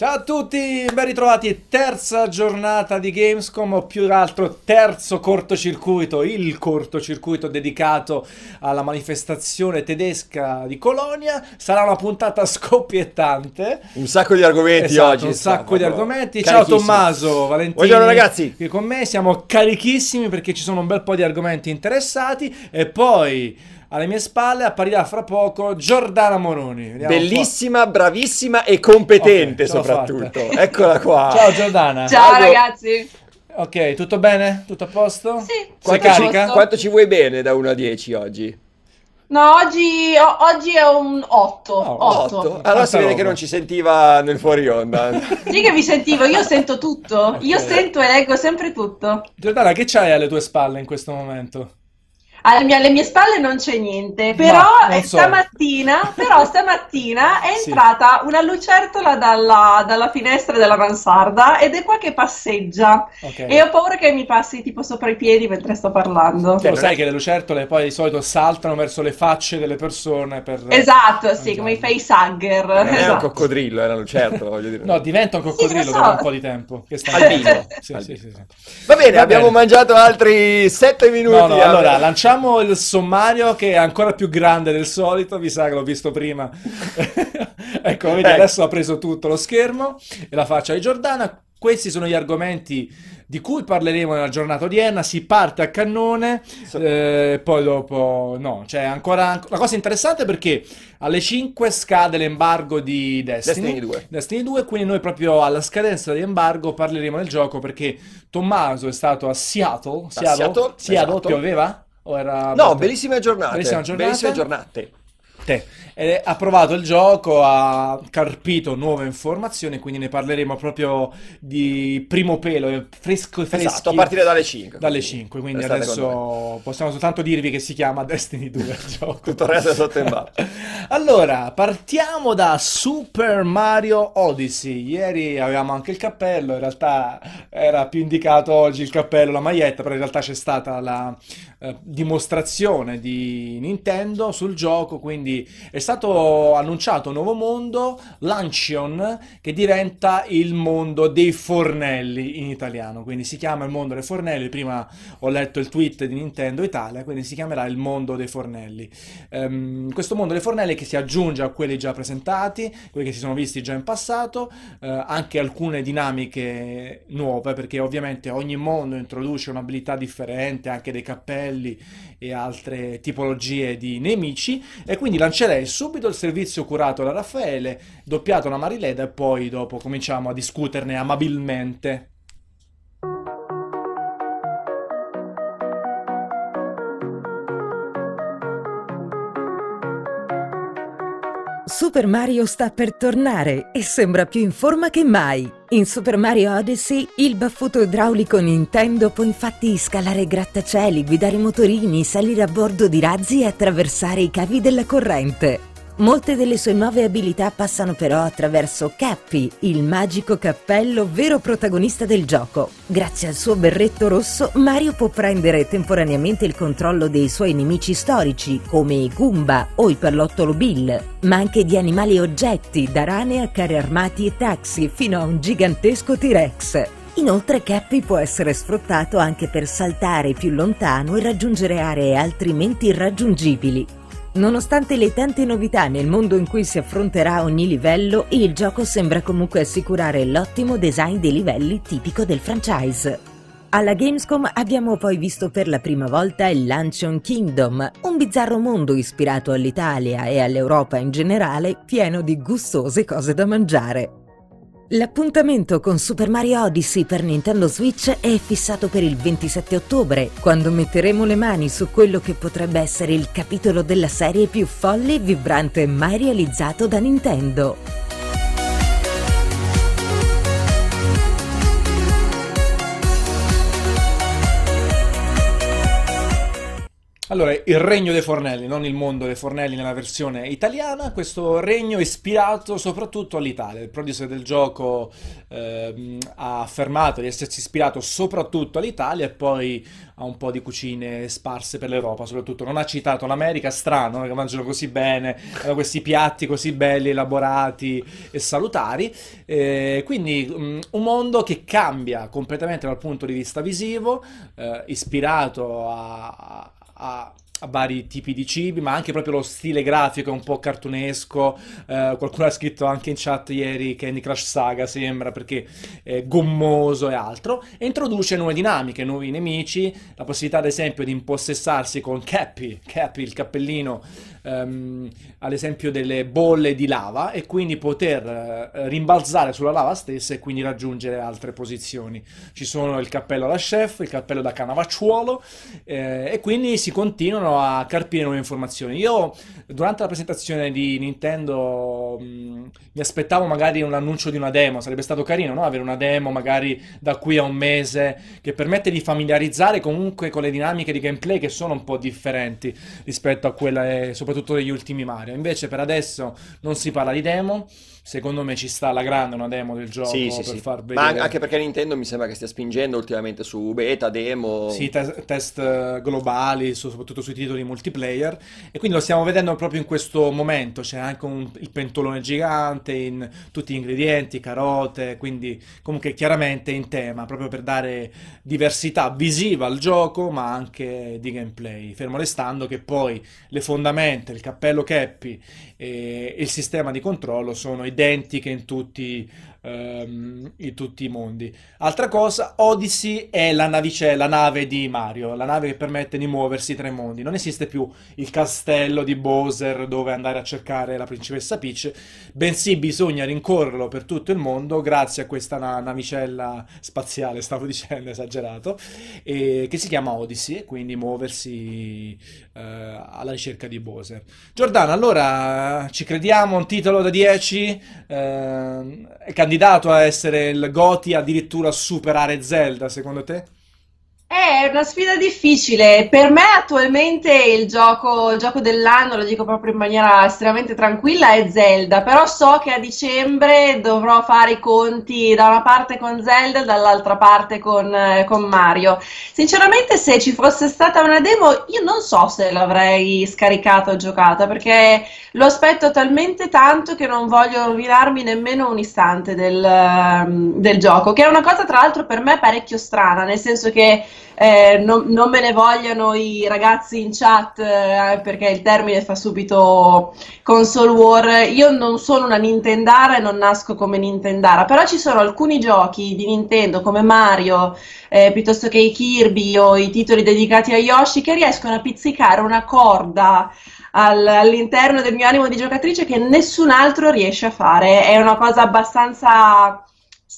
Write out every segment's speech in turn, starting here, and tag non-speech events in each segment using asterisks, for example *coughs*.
Ciao a tutti, ben ritrovati, terza giornata di Gamescom, o più che altro terzo cortocircuito, il cortocircuito dedicato alla manifestazione tedesca di Colonia. Sarà una puntata scoppiettante. Un sacco di argomenti Esatto, oggi. un sacco di argomenti. Ciao. Tommaso, Valentino. Buongiorno, ragazzi. Qui con me siamo carichissimi perché ci sono un bel po' di argomenti interessati e poi alle mie spalle apparirà fra poco Giordana Moroni. Vediamo. Bellissima, bravissima e competente Ok, ce l'ho soprattutto. fatta. Eccola qua. *laughs* Ciao Giordana. Ciao Salve. ragazzi. Ok, tutto bene? Tutto a posto? Sì. Sei Quanto carica? posto. quanto ci vuoi bene da 1 a 10 oggi? No, oggi, o- oggi è un 8. Oh, 8. 8. Allora si vede roba. che non ci sentiva nel fuori onda. *laughs* Sì che vi sentivo, io sento tutto. Io Ok. sento e leggo sempre tutto. Giordana, che c'hai alle tue spalle in questo momento? Alle mie, alle mie spalle non c'è niente, però eh, so. stamattina, però *laughs* stamattina è Sì. entrata una lucertola dalla, dalla finestra della mansarda ed è qua che passeggia. Ok. E ho paura che mi passi tipo sopra i piedi mentre sto parlando. Tu lo sai che le lucertole poi di solito saltano verso le facce delle persone per... Esatto, sì, come i facehugger. Non è un Esatto. coccodrillo, era un certo, voglio dire. *laughs* No, diventa un coccodrillo Sì, so. dopo un po' di tempo. Che sta Albino. *laughs* Sì, sì, sì, sì. Va bene, Va abbiamo bene. mangiato altri 7 minuti. No, no, allora lanciamo il sommario che è ancora più grande del solito, vi sa che l'ho visto prima. *laughs* ecco, vedi, Ecco. adesso ha preso tutto lo schermo e la faccia di Giordana. Questi sono gli argomenti di cui parleremo nella giornata odierna. Si parte a cannone, eh, poi dopo no, c'è ancora la cosa interessante perché alle 5 scade l'embargo di Destiny. Destiny 2. Destiny 2, quindi noi proprio alla scadenza dell'embargo parleremo del gioco perché Tommaso è stato a Seattle, Seattle, Seattle, Seattle, esatto. pioveva? O era No, bellissime giornate. Bellissima giornata. Bellissime giornate. Te. E ha provato il gioco, ha carpito nuove informazioni, quindi ne parleremo proprio di primo pelo, eh, fresco e freschi Esatto, a partire dalle 5. dalle 5, quindi adesso possiamo soltanto dirvi che si chiama Destiny 2 il *laughs* gioco. Tutto il resto è sotto embargo. *laughs* Allora, partiamo da Super Mario Odyssey. Ieri avevamo anche il cappello, in realtà era più indicato oggi il cappello, la maglietta, però in realtà c'è stata la eh, dimostrazione di Nintendo sul gioco, quindi è stato annunciato un nuovo mondo, Luncheon, che diventa il mondo dei fornelli in italiano, quindi si chiama il mondo dei fornelli, prima ho letto il tweet di Nintendo Italia, quindi si chiamerà il mondo dei fornelli. Ehm, questo mondo dei fornelli che si aggiunge a quelli già presentati, quelli che si sono visti già in passato, eh, anche alcune dinamiche nuove, perché ovviamente ogni mondo introduce un'abilità differente, anche dei cappelli e altre tipologie di nemici, e quindi lancerei subito il servizio curato da Raffaele, doppiato da Marileda, e poi dopo cominciamo a discuterne amabilmente. Super Mario sta per tornare e sembra più in forma che mai. In Super Mario Odyssey il baffuto idraulico Nintendo può infatti scalare grattacieli, guidare motorini, salire a bordo di razzi e attraversare i cavi della corrente. Molte delle sue nuove abilità passano però attraverso Cappy, il magico cappello vero protagonista del gioco. Grazie al suo berretto rosso, Mario può prendere temporaneamente il controllo dei suoi nemici storici, come i Goomba o i pallottolo Bill, ma anche di animali e oggetti, da rane a carri armati e taxi, fino a un gigantesco T-Rex. Inoltre Cappy può essere sfruttato anche per saltare più lontano e raggiungere aree altrimenti irraggiungibili. Nonostante le tante novità nel mondo in cui si affronterà ogni livello, il gioco sembra comunque assicurare l'ottimo design dei livelli tipico del franchise. Alla Gamescom abbiamo poi visto per la prima volta il Luncheon Kingdom, un bizzarro mondo ispirato all'Italia e all'Europa in generale, pieno di gustose cose da mangiare. L'appuntamento con Super Mario Odyssey per Nintendo Switch è fissato per il 27 ottobre, quando metteremo le mani su quello che potrebbe essere il capitolo della serie più folle e vibrante mai realizzato da Nintendo. Allora, il regno dei fornelli, non il mondo dei fornelli nella versione italiana, questo regno ispirato soprattutto all'Italia. Il producer del gioco ehm, ha affermato di essersi ispirato soprattutto all'Italia e poi a un po' di cucine sparse per l'Europa, soprattutto. Non ha citato l'America, strano, che mangiano così bene, hanno questi piatti così belli, elaborati e salutari. Eh, quindi mh, un mondo che cambia completamente dal punto di vista visivo, eh, ispirato a, a, a vari tipi di cibi, ma anche proprio lo stile grafico è un po' cartunesco. Eh, qualcuno ha scritto anche in chat ieri Candy Crush Saga, sembra, perché è gommoso e altro. E introduce nuove dinamiche, nuovi nemici, la possibilità ad esempio di impossessarsi con Cappy, Cappy il cappellino, ehm, ad esempio delle bolle di lava, e quindi poter eh, rimbalzare sulla lava stessa e quindi raggiungere altre posizioni. Ci sono il cappello da chef, il cappello da canavacciuolo, eh, e quindi si continuano a carpire nuove informazioni. Io durante la presentazione di Nintendo mh, mi aspettavo magari un annuncio di una demo, sarebbe stato carino, no? Avere una demo magari da qui a un mese che permette di familiarizzare comunque con le dinamiche di gameplay che sono un po' differenti rispetto a quelle soprattutto degli ultimi Mario. Invece per adesso non si parla di demo. Secondo me ci sta alla grande una demo del gioco Sì, sì, per sì. far Ma vedere. anche perché Nintendo mi sembra che stia spingendo ultimamente su beta, demo. Sì, te- test eh, globali, soprattutto sui titoli multiplayer, e quindi lo stiamo vedendo proprio in questo momento. C'è anche un- il pentolone gigante in tutti gli ingredienti, carote, quindi comunque chiaramente in tema, proprio per dare diversità visiva al gioco, ma anche di gameplay. Fermo restando che poi le fondamenta, il cappello Cappy e il sistema di controllo sono identiche in tutti, ehm, in tutti i mondi. Altra cosa, Odyssey è la navice- la nave di Mario, la nave che permette di muoversi tra i mondi. Non esiste più il castello di Bowser dove andare a cercare la principessa Peach, bensì bisogna rincorrerlo per tutto il mondo grazie a questa na- navicella spaziale, stavo *laughs* dicendo, esagerato, e- che si chiama Odyssey, e quindi muoversi eh, alla ricerca di Bowser. Giordano, allora ci crediamo un titolo da 10? Eh, è candidato a essere il GOTY, addirittura a superare Zelda, secondo te? È una sfida difficile. Per me attualmente il gioco, il gioco dell'anno, lo dico proprio in maniera estremamente tranquilla, è Zelda, però so che a dicembre dovrò fare i conti da una parte con Zelda e dall'altra parte con, eh, con Mario. Sinceramente, se ci fosse stata una demo, io non so se l'avrei scaricata o giocata, perché lo aspetto talmente tanto che non voglio rovinarmi nemmeno un istante del, ehm, del gioco, che è una cosa tra l'altro per me parecchio strana, nel senso che eh, non, non me ne vogliano i ragazzi in chat eh, perché il termine fa subito console war. Io non sono una Nintendara e non nasco come Nintendara, però ci sono alcuni giochi di Nintendo come Mario, eh, piuttosto che i Kirby o i titoli dedicati a Yoshi che riescono a pizzicare una corda al- all'interno del mio animo di giocatrice che nessun altro riesce a fare. È una cosa abbastanza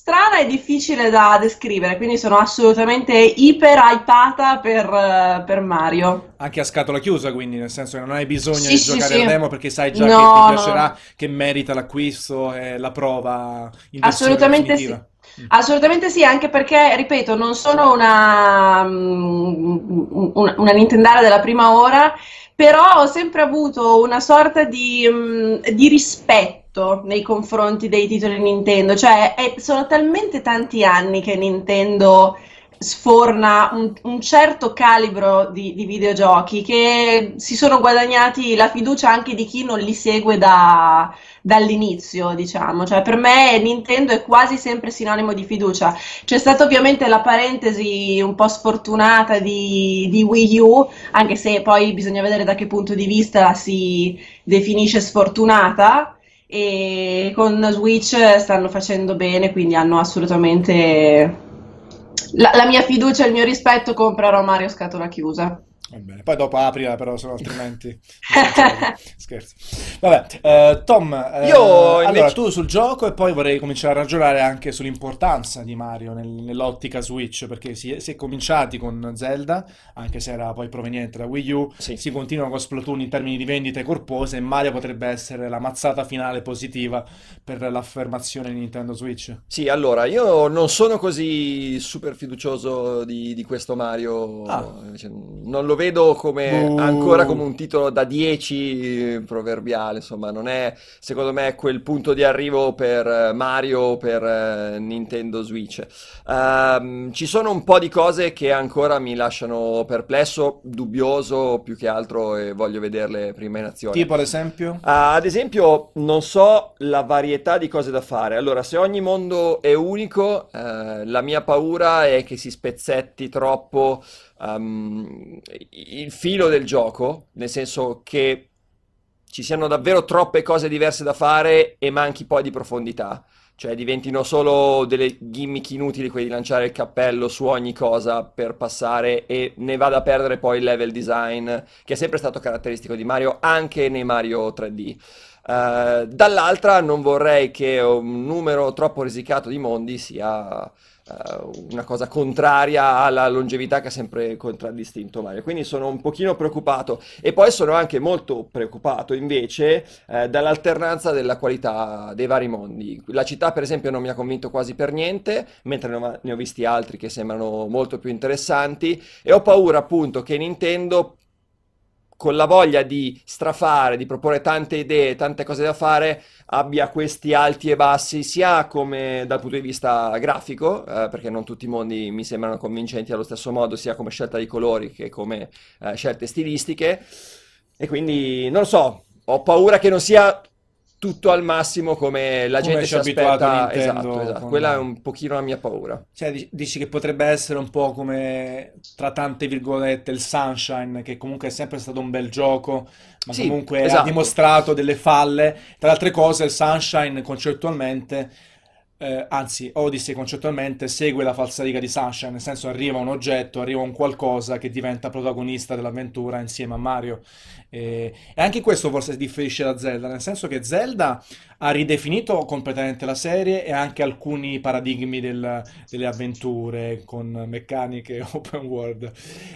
strana e difficile da descrivere, quindi sono assolutamente iper hypata per, eh, per Mario. Anche a scatola chiusa, quindi, nel senso che non hai bisogno Sì, di sì, giocare sì. demo perché sai già No, che no, ti no. piacerà, che merita l'acquisto e la prova in Assolutamente sì. definitiva. Mm. Assolutamente sì, anche perché, ripeto, non sono una, mm, una, una Nintendara della prima ora, però ho sempre avuto una sorta di, mm, di rispetto nei confronti dei titoli Nintendo, cioè è- sono talmente tanti anni che Nintendo sforna un, un certo calibro di, di videogiochi che si sono guadagnati la fiducia anche di chi non li segue da- dall'inizio, diciamo. Cioè, per me Nintendo è quasi sempre sinonimo di fiducia. C'è stata ovviamente la parentesi un po' sfortunata di, di Wii U, anche se poi bisogna vedere da che punto di vista si definisce sfortunata. E con Switch stanno facendo bene, quindi hanno assolutamente la, la mia fiducia e il mio rispetto. Comprerò Mario scatola chiusa. Va bene, poi dopo aprila, però, se *laughs* no altrimenti... Scherzo. Vabbè, eh, Tom, eh, Io allora invece- tu sul gioco e poi vorrei cominciare a ragionare anche sull'importanza di Mario nel- nell'ottica Switch, perché si è, si è cominciati con Zelda, anche se era poi proveniente da Wii U, Sì. si continua con Splatoon in termini di vendite corpose e Mario potrebbe essere la mazzata finale positiva per l'affermazione di Nintendo Switch. Sì, allora, io non sono così super fiducioso di, di questo Mario, Ah. cioè, non lo lo vedo come Buh. ancora come un titolo da 10 eh, proverbiale, insomma, non è secondo me quel punto di arrivo per eh, Mario per eh, Nintendo Switch. Ehm, ci sono un po' di cose che ancora mi lasciano perplesso, dubbioso più che altro e voglio vederle prima in azione. Tipo, ad esempio? Ah, ad esempio, non so la varietà di cose da fare. Allora, se ogni mondo è unico, la mia paura è che si spezzetti troppo ehm, il filo del gioco, nel senso che ci siano davvero troppe cose diverse da fare e manchi poi di profondità. Cioè diventino solo delle gimmick inutili, quelli di lanciare il cappello su ogni cosa per passare e ne vada a perdere poi il level design, che è sempre stato caratteristico di Mario, anche nei Mario 3D. Eh, dall'altra non vorrei che un numero troppo risicato di mondi sia una cosa contraria alla longevità che ha sempre contraddistinto Mario. Quindi sono un pochino preoccupato e poi sono anche molto preoccupato invece eh, dall'alternanza della qualità dei vari mondi. La città, per esempio, non mi ha convinto quasi per niente, mentre ne ho visti altri che sembrano molto più interessanti e ho paura appunto che Nintendo con la voglia di strafare, di proporre tante idee, tante cose da fare, abbia questi alti e bassi, sia come dal punto di vista grafico, eh, perché non tutti i mondi mi sembrano convincenti allo stesso modo, sia come scelta di colori che come eh, scelte stilistiche. E quindi non lo so, ho paura che non sia tutto al massimo come la Come gente ci ha aspetta. Nintendo Esatto, esatto. con- Quella è un pochino la mia paura. Cioè, di- dici che potrebbe essere un po' come, tra tante virgolette, il Sunshine, che comunque è sempre stato un bel gioco, ma Sì, comunque ha esatto. dimostrato delle falle. Tra le altre cose, il Sunshine concettualmente, eh, anzi, Odyssey concettualmente segue la falsariga di Sunshine, nel senso arriva un oggetto, arriva un qualcosa che diventa protagonista dell'avventura insieme a Mario. E, e anche questo forse differisce da Zelda, nel senso che Zelda ha ridefinito completamente la serie e anche alcuni paradigmi del- delle avventure con meccaniche *laughs* open world.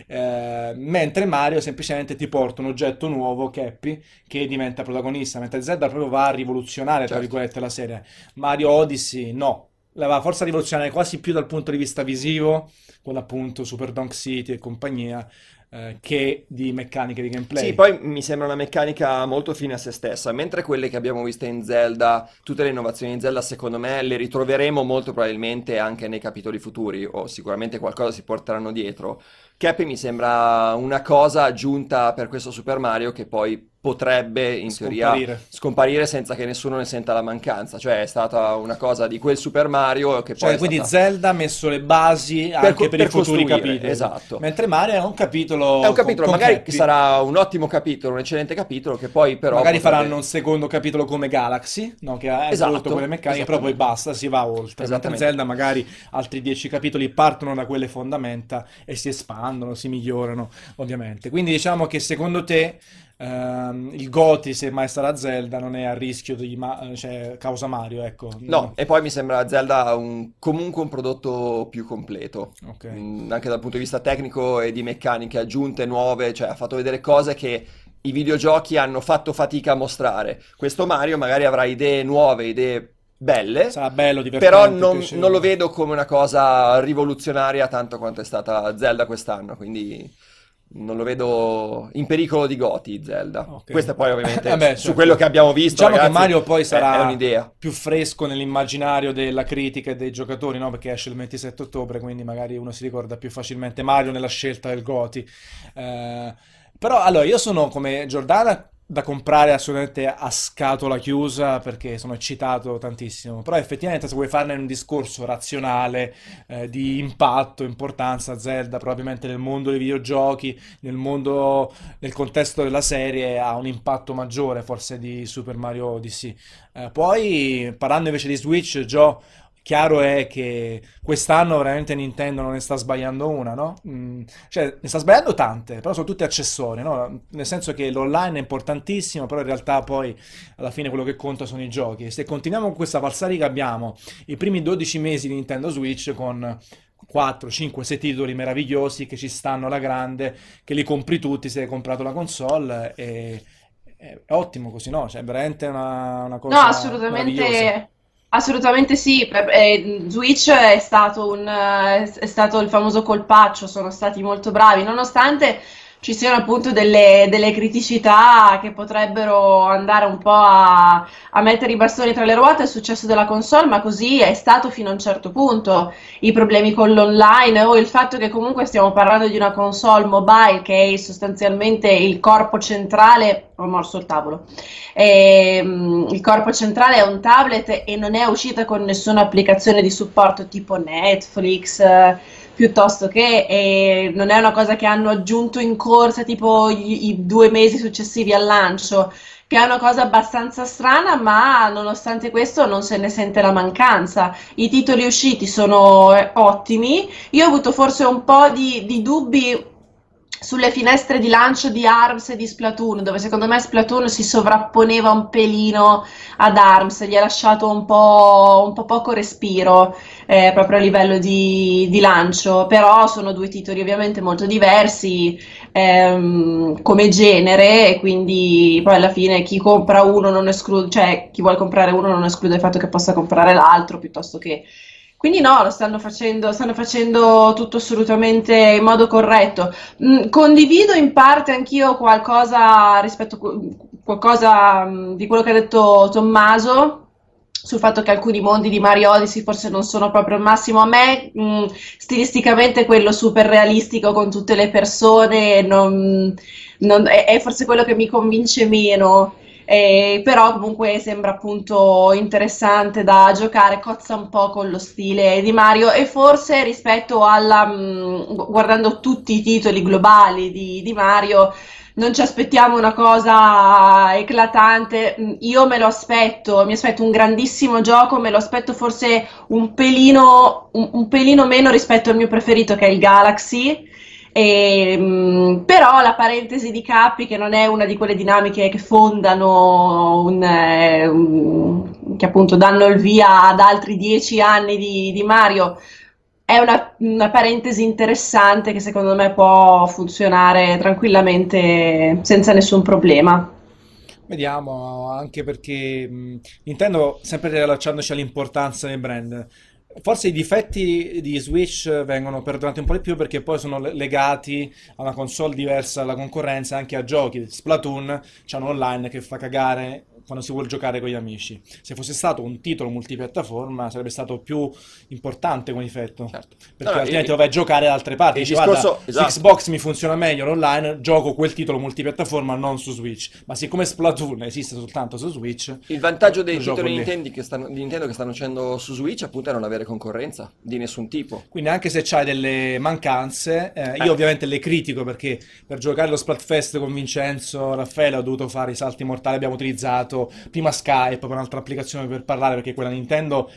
Eh, mentre Mario semplicemente ti porta un oggetto nuovo, Cappy, che diventa protagonista, mentre Zelda proprio va a rivoluzionare, tra Certo. virgolette, la serie. Mario Odyssey no, la va forse a rivoluzionare quasi più dal punto di vista visivo, con appunto Super Donk City e compagnia, eh, che di meccaniche di gameplay. Sì, poi mi sembra una meccanica molto fine a se stessa, mentre quelle che abbiamo visto in Zelda, tutte le innovazioni in Zelda, secondo me le ritroveremo molto probabilmente anche nei capitoli futuri, o sicuramente qualcosa si porteranno dietro. Cappy mi sembra una cosa aggiunta per questo Super Mario che poi potrebbe in teoria Scomparire. scomparire senza che nessuno ne senta la mancanza, cioè è stata una cosa di quel Super Mario che poi Cioè, è quindi stata... Zelda ha messo le basi anche co- per, per i futuri capitoli. esatto. Mentre Mario è un capitolo È un capitolo, con, con magari Cappy. sarà un ottimo capitolo, un eccellente capitolo che poi però Magari potrebbe- faranno un secondo capitolo come Galaxy, no? Che ha Esatto, introdotto quelle meccaniche, però poi basta, si va oltre. Mentre. Zelda magari altri dieci capitoli partono da quelle fondamenta e si espandono, si migliorano, ovviamente. Quindi diciamo che secondo te ehm, il GOTY, se mai sarà Zelda, non è a rischio di ma- cioè, causa Mario, ecco. No, e poi mi sembra Zelda un- comunque un prodotto più completo, Ok. Mm, anche dal punto di vista tecnico e di meccaniche aggiunte, nuove, cioè ha fatto vedere cose che i videogiochi hanno fatto fatica a mostrare. Questo Mario magari avrà idee nuove, idee belle, Sarà bello, però divertente, non, piacevole. non lo vedo come una cosa rivoluzionaria tanto quanto è stata Zelda quest'anno, quindi non lo vedo in pericolo di Goti Zelda. Ok. Questa poi ovviamente *laughs* Eh beh, su certo. quello che abbiamo visto, Diciamo che ragazzi, Mario poi è- sarà è un'idea. più fresco nell'immaginario della critica e dei giocatori, no? Perché esce il 27 ottobre, quindi magari uno si ricorda più facilmente Mario nella scelta del GOTY. Eh, però allora io sono come Giordana da comprare assolutamente a scatola chiusa perché sono eccitato tantissimo. Però effettivamente se vuoi farne un discorso razionale eh, di impatto, importanza, Zelda probabilmente nel mondo dei videogiochi, nel mondo nel contesto della serie ha un impatto maggiore forse di Super Mario Odyssey. Eh, poi, parlando invece di Switch, Gio, chiaro è che quest'anno veramente Nintendo non ne sta sbagliando una, no? Mm, cioè, ne sta sbagliando tante, però sono tutte accessorie, no? Nel senso che l'online è importantissimo, però in realtà poi alla fine quello che conta sono i giochi. Se continuiamo con questa falsariga abbiamo i primi 12 mesi di Nintendo Switch con 4, 5, 6 titoli meravigliosi che ci stanno alla grande, che li compri tutti se hai comprato la console e è ottimo così, no? Cioè, è veramente una, una No, cosa meravigliosa. assolutamente, assolutamente sì. Per- eh, Switch è stato un, eh, è stato il famoso colpaccio, sono stati molto bravi, nonostante ci siano appunto delle, delle criticità che potrebbero andare un po' a, a, mettere i bastoni tra le ruote al successo della console, ma così è stato fino a un certo punto. I problemi con l'online o il fatto che comunque stiamo parlando di una console mobile che è sostanzialmente il corpo centrale, ho morso il tavolo, e, um, il corpo centrale è un tablet e non è uscita con nessuna applicazione di supporto tipo Netflix. Eh, piuttosto che e non è una cosa che hanno aggiunto in corsa tipo i, i due mesi successivi al lancio che è una cosa abbastanza strana, ma nonostante questo non se ne sente la mancanza. I titoli usciti sono eh, ottimi. Io ho avuto forse un po' di, di dubbi sulle finestre di lancio di ARMS e di Splatoon, dove secondo me Splatoon si sovrapponeva un pelino ad ARMS, gli ha lasciato un po', un po poco respiro eh, proprio a livello di, di, lancio, però sono due titoli ovviamente molto diversi ehm, come genere e quindi poi alla fine chi compra uno non esclude, cioè chi vuole comprare uno non esclude il fatto che possa comprare l'altro piuttosto che quindi no, lo stanno facendo, stanno facendo tutto assolutamente in modo corretto. Mm, condivido in parte anch'io qualcosa rispetto qualcosa mm, di quello che ha detto Tommaso sul fatto che alcuni mondi di Mario Odyssey forse non sono proprio il massimo. A me mh, mm, stilisticamente quello super realistico con tutte le persone non, non, è, è forse quello che mi convince meno. Eh, però comunque sembra appunto interessante da giocare, cozza un po' con lo stile di Mario e forse rispetto alla, mh, mm, guardando tutti i titoli globali di, di Mario, non ci aspettiamo una cosa eclatante. Mm, io me lo aspetto, mi aspetto un grandissimo gioco, me lo aspetto forse un pelino, un, un pelino meno rispetto al mio preferito che è il Galaxy. E, ehm, però la parentesi di Capi, che non è una di quelle dinamiche che fondano, un, eh, un, che appunto danno il via ad altri dieci anni di, di Mario, è una, una, parentesi interessante che secondo me può funzionare tranquillamente senza nessun problema. Vediamo, anche perché mh, Nintendo, sempre riallacciandoci all'importanza del brand, Forse i difetti di Switch vengono perdonati un po' di più perché poi sono legati a una console diversa dalla concorrenza, anche a giochi. Splatoon c'è un online che fa cagare quando si vuole giocare con gli amici. Se fosse stato un titolo multipiattaforma sarebbe stato più importante come difetto, certo. perché no, altrimenti lo vai a giocare da altre parti. Dici, discorso, esatto. Xbox mi funziona meglio online, gioco quel titolo multipiattaforma non su Switch, ma siccome Splatoon esiste soltanto su Switch... Il vantaggio dei titoli Nintendo che, stanno, di Nintendo che stanno uscendo su Switch appunto è non avere concorrenza di nessun tipo. Quindi anche se c'hai delle mancanze, eh, io eh. ovviamente le critico perché per giocare lo Splatfest con Vincenzo, Raffaele ho dovuto fare i salti mortali, abbiamo utilizzato usato prima Skype per un'altra applicazione per parlare, perché quella Nintendo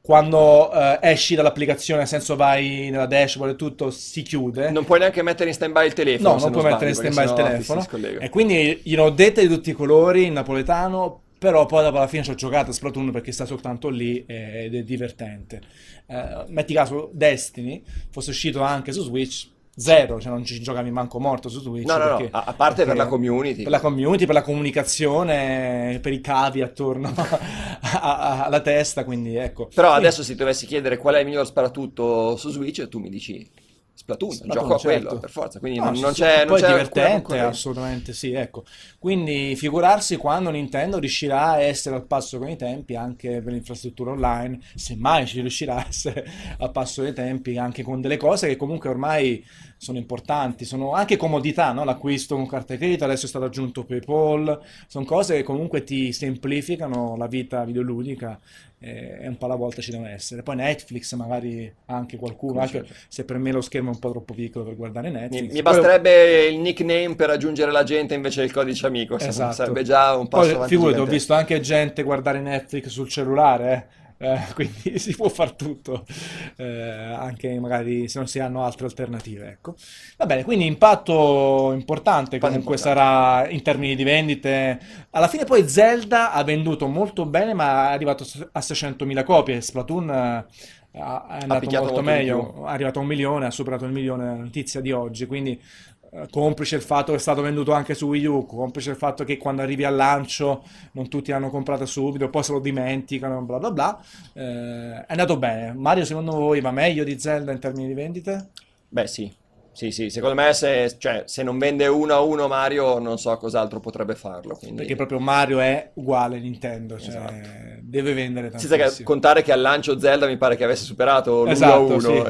quando uh, esci dall'applicazione, nel senso vai nella dashboard e tutto, si chiude. Non puoi neanche mettere in stand-by il telefono. No, non puoi mettere in stand-by il telefono. E quindi gliene ho dette di tutti i colori in napoletano, però poi dopo alla fine ci ho giocato a Splatoon perché sta soltanto lì ed è divertente. Uh, metti caso Destiny fosse uscito anche su Switch, Zero, cioè non ci giocavi manco morto su Twitch. No, no, perché, no, a parte per la community. Per la community, per la comunicazione, per i cavi attorno *laughs* alla testa, quindi ecco. Però adesso se ti dovessi chiedere qual è il miglior sparatutto su Switch, tu mi dici Splatoon, Splatoon gioco a certo. quello per forza, quindi no, non, non c'è non poi c'è è divertente, assolutamente sì, ecco. Quindi figurarsi quando Nintendo riuscirà a essere al passo con i tempi anche per l'infrastruttura online, semmai ci riuscirà a essere al passo dei tempi anche con delle cose che comunque ormai sono importanti, sono anche comodità, no? l'acquisto con carta credito, adesso è stato aggiunto PayPal, sono cose che comunque ti semplificano la vita videoludica e un po' alla volta ci devono essere. Poi Netflix magari anche qualcuno, anche certo. se per me lo schermo è un po' troppo piccolo per guardare Netflix. Mi, mi basterebbe il nickname per aggiungere la gente invece del codice amico, esatto. sarebbe già un passo Poi, Figurati, ho visto anche gente guardare Netflix sul cellulare, eh eh, *laughs* quindi *laughs* si può fare tutto, eh, anche magari se non si hanno altre alternative. Ecco. Va bene, quindi impatto importante comunque sarà in termini di vendite. Alla fine poi Zelda ha venduto molto bene, ma è arrivato a 600.000 copie. Splatoon eh, è andato molto, meglio, è arrivato a un milione, ha superato il milione la notizia di oggi, quindi complice il fatto che è stato venduto anche su Wii U, complice il fatto che quando arrivi al lancio non tutti l'hanno comprato subito, poi se lo dimenticano, bla bla bla. Eh, è andato bene. Mario, secondo voi va meglio di Zelda in termini di vendite? Beh, sì. Sì, sì, secondo me se, cioè, se non vende uno a uno Mario non so cos'altro potrebbe farlo. Quindi... Perché proprio Mario è uguale a Nintendo, cioè Esatto. deve vendere Senza che- tantissimo. contare che al lancio Zelda mi pare che avesse superato l'1 a Esatto, 1, sì, era,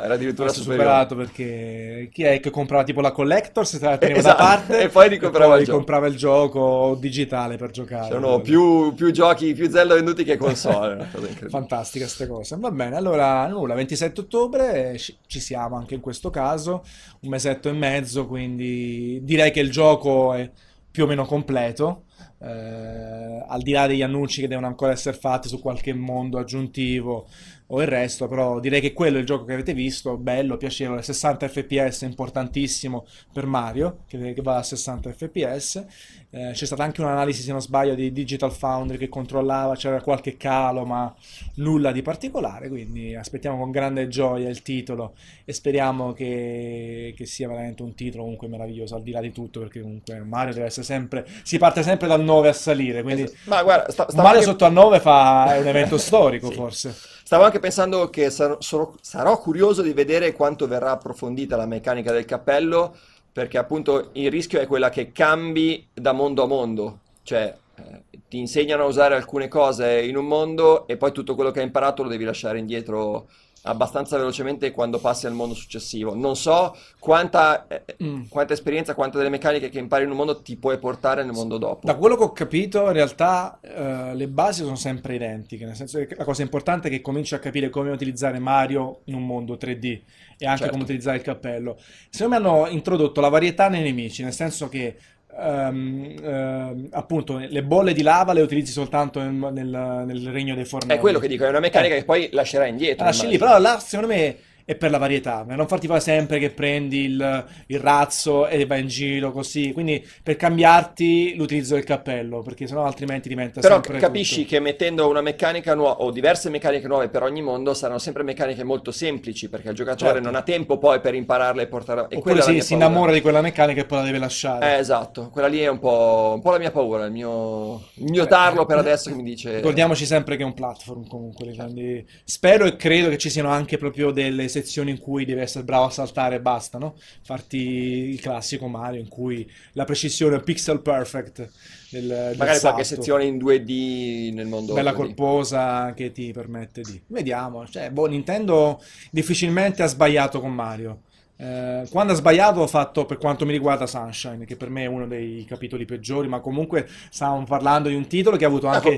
sì, era addirittura Forse superiore. superato perché chi è che comprava tipo la collector, se la teneva Esatto, da parte e poi ricomprava poi il gioco. comprava il gioco digitale per giocare. C'erano più, più giochi, più Zelda venduti che console, cosa. Fantastica queste cose. Va bene, allora nulla, 27 ottobre ci siamo anche in questo caso, un mesetto e mezzo, quindi direi che il gioco è più o meno completo. eh, al di là degli annunci che devono ancora essere fatti su qualche mondo aggiuntivo o il resto, però direi che quello è il gioco che avete visto, bello, piacevole, 60 fps, importantissimo per Mario, che, che va a 60 fps. Eh, c'è stata anche un'analisi, se non sbaglio, di Digital Foundry che controllava, c'era qualche calo, ma nulla di particolare, quindi aspettiamo con grande gioia il titolo e speriamo che, che sia veramente un titolo comunque meraviglioso, al di là di tutto, perché comunque Mario deve essere sempre, si parte sempre dal 9 a salire, quindi Esatto. Ma guarda, sta- stavo Mario anche- sotto al 9 fa, è un evento *laughs* storico Sì. forse. Stavo anche pensando che sarò, sono- sarò curioso di vedere quanto verrà approfondita la meccanica del cappello, perché appunto il rischio è quella che cambi da mondo a mondo, cioè eh, ti insegnano a usare alcune cose in un mondo e poi tutto quello che hai imparato lo devi lasciare indietro abbastanza velocemente quando passi al mondo successivo. Non so quanta, eh, Mm. quanta esperienza, quante delle meccaniche che impari in un mondo ti puoi portare nel mondo dopo. Da quello che ho capito, in realtà eh, le basi sono sempre identiche, nel senso che la cosa importante è che cominci a capire come utilizzare Mario in un mondo 3D e anche Certo. come utilizzare il cappello. Secondo me hanno introdotto la varietà nei nemici, nel senso che ehm, ehm, appunto le bolle di lava le utilizzi soltanto nel, nel- nel regno dei fornelli. È quello che dico, è una meccanica Eh. che poi lascerai indietro. Lasci lì, però là secondo me è per la varietà, non farti fare sempre che prendi il, il razzo e vai in giro così, quindi per cambiarti l'utilizzo del cappello, perché sennò altrimenti diventa Però sempre capisci tutto. che mettendo una meccanica nuova o diverse meccaniche nuove per ogni mondo saranno sempre meccaniche molto semplici perché il giocatore Certo. non ha tempo poi per impararle e portarle e Oppure sì, si paura. innamora di quella meccanica e poi la deve lasciare. Eh, esatto, quella lì è un po', un po' la mia paura, il mio, il mio tarlo per adesso che mi dice... Ricordiamoci sempre che è un platform comunque, quindi spero e credo che ci siano anche proprio delle sezioni in cui devi essere bravo a saltare e basta, no? Farti il classico Mario in cui la precisione pixel perfect del, del Magari qualche salto. sezione in 2D nel mondo bella 2D. corposa che ti permette di... Vediamo, cioè, boh, Nintendo difficilmente ha sbagliato con Mario. Eh, quando ha sbagliato ho fatto per quanto mi riguarda Sunshine, che per me è uno dei capitoli peggiori, ma comunque stavamo parlando di un titolo che ha avuto Ah, anche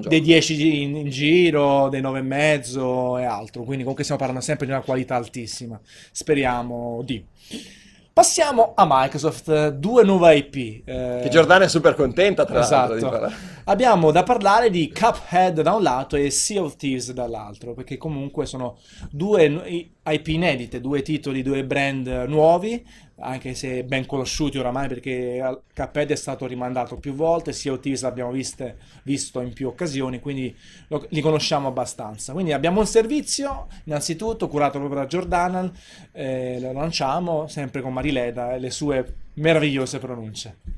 gioco. dei 10 in, in giro, dei 9 e mezzo e altro, quindi comunque stiamo parlando sempre di una qualità altissima. Speriamo di. Passiamo a Microsoft, due nuove IP. eh, Che Giordana è super contenta tra l'altro Esatto. parlare. Abbiamo da parlare di Cuphead da un lato e Sea of Thieves dall'altro, perché comunque sono due IP inedite, due titoli, due brand nuovi, anche se ben conosciuti oramai perché Cuphead è stato rimandato più volte, Sea of Thieves l'abbiamo visto in più occasioni, quindi lo- li conosciamo abbastanza. Quindi abbiamo un servizio, innanzitutto curato proprio da Giordana, eh, lo lanciamo sempre con Marileda e le sue meravigliose pronunce.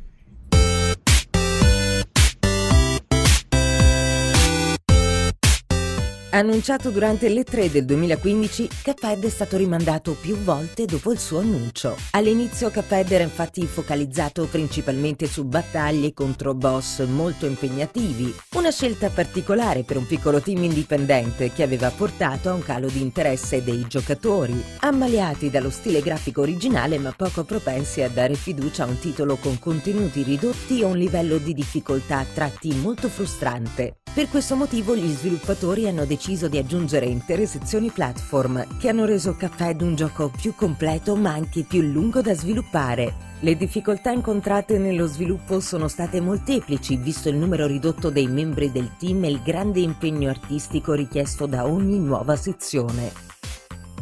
Annunciato durante le 3 del 2015, Cuphead è stato rimandato più volte dopo il suo annuncio. All'inizio Cuphead era infatti focalizzato principalmente su battaglie contro boss molto impegnativi, una scelta particolare per un piccolo team indipendente che aveva portato a un calo di interesse dei giocatori, ammaliati dallo stile grafico originale ma poco propensi a dare fiducia a un titolo con contenuti ridotti e un livello di difficoltà a tratti molto frustrante. Per questo motivo gli sviluppatori hanno deciso di aggiungere intere sezioni platform che hanno reso Cuphead un gioco più completo ma anche più lungo da sviluppare. Le difficoltà incontrate nello sviluppo sono state molteplici visto il numero ridotto dei membri del team e il grande impegno artistico richiesto da ogni nuova sezione.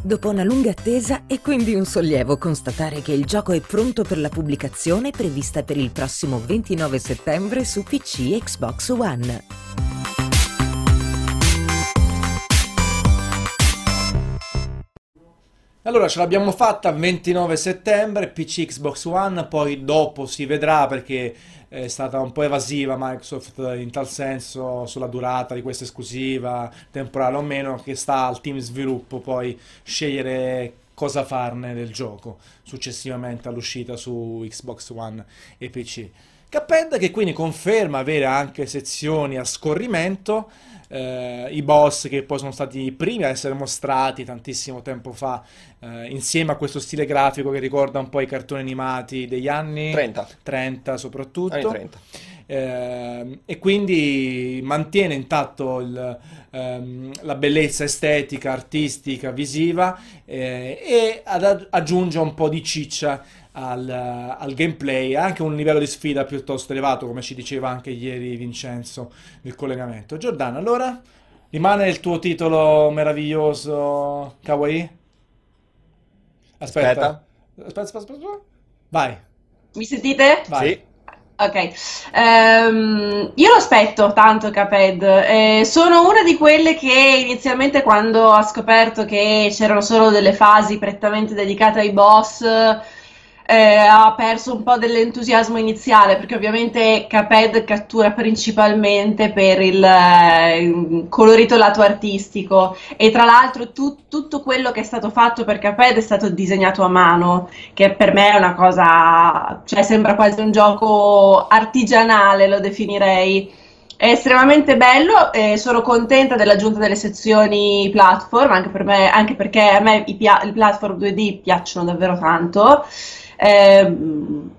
Dopo una lunga attesa è quindi un sollievo constatare che il gioco è pronto per la pubblicazione prevista per il prossimo 29 settembre su PC e Xbox One. Allora ce l'abbiamo fatta 29 settembre, PC Xbox One, poi dopo si vedrà perché è stata un po' evasiva Microsoft in tal senso sulla durata di questa esclusiva, temporale o meno, che sta al team sviluppo poi scegliere cosa farne del gioco successivamente all'uscita su Xbox One e PC. Cuphead che quindi conferma avere anche sezioni a scorrimento, eh, i boss che poi sono stati i primi a essere mostrati tantissimo tempo fa, eh, insieme a questo stile grafico che ricorda un po' i cartoni animati degli anni 30, 30 soprattutto. anni 30. Eh, e quindi mantiene intatto il, ehm, la bellezza estetica, artistica, visiva eh, e ad- aggiunge un po' di ciccia al, al gameplay, anche un livello di sfida piuttosto elevato, come ci diceva anche ieri Vincenzo nel collegamento. Giordano, allora rimane il tuo titolo meraviglioso Kawaii? Aspetta. Aspetta, aspetta, aspetta. Vai, Mi sentite? vai. Sì. Ok, Ehm, io lo aspetto tanto Cuphead, Eh, sono una di quelle che inizialmente quando ha scoperto che c'erano solo delle fasi prettamente dedicate ai boss, eh, ha perso un po' dell'entusiasmo iniziale, perché ovviamente Cuphead cattura principalmente per il, eh, il colorito lato artistico e tra l'altro tu- tutto quello che è stato fatto per Cuphead è stato disegnato a mano che per me è una cosa, cioè sembra quasi un gioco artigianale, lo definirei. È estremamente bello e sono contenta dell'aggiunta delle sezioni platform, anche, per me, anche perché a me i, pia- i platform 2D piacciono davvero tanto. Ehm,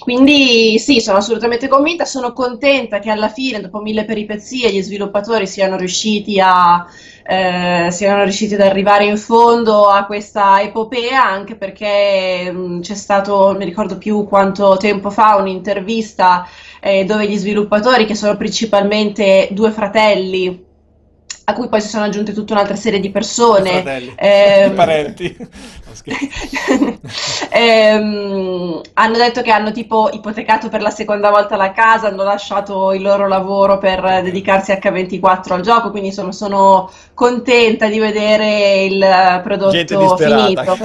quindi sì, sono assolutamente convinta, sono contenta che alla fine, dopo mille peripezie, gli sviluppatori siano riusciti a, eh, siano riusciti ad arrivare in fondo a questa epopea, anche perché mh, c'è stato, non mi ricordo più quanto tempo fa, un'intervista eh, dove gli sviluppatori, che sono principalmente due fratelli, a cui poi si sono aggiunte tutta un'altra serie di persone, Fratelli, ehm, parenti. *laughs* *laughs* Ehm, hanno detto che hanno tipo ipotecato per la seconda volta la casa, hanno lasciato il loro lavoro per dedicarsi H24 al gioco, quindi sono, sono contenta di vedere il eh, prodotto finito.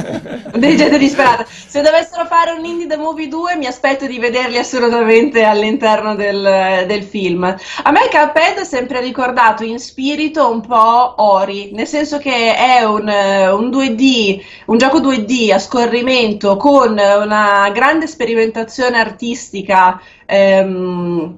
*laughs* Gente disperata. Se dovessero fare un Indie The Movie 2, mi aspetto di vederli assolutamente all'interno del, del film. A me Cuphead è sempre ricordato in spirito un po' Ori, nel senso che è un, un 2D, un gioco 2D a scorrimento con una grande sperimentazione artistica ehm,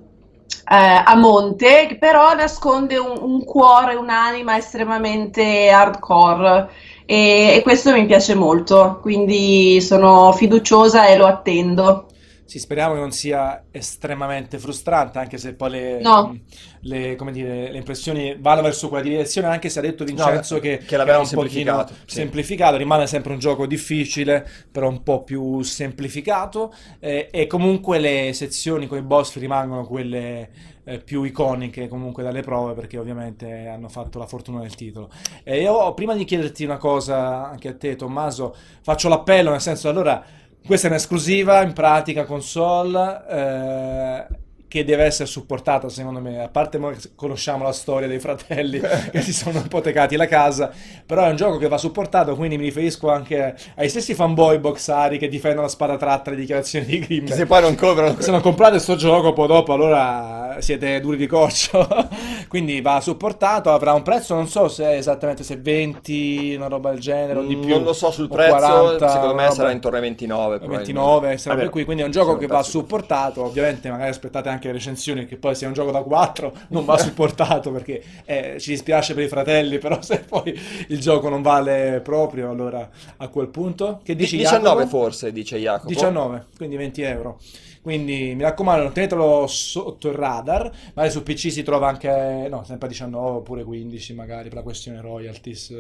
eh, a monte, che però nasconde un, un cuore, un'anima estremamente hardcore. E, e questo mi piace molto, quindi sono fiduciosa e lo attendo. Sì, speriamo che non sia estremamente frustrante, anche se poi le, No. le, come dire, le impressioni vanno verso quella direzione, anche se ha detto Vincenzo No, che, che l'avevano era un pochino semplificato, sì. semplificato, rimane sempre un gioco difficile, però un po' più semplificato, eh, e comunque le sezioni con i boss rimangono quelle eh, più iconiche comunque dalle prove, perché ovviamente hanno fatto la fortuna del titolo. E io, prima di chiederti una cosa anche a te, Tommaso, faccio l'appello, nel senso, allora... Questa è un'esclusiva in pratica console eh, che deve essere supportata secondo me, a parte che conosciamo la storia dei fratelli *laughs* che si sono ipotecati la casa, però è un gioco che va supportato, quindi mi riferisco anche ai stessi fanboy boxari che difendono la spada tratta le dichiarazioni di Grimm. Se poi non coprono... Se non comprate sto gioco, poi dopo allora siete duri di coccio. *laughs* Quindi va supportato, avrà un prezzo, non so se è esattamente se 20, una roba del genere o di più. Non lo so sul prezzo, 40, secondo me una sarà roba- intorno ai 29. 29, sarà Vabbè, per qui, quindi è un gioco che va supportato, ovviamente magari aspettate anche le recensioni che poi sia un gioco da 4 non va *laughs* supportato perché eh, ci dispiace per i fratelli, però se poi il gioco non vale proprio, allora a quel punto che dici 19 Jacopo? forse, dice Jacopo. 19, quindi 20 euro. Quindi mi raccomando, non tenetelo sotto il radar. Magari su PC si trova anche, no, sempre 19 oppure 15 magari per la questione royalties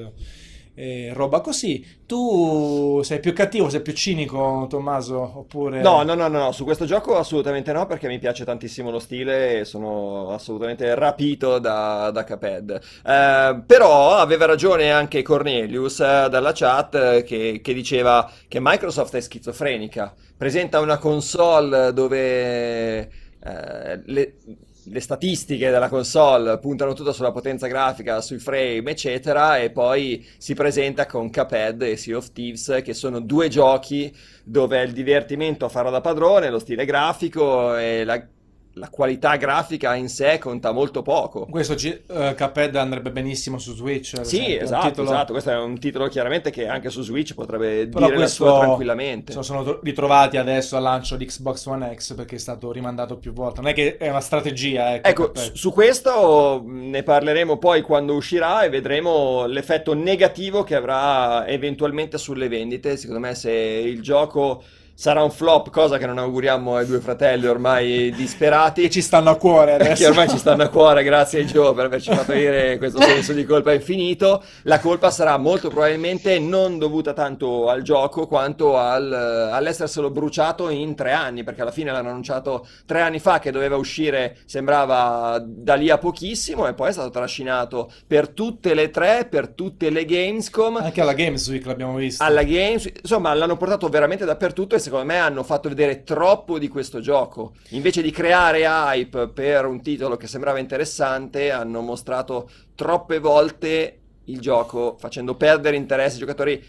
e roba così. Tu sei più cattivo, sei più cinico, Tommaso, oppure... No, no, no, no, su questo gioco assolutamente no, perché mi piace tantissimo lo stile e sono assolutamente rapito da, da Cuphead. Eh, però aveva ragione anche Cornelius eh, dalla chat eh, che, che diceva che Microsoft è schizofrenica. Presenta una console dove eh, le, le statistiche della console puntano tutto sulla potenza grafica, sui frame, eccetera, e poi si presenta con Cuphead e Sea of Thieves, che sono due giochi dove il divertimento a farlo da padrone, lo stile grafico e la la qualità grafica in sé conta molto poco. Questo G- uh, Cuphead andrebbe benissimo su Switch. Sì, esempio, esatto, titolo- esatto, questo è un titolo chiaramente che anche su Switch potrebbe Però dire la questo sua tranquillamente. sono tro- ritrovati adesso al lancio di Xbox One X perché è stato rimandato più volte. Non è che è una strategia, ecco. Ecco, su questo mh, ne parleremo poi quando uscirà e vedremo l'effetto negativo che avrà eventualmente sulle vendite. Secondo me se il gioco sarà un flop, cosa che non auguriamo ai due fratelli ormai disperati, Che *laughs* ci stanno a cuore che adesso. ormai ci stanno a cuore, grazie a Joe per averci fatto dire *laughs* questo senso di colpa infinito. La colpa sarà molto probabilmente non dovuta tanto al gioco quanto al, all'esserselo bruciato in tre anni, perché alla fine l'hanno annunciato tre anni fa che doveva uscire, sembrava da lì a pochissimo, e poi è stato trascinato per tutte le tre, per tutte le Gamescom. Anche alla Games Week l'abbiamo visto. Alla Games, insomma, l'hanno portato veramente dappertutto e secondo me hanno fatto vedere troppo di questo gioco. Invece di creare hype per un titolo che sembrava interessante, hanno mostrato troppe volte il gioco facendo perdere interesse ai giocatori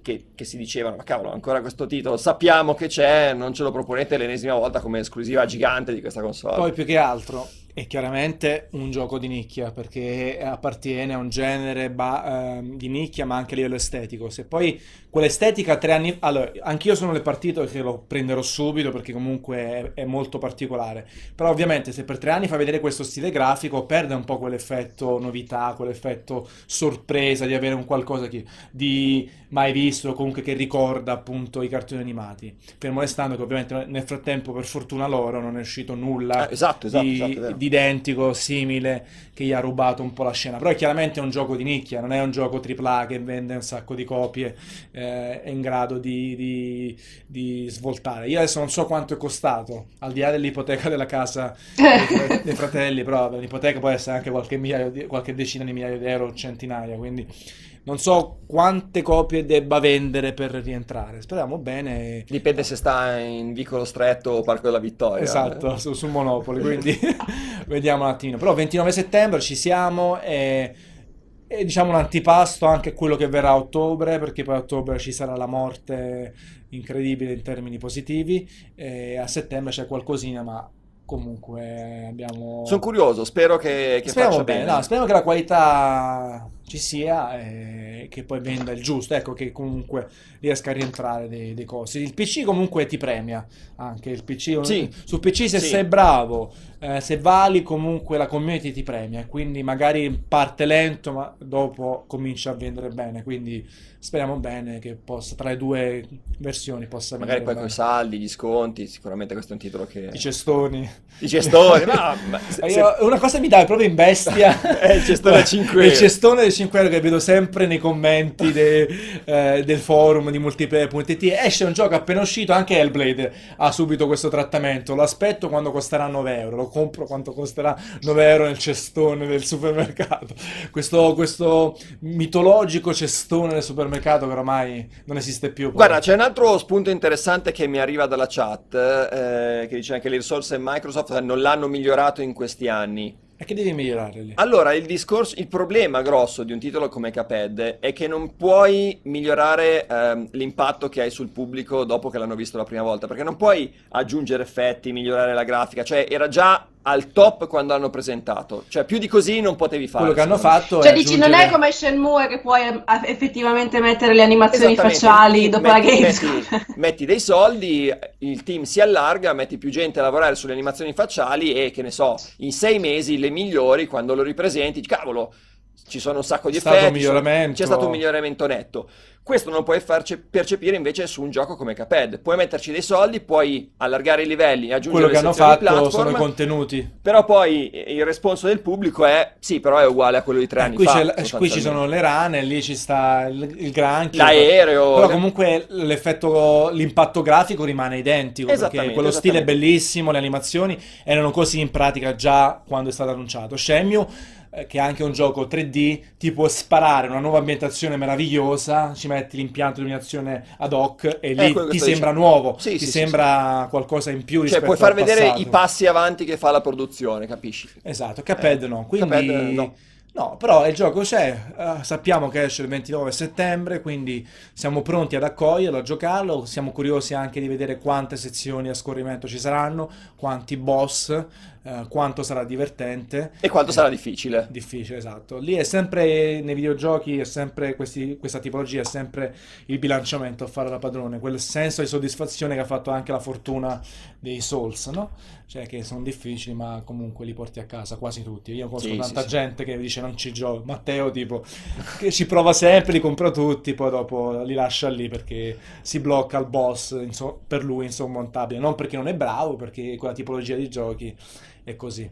che, che si dicevano, ma cavolo, ancora questo titolo, sappiamo che c'è, non ce lo proponete l'ennesima volta come esclusiva gigante di questa console. Poi più che altro è chiaramente un gioco di nicchia perché appartiene a un genere ba- ehm, di nicchia ma anche a livello estetico. Se poi quell'estetica tre anni... Allora, anch'io sono le partite che lo prenderò subito perché comunque è, è molto particolare. Però ovviamente se per tre anni fa vedere questo stile grafico perde un po' quell'effetto novità, quell'effetto sorpresa di avere un qualcosa che- di mai visto, comunque che ricorda appunto i cartoni animati. Fermo restando che ovviamente nel frattempo per fortuna loro non è uscito nulla Eh, esatto, esatto, di, esatto, identico, simile, che gli ha rubato un po' la scena. Però è chiaramente un gioco di nicchia, non è un gioco AAA che vende un sacco di copie, eh, è in grado di, di- di svoltare. Io adesso non so quanto è costato, al di là dell'ipoteca della casa dei, *laughs* dei fratelli, però l'ipoteca può essere anche qualche, migliaio di- qualche decina di migliaia di euro, centinaia, quindi non so quante copie debba vendere per rientrare. Speriamo bene. Dipende se sta in vicolo stretto o Parco della Vittoria. Esatto, su, su Monopoli, quindi *laughs* *laughs* vediamo un attimo. Però 29 settembre ci siamo e, e diciamo un antipasto anche a quello che verrà a ottobre, perché poi a ottobre ci sarà la morte incredibile in termini positivi e a settembre c'è qualcosina, ma comunque abbiamo... Sono curioso, spero che, che Speriamo faccia bene, bene. no, speriamo che la qualità ci sia e che poi venda il giusto, ecco che comunque riesca a rientrare dei, dei costi. Il PC comunque ti premia anche, il PC, Sì. su PC se Sì. sei bravo, eh, se vali comunque la community ti premia, quindi magari parte lento ma dopo comincia a vendere bene, quindi speriamo bene che possa, tra le due versioni possa Magari poi con i saldi, gli sconti, sicuramente questo è un titolo che... I cestoni. I cestori, ma, ma *laughs* se- se- io- una cosa mi dai proprio in bestia È *laughs* il cestone a *laughs* 5 il euro. cestone dei 5 euro che vedo sempre nei commenti de- *laughs* eh, del forum di multiplayer.it esce un gioco appena uscito anche Hellblade ha subito questo trattamento. Lo aspetto quando costerà 9 euro lo compro quando costerà 9 euro nel cestone del supermercato. Questo, questo mitologico cestone del supermercato che ormai non esiste più. Guarda, c'è un altro spunto interessante che mi arriva dalla chat, eh, che dice anche le risorse Microsoft non l'hanno migliorato in questi anni. E che devi migliorare lì? Allora, il discorso, il problema grosso di un titolo come Cuphead è che non puoi migliorare ehm, l'impatto che hai sul pubblico dopo che l'hanno visto la prima volta, perché non puoi aggiungere effetti, migliorare la grafica, cioè era già al top quando hanno presentato, cioè più di così non potevi fare. quello che hanno fatto Cioè è dici, non è aggiungere- come Shenmue che puoi eh, effettivamente mettere le animazioni facciali metti- dopo la metti- Gamescom. metti- metti dei soldi, il team si allarga, metti più gente a lavorare sulle animazioni facciali e che ne so, in sei mesi le migliori quando lo ripresenti, cavolo, ci sono un sacco di stato effetti, sono- c'è stato un miglioramento netto. Questo non puoi farci percepire invece su un gioco come Cuphead. Puoi metterci dei soldi, puoi allargare i livelli, aggiungere quello le che hanno fatto sono i contenuti però poi il responso del pubblico è sì, però è uguale a quello di tre Eh, anni qui, fa. la- qui ci sono le rane, lì ci sta il, il granchio. L'aereo. Però comunque l'effetto, l'impatto grafico rimane identico. Perché quello stile è bellissimo, le animazioni erano così in pratica già quando è stato annunciato. Shenmue, eh, che è anche un gioco 3D, ti può sparare una nuova ambientazione meravigliosa, ci metti l'impianto di illuminazione ad hoc e lì Eh, ti sembra dicendo. nuovo, Sì, ti sì, sì, sembra qualcosa in più Cioè, puoi far vedere passato. i passi avanti che fa la produzione, capisci? Esatto, Cuphead Eh, no, quindi Cuphead no. No, però il gioco c'è, eh, sappiamo che esce il 29 settembre, quindi siamo pronti ad accoglierlo, a giocarlo, siamo curiosi anche di vedere quante sezioni a scorrimento ci saranno, quanti boss, eh, quanto sarà divertente. E quanto sarà difficile. Difficile, esatto. Lì è sempre, nei videogiochi, è sempre questi- questa tipologia, è sempre il bilanciamento a fare la padrone, quel senso di soddisfazione che ha fatto anche la fortuna dei Souls, no? Cioè che sono difficili, ma comunque li porti a casa quasi tutti. Io conosco Sì, sì, tanta sì. gente che dice non ci gioco. Matteo, tipo, che ci prova sempre, li compra tutti, poi dopo li lascia lì perché si blocca il boss, inso- per lui insormontabile. Non perché non è bravo, perché quella tipologia di giochi è così.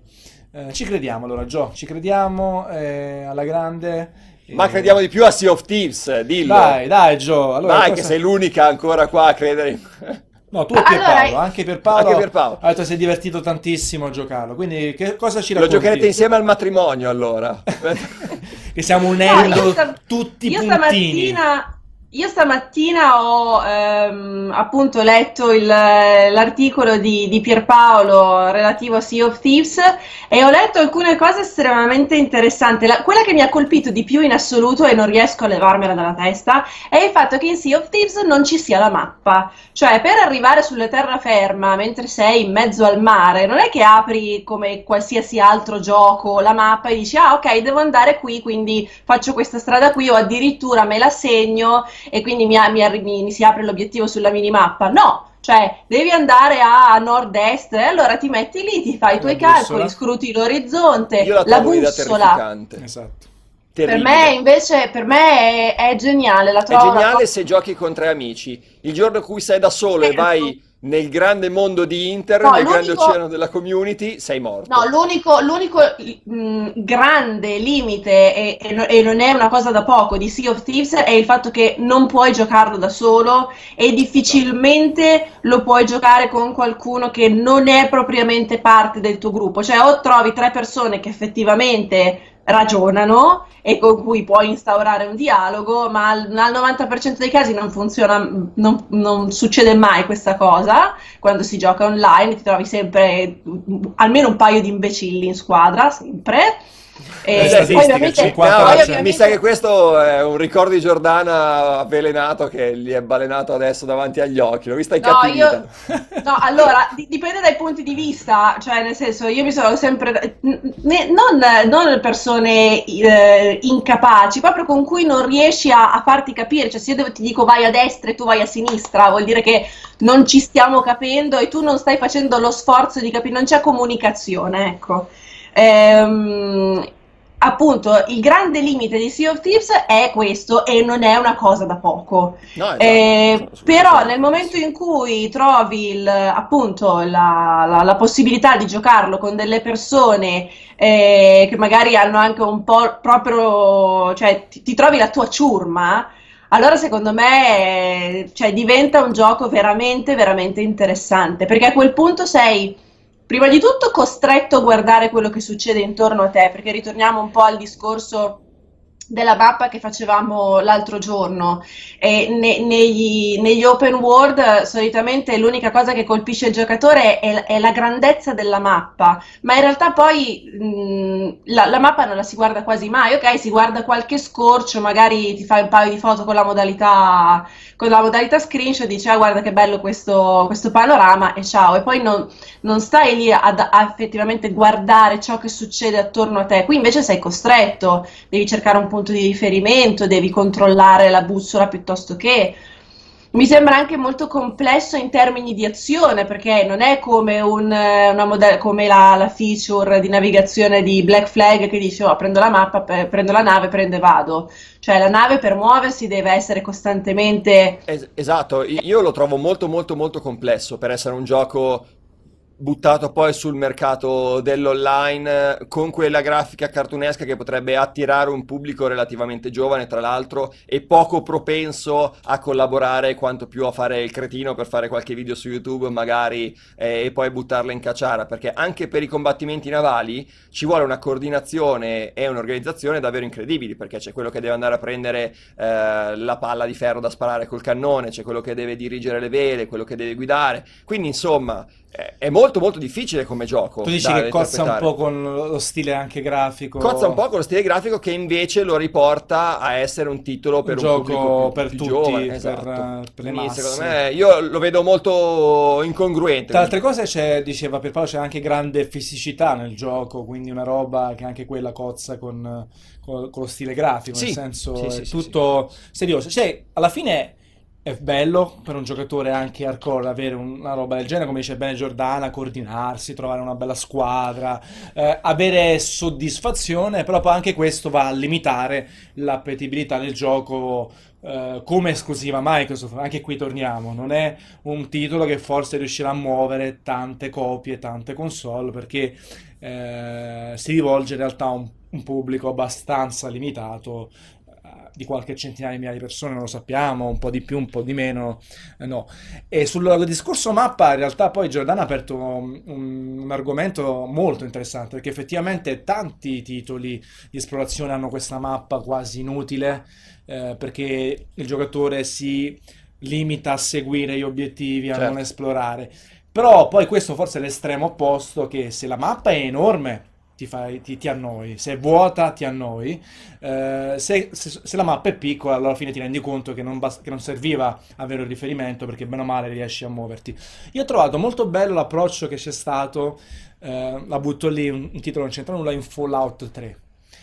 Eh, ci crediamo allora, Gio, ci crediamo eh, alla grande. Ma Eh, crediamo di più a Sea of Thieves, dillo. Dai, dai, Gio. Allora, Dai, cosa- che sei l'unica ancora qua a credere. No, tu e Pierpaolo, Allora, anche Pierpaolo, Anche Pierpaolo. ha detto si è divertito tantissimo a giocarlo, quindi che cosa ci Lo racconti? giocherete insieme al matrimonio allora. *laughs* Che stiamo No, unendo io sta- tutti i io puntini. stamattina, io stamattina ho ehm, appunto letto il- l'articolo di, di Pierpaolo relativo a Sea of Thieves e ho letto alcune cose estremamente interessanti. La- quella che mi ha colpito di più in assoluto e non riesco a levarmela dalla testa è il fatto che in Sea of Thieves non ci sia la mappa. Cioè, per arrivare sulla terraferma mentre sei in mezzo al mare, non è che apri come qualsiasi altro gioco la mappa e dici, ah, ok, devo andare qui, quindi faccio questa strada qui, o addirittura me la segno e quindi mi, mi mi- mi si apre l'obiettivo sulla minimappa. No! Cioè, devi andare a, nord-est e allora ti metti lì, ti fai i tuoi bussola. calcoli, scruti l'orizzonte, Io la la bussola. Esatto. Per Terribile. me invece, per me è, è geniale, la È trovo una geniale se giochi con tre amici. Il giorno in cui sei da solo e vai nel grande mondo di Inter, No, nel grande oceano della community, sei morto. No, l'unico, l'unico, mh, grande limite, e, e e non è una cosa da poco, di Sea of Thieves è il fatto che non puoi giocarlo da solo e difficilmente lo puoi giocare con qualcuno che non è propriamente parte del tuo gruppo. Cioè, o trovi tre persone che effettivamente ragionano e con cui puoi instaurare un dialogo, ma al, al 90% dei casi non funziona, non, non succede mai questa cosa quando si gioca online, ti trovi sempre almeno un paio di imbecilli in squadra, sempre. Eh, ovviamente, 50%. poi No, ovviamente- Mi sa che questo è un ricordo di Giordana avvelenato che gli è balenato adesso davanti agli occhi. L'ho vista No, incattivita. io, no, allora di- dipende dai punti di vista, cioè nel senso io mi sono sempre, non, non persone eh, incapaci, proprio con cui non riesci a, a farti capire, cioè se io ti dico vai a destra e tu vai a sinistra, vuol dire che non ci stiamo capendo e tu non stai facendo lo sforzo di capire, non c'è comunicazione, ecco. Ehm, appunto, il grande limite di Sea of Thieves è questo e non è una cosa da poco. No, esatto, Eh, però nel momento in cui trovi il- appunto la, la- la possibilità di giocarlo con delle persone eh, che magari hanno anche un po' proprio, cioè ti, ti trovi la tua ciurma, allora secondo me cioè, diventa un gioco veramente, veramente interessante, perché a quel punto sei prima di tutto costretto a guardare quello che succede intorno a te, perché ritorniamo un po' al discorso della mappa che facevamo l'altro giorno. E ne- negli, negli open world solitamente l'unica cosa che colpisce il giocatore è, è la grandezza della mappa, ma in realtà poi mh, la, la mappa non la si guarda quasi mai, ok? Si guarda qualche scorcio, magari ti fai un paio di foto con la modalità, con la modalità screenshot, dici ah guarda che bello questo, questo panorama e ciao, e poi non, non stai lì ad, a effettivamente guardare ciò che succede attorno a te, qui invece sei costretto, devi cercare un punto di riferimento, devi controllare la bussola piuttosto che. Mi sembra anche molto complesso in termini di azione, perché non è come, un, eh, moda- come la, la feature di navigazione di Black Flag che dice oh, prendo la mappa, prendo la nave, prendo e vado. Cioè la nave per muoversi deve essere costantemente Es- esatto, io lo trovo molto molto molto complesso per essere un gioco buttato poi sul mercato dell'online eh, con quella grafica cartunesca che potrebbe attirare un pubblico relativamente giovane, tra l'altro, e poco propenso a collaborare quanto più a fare il cretino per fare qualche video su YouTube magari eh, e poi buttarla in cacciara, perché anche per i combattimenti navali ci vuole una coordinazione e un'organizzazione davvero incredibili, perché c'è quello che deve andare a prendere eh, la palla di ferro da sparare col cannone, c'è quello che deve dirigere le vele, quello che deve guidare. Quindi, insomma, è molto molto difficile come gioco. Tu dici che cozza un po' con lo stile anche grafico. Cozza un po' con lo stile grafico che invece lo riporta a essere un titolo per Un un, gioco pubblico più, per più tutti, giovane. per, esatto. eh, per le Quindi masse. secondo me io lo vedo molto incongruente. Tra altre cose c'è, diceva Pierpaolo, c'è anche grande fisicità nel gioco, quindi una roba che anche quella cozza con, con- con lo stile grafico, Sì, nel senso sì, è sì, sì, tutto serioso. Cioè, alla fine è bello per un giocatore anche hardcore avere una roba del genere, come dice bene Giordana, coordinarsi, trovare una bella squadra, eh, avere soddisfazione, però poi anche questo va a limitare l'appetibilità del gioco eh, come esclusiva Microsoft. Anche qui torniamo, non è un titolo che forse riuscirà a muovere tante copie, tante console, perché eh, si rivolge in realtà a un, un pubblico abbastanza limitato di qualche centinaia di migliaia di persone, non lo sappiamo, un po' di più, un po' di meno, eh, no. E sul discorso mappa, in realtà poi Giordano ha aperto un, un- argomento molto interessante, perché effettivamente tanti titoli di esplorazione hanno questa mappa quasi inutile, eh, perché il giocatore si limita a seguire gli obiettivi, a non Certo. esplorare. Però poi questo forse è l'estremo opposto, che se la mappa è enorme ti, fai- ti- ti annoi, se è vuota ti annoi, Eh, se, se- se la mappa è piccola alla fine ti rendi conto che non, bas- che non serviva avere un riferimento perché bene o male riesci a muoverti. Io ho trovato molto bello l'approccio che c'è stato, eh, la butto lì, un, un titolo non c'entra nulla, in Fallout 3.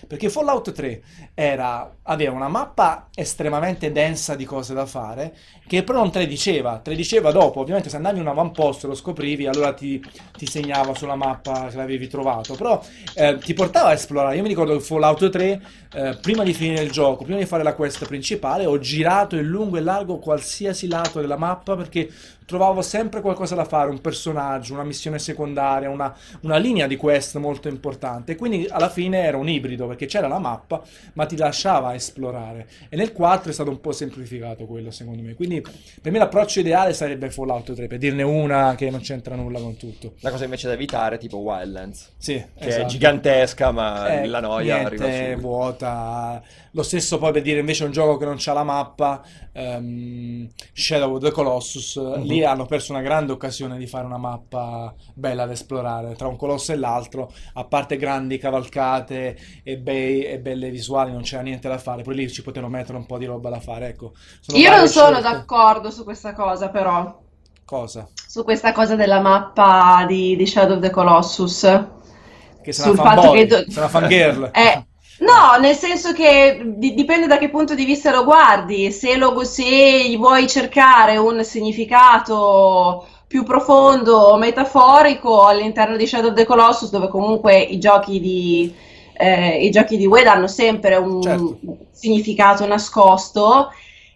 Perché Fallout 3 era- aveva una mappa estremamente densa di cose da fare, che però non te le diceva, te le diceva dopo. Ovviamente, se andavi in un avamposto e lo scoprivi, allora ti, ti segnava sulla mappa che l'avevi trovato. Però eh, ti portava a esplorare. Io mi ricordo che Fallout 3, eh, prima di finire il gioco, prima di fare la quest principale, ho girato in lungo e largo qualsiasi lato della mappa perché trovavo sempre qualcosa da fare, un personaggio, una missione secondaria, una, una linea di quest molto importante. Quindi alla fine era un ibrido perché c'era la mappa, ma ti lasciava esplorare. E nel 4 è stato un po' semplificato quello, secondo me. Quindi per me l'approccio ideale sarebbe Fallout 3, per dirne una che non c'entra nulla con tutto. La cosa invece da evitare, tipo Wildlands, Sì, che è esatto. gigantesca, ma Eh, la noia arriva niente, subito. vuota. Lo stesso poi per dire invece un gioco che non c'ha la mappa, ehm, Shadow of the Colossus, Mhm. lì hanno perso una grande occasione di fare una mappa bella da esplorare tra un colosso e l'altro, a parte grandi cavalcate e, bei- e belle visuali, non c'era niente da fare, poi lì ci potevano mettere un po' di roba da fare, ecco. Sono Io non sono scelte. d'accordo su questa cosa, però. Cosa? Su questa cosa della mappa di, di Shadow of the Colossus. Che sei Sul fanboy, che do- una fangirl. *laughs* Eh, no, nel senso che di- dipende da che punto di vista lo guardi. Se, lo, se vuoi cercare un significato più profondo o metaforico all'interno di Shadow of the Colossus, dove comunque i giochi di, eh, i giochi di Wade hanno sempre un Certo. significato nascosto.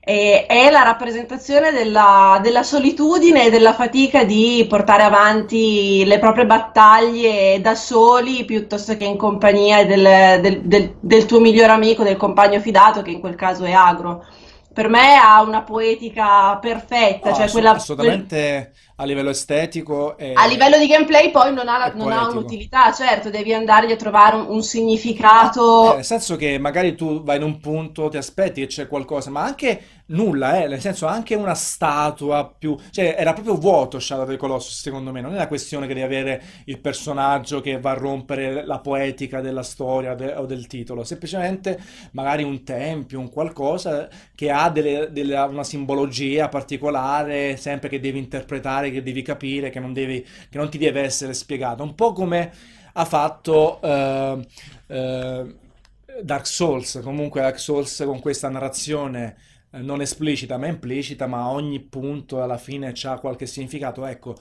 E è la rappresentazione della, della solitudine e della fatica di portare avanti le proprie battaglie da soli piuttosto che in compagnia del, del- del- del tuo migliore amico, del compagno fidato, che in quel caso è Agro. Per me ha una poetica perfetta, No, cioè ass- quella, assolutamente a livello estetico e a livello di gameplay poi non ha, non ha un'utilità, certo, devi andargli a trovare un, un significato. Eh, nel senso che magari tu vai in un punto, ti aspetti che c'è qualcosa, ma anche nulla, eh, nel senso anche una statua più... Cioè era proprio vuoto Shadow of the Colossus secondo me, non è la questione che devi avere il personaggio che va a rompere la poetica della storia de- o del titolo, semplicemente magari un tempio, un qualcosa che ha delle- delle- una simbologia particolare, sempre che devi interpretare, che devi capire, che non devi, che non ti deve essere spiegato, un po' come ha fatto eh, eh, Dark Souls, comunque Dark Souls con questa narrazione eh, non esplicita ma implicita, ma ogni punto alla fine ha qualche significato. Ecco,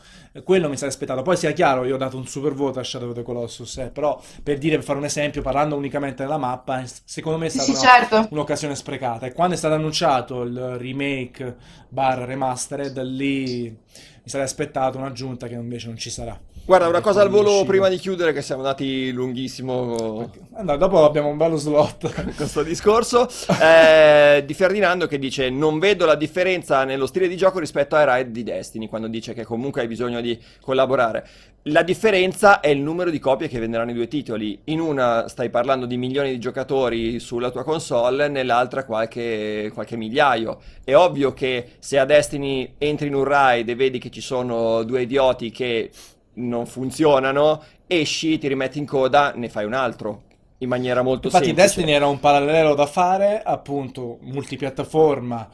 quello mi sarei aspettato. Poi sia chiaro, io ho dato un super voto a Shadow of the Colossus, eh, però per dire, per fare un esempio, parlando unicamente della mappa, eh, secondo me è stata sì, una- certo. un'occasione sprecata. E quando è stato annunciato il remake bar remastered, lì mi sarei aspettato un'aggiunta che invece non ci sarà. Guarda, una cosa al volo prima di chiudere, che siamo andati lunghissimo. Allora, dopo abbiamo un bello slot. *laughs* questo discorso. Eh, di Ferdinando che dice non vedo la differenza nello stile di gioco rispetto ai raid di Destiny quando dice che comunque hai bisogno di collaborare. La differenza è il numero di copie che venderanno i due titoli. In una stai parlando di milioni di giocatori sulla tua console nell'altra qualche, qualche migliaio. È ovvio che se a Destiny entri in un raid e vedi che ci sono due idioti che non funzionano, esci, ti rimetti in coda, ne fai un altro in maniera molto Infatti semplice. Destiny era un parallelo da fare, appunto, multipiattaforma,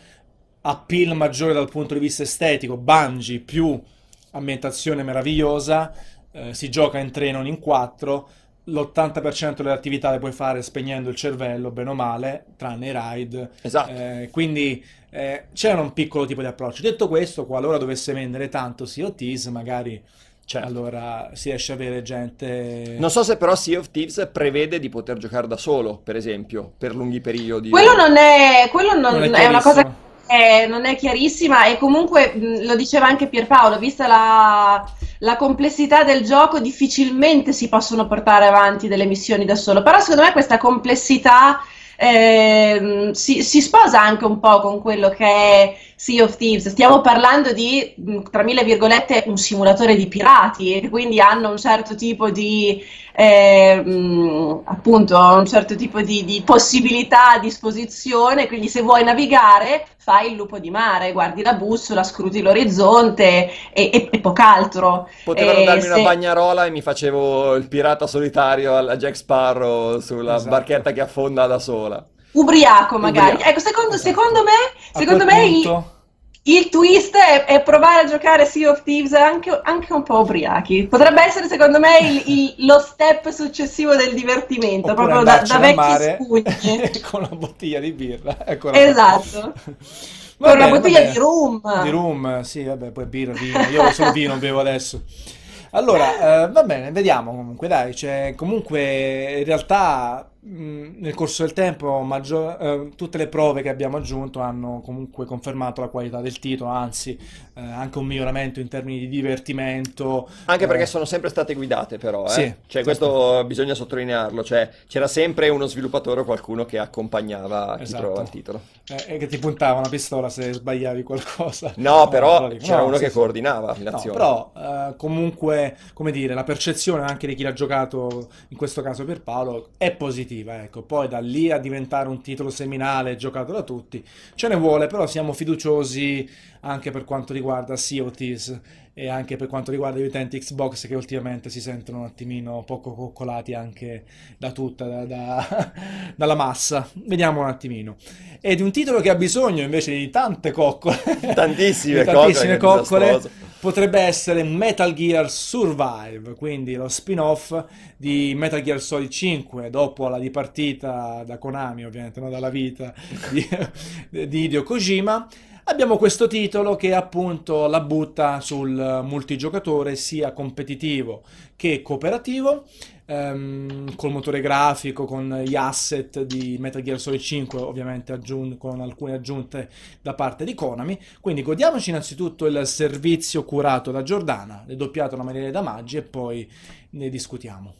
appeal maggiore dal punto di vista estetico, Bungie più ambientazione meravigliosa, eh, si gioca in tre, non in quattro, l'80% delle attività le puoi fare spegnendo il cervello, bene o male, tranne i raid. Esatto. Eh, quindi eh, c'era un piccolo tipo di approccio. Detto questo, qualora dovesse vendere tanto Sea of Thieves, magari Certo. allora si riesce a avere gente... Non so se però Sea of Thieves prevede di poter giocare da solo, per esempio, per lunghi periodi. Quello non è, quello non- Non è è una cosa che non è chiarissima e comunque lo diceva anche Pierpaolo, vista la, la complessità del gioco, difficilmente si possono portare avanti delle missioni da solo, però secondo me questa complessità ehm, si, si sposa anche un po' con quello che è Sea of Thieves. Stiamo parlando di, mh, tra mille virgolette, un simulatore di pirati, e quindi hanno un certo tipo di, ehm, appunto, un certo tipo di, di possibilità a disposizione. Quindi, se vuoi navigare, fai il lupo di mare, guardi la bussola, scruti l'orizzonte e, e, e poco altro. Potevano Eh, darmi una se- bagnarola e mi facevo il pirata solitario alla Jack Sparrow sulla Esatto. barchetta che affonda da sola. Ubriaco, magari. Ubriaco. Ecco, secondo, Esatto. secondo me, secondo me il, il twist è, è provare a giocare Sea of Thieves anche, anche un po' ubriachi. Potrebbe essere, secondo me, il- *laughs* il- lo step successivo del divertimento, Oppure proprio da, da vecchi mare spugni. *laughs* con una bottiglia di birra. Ecco Esatto. Va *laughs* Con una bottiglia di rum. Di rum, sì, vabbè, poi birra, vino. Io solo vino bevo adesso. Allora, eh, va bene, vediamo comunque, dai, cioè, comunque in realtà nel corso del tempo maggio- eh, tutte le prove che abbiamo aggiunto hanno comunque confermato la qualità del titolo, anzi eh, anche un miglioramento in termini di divertimento. Anche perché eh, sono sempre state guidate, però, eh. Sì, Cioè, sì. questo bisogna sottolinearlo. Cioè, c'era sempre uno sviluppatore o qualcuno che accompagnava chi Esatto. provava il titolo. eh, e che ti puntava una pistola se sbagliavi qualcosa. No, però dico, c'era no, uno sì, che sì. coordinava No, l'azione. però eh, comunque, come dire, la percezione anche di chi l'ha giocato, in questo caso per Paolo, è positiva, ecco. Poi da lì a diventare un titolo seminale giocato da tutti, ce ne vuole, però siamo fiduciosi anche per quanto riguarda Thieves e anche per quanto riguarda gli utenti Xbox che ultimamente si sentono un attimino poco coccolati anche da tutta, da- da- *laughs* dalla massa. Vediamo un attimino. E di un titolo che ha bisogno invece di tante coccole, Tantissime *laughs* di tantissime coccole, coccole. Potrebbe essere Metal Gear Survive, quindi lo spin-off di Metal Gear Solid 5, dopo la dipartita da Konami, ovviamente, non dalla vita di, *laughs* di Hideo Kojima. Abbiamo questo titolo che appunto la butta sul multigiocatore sia competitivo che cooperativo, ehm, col motore grafico, con gli asset di Metal Gear Solid 5, ovviamente aggiun- con alcune aggiunte da parte di Konami. Quindi godiamoci innanzitutto il servizio curato da Giordana, doppiato da Maria da Maggi e poi ne discutiamo.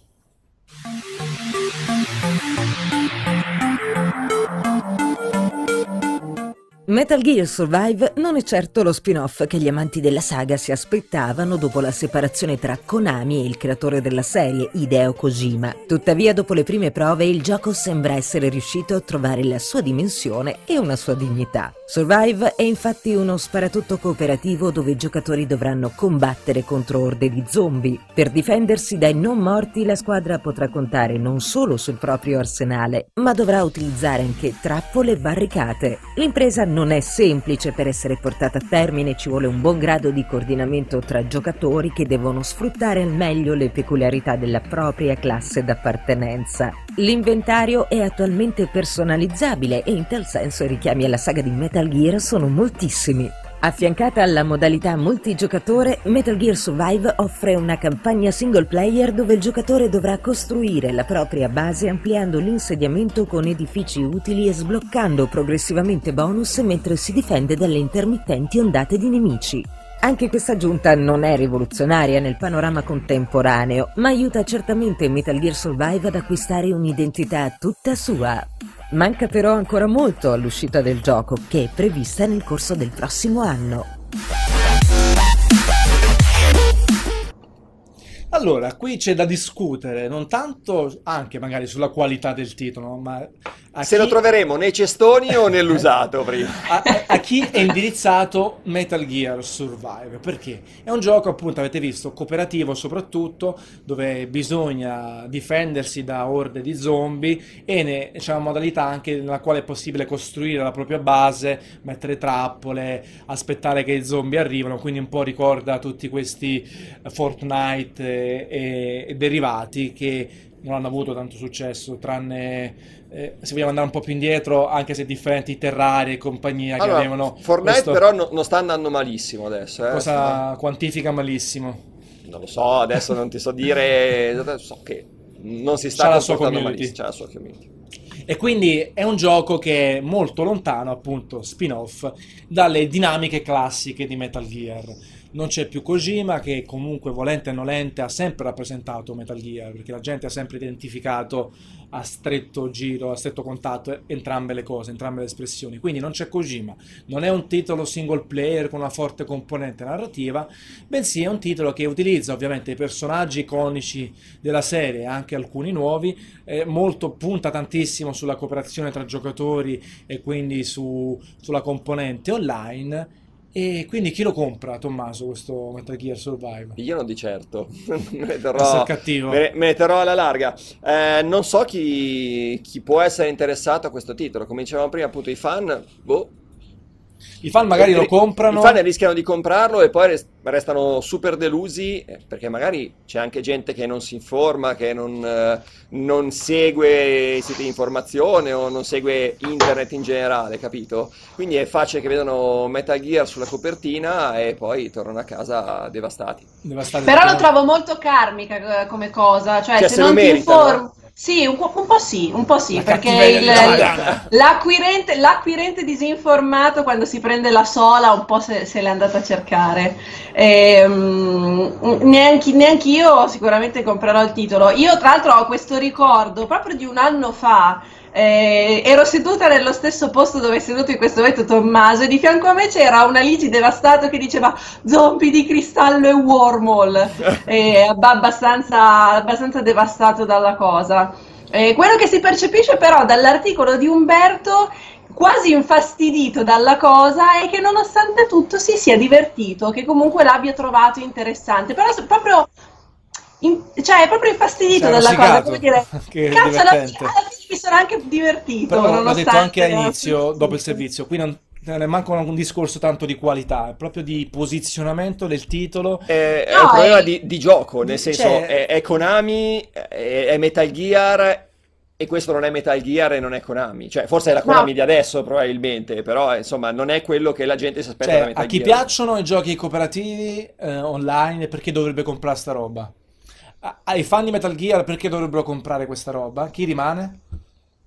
Metal Gear Survive non è certo lo spin-off che gli amanti della saga si aspettavano dopo la separazione tra Konami e il creatore della serie, Hideo Kojima. Tuttavia, dopo le prime prove, il gioco sembra essere riuscito a trovare la sua dimensione e una sua dignità. Survive è infatti uno sparatutto cooperativo dove i giocatori dovranno combattere contro orde di zombie. Per difendersi dai non morti, la squadra potrà contare non solo sul proprio arsenale, ma dovrà utilizzare anche trappole e barricate. L'impresa non è semplice per essere portata a termine, ci vuole un buon grado di coordinamento tra giocatori che devono sfruttare al meglio le peculiarità della propria classe d'appartenenza. L'inventario è attualmente personalizzabile e in tal senso i richiami alla saga di Metal Gear sono moltissimi. Affiancata alla modalità multigiocatore, Metal Gear Survive offre una campagna single player dove il giocatore dovrà costruire la propria base ampliando l'insediamento con edifici utili e sbloccando progressivamente bonus mentre si difende dalle intermittenti ondate di nemici. Anche questa aggiunta non è rivoluzionaria nel panorama contemporaneo, ma aiuta certamente Metal Gear Survive ad acquistare un'identità tutta sua. Manca però ancora molto all'uscita del gioco, che è prevista nel corso del prossimo anno. Allora, qui c'è da discutere, non tanto anche magari sulla qualità del titolo, ma Se lo chi, troveremo nei cestoni o nell'usato *laughs* prima. a, a chi è indirizzato Metal Gear Survive. Perché? È un gioco, appunto, avete visto, cooperativo soprattutto, dove bisogna difendersi da orde di zombie e ne- c'è una modalità anche nella quale è possibile costruire la propria base, mettere trappole, aspettare che i zombie arrivano, quindi un po' ricorda tutti questi Fortnite e, e- derivati che non hanno avuto tanto successo, tranne eh, se vogliamo andare un po' più indietro, anche se differenti Terraria e compagnia che Allora, avevano Fortnite questo- però no- non sta andando malissimo adesso, eh. cosa quantifica malissimo. Non lo so, adesso non ti so dire, so che non si sta comportando malissimo, c'ha la sua community. E quindi è un gioco che è molto lontano, appunto, spin-off, dalle dinamiche classiche di Metal Gear. Non c'è più Kojima che comunque volente o nolente ha sempre rappresentato Metal Gear, perché la gente ha sempre identificato a stretto giro, a stretto contatto entrambe le cose, entrambe le espressioni. Quindi non c'è Kojima, non è un titolo single player con una forte componente narrativa, bensì è un titolo che utilizza ovviamente i personaggi iconici della serie, anche alcuni nuovi, eh, molto punta tantissimo sulla cooperazione tra giocatori e quindi su- sulla componente online. E quindi chi lo compra, Tommaso, questo Metal Gear Survive? Io non di certo, *laughs* me ne Essere terrò, cattivo. me ne- me ne terrò alla larga. Eh, non so chi, chi può essere interessato a questo titolo, come dicevamo prima appunto i fan, boh, I fan magari lo I comprano. fan rischiano di comprarlo e poi res- restano super delusi eh, perché magari c'è anche gente che non si informa, che non, eh, non segue i siti di informazione o non segue internet in generale, capito? Quindi è facile che vedano Metal Gear sulla copertina e poi tornano a casa devastati. devastati Però lo trovo molto karmica eh, come cosa, cioè Cioè, se se non ti meritano. informi... Sì, un po', un po' sì, un po' sì, La perché il- l'acquirente, l'acquirente disinformato quando si prende la sola un po' se, se l'è andata a cercare. Ehm, neanche, neanche io sicuramente comprerò il titolo. Io tra l'altro ho questo ricordo proprio di un anno fa. Eh, ero seduta nello stesso posto dove è seduto in questo momento Tommaso e di fianco a me c'era una Ligi devastato che diceva zombie di cristallo e wormhole *laughs* ab- abbastanza, abbastanza devastato dalla cosa. Eh, quello che si percepisce però dall'articolo di Umberto, quasi infastidito dalla cosa, è che nonostante tutto si sia divertito, che comunque l'abbia trovato interessante. Però proprio, in- cioè, è proprio infastidito Si è dalla cosa, come dire, *laughs* Che cazzo, alla fine, alla fine mi sono anche divertito, Però l'ho detto anche all'inizio, dopo il servizio, qui non, non è manco un discorso tanto di qualità, è proprio di posizionamento del titolo. È, è No, un problema è- di, di gioco, nel Cioè- senso è, è Konami, è, è Metal Gear e questo non è Metal Gear e non è Konami. Cioè, forse è la No. Konami di adesso probabilmente, però insomma non è quello che la gente si aspetta da Cioè, Metal a chi Gear. piacciono i giochi cooperativi eh, online, perché dovrebbe comprare sta roba? A- Ai fan di Metal Gear, perché dovrebbero comprare questa roba? Chi rimane?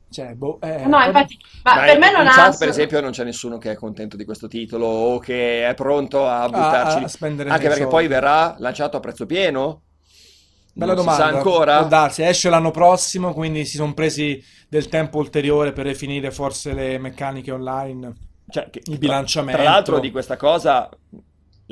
Cioè, boh, eh, No, infatti, ma Ma per me non in ha... chat, per esempio, non c'è nessuno che è contento di questo titolo o che è pronto a a, buttarci a lì. spendere Anche perché soldi. poi verrà lanciato a prezzo pieno? Bella Non si sa domanda, ancora? può darsi, esce l'anno prossimo, quindi si sono presi del tempo ulteriore per definire forse le meccaniche online. Cioè, che- Il bilanciamento. Tra l'altro di questa cosa,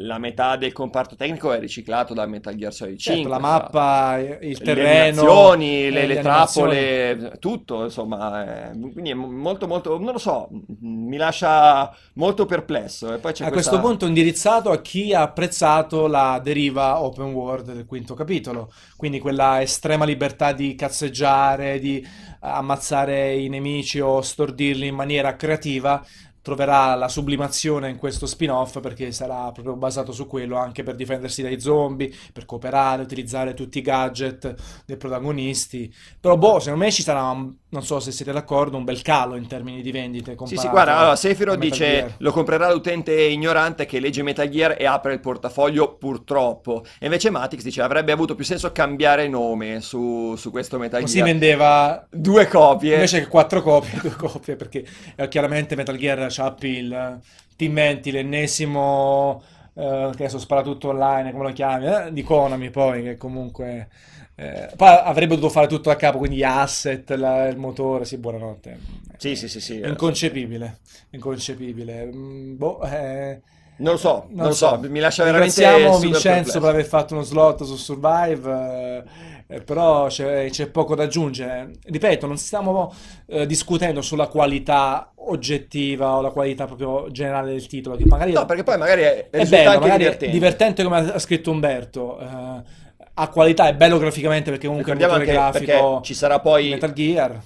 la metà del comparto tecnico è riciclato da Metal Gear Solid Certo, 5. la tra- mappa, il le terreno, animazioni, eh, le, le trappole, tutto, insomma, eh, quindi è molto, molto, non lo so, mi lascia molto perplesso. E poi c'è A questa... questo punto indirizzato a chi ha apprezzato la deriva open world del quinto capitolo, quindi quella estrema libertà di cazzeggiare, di ammazzare i nemici o stordirli in maniera creativa, troverà la sublimazione in questo spin-off perché sarà proprio basato su quello anche per difendersi dai zombie, per cooperare, utilizzare tutti i gadget dei protagonisti. Però boh, secondo me ci sarà, un- non so se siete d'accordo, un bel calo in termini di vendite Sì, sì, guarda, allora Metal dice Gear. lo comprerà l'utente ignorante che legge Metal Gear e apre il portafoglio purtroppo. E invece Matix dice avrebbe avuto più senso cambiare nome su, su questo Metal Gear. vendeva Due copie. invece che quattro copie, *laughs* due copie, perché eh, chiaramente Metal Gear c'ha appeal. Ti inventi l'ennesimo, eh, che adesso spara tutto online, come lo chiami, eh, di Konami poi, che comunque... eh, poi avrebbe dovuto fare tutto da capo, quindi gli asset, la- il motore, sì, buonanotte. Sì, sì, sì, sì. Inconcepibile, inconcepibile. Mm, boh, eh, Non lo so, non, lo so, so. mi lascia veramente Ringraziamo Vincenzo perplesso. per aver fatto uno slot su Survive, eh, eh, però c'è c'è poco da aggiungere. Ripeto, non stiamo eh, discutendo sulla qualità oggettiva o la qualità proprio generale del titolo, che magari No, perché poi magari è, è bello, magari divertente. divertente come ha scritto Umberto. eh, ha qualità, è bello graficamente perché comunque Ricordiamo anche grafico ci sarà poi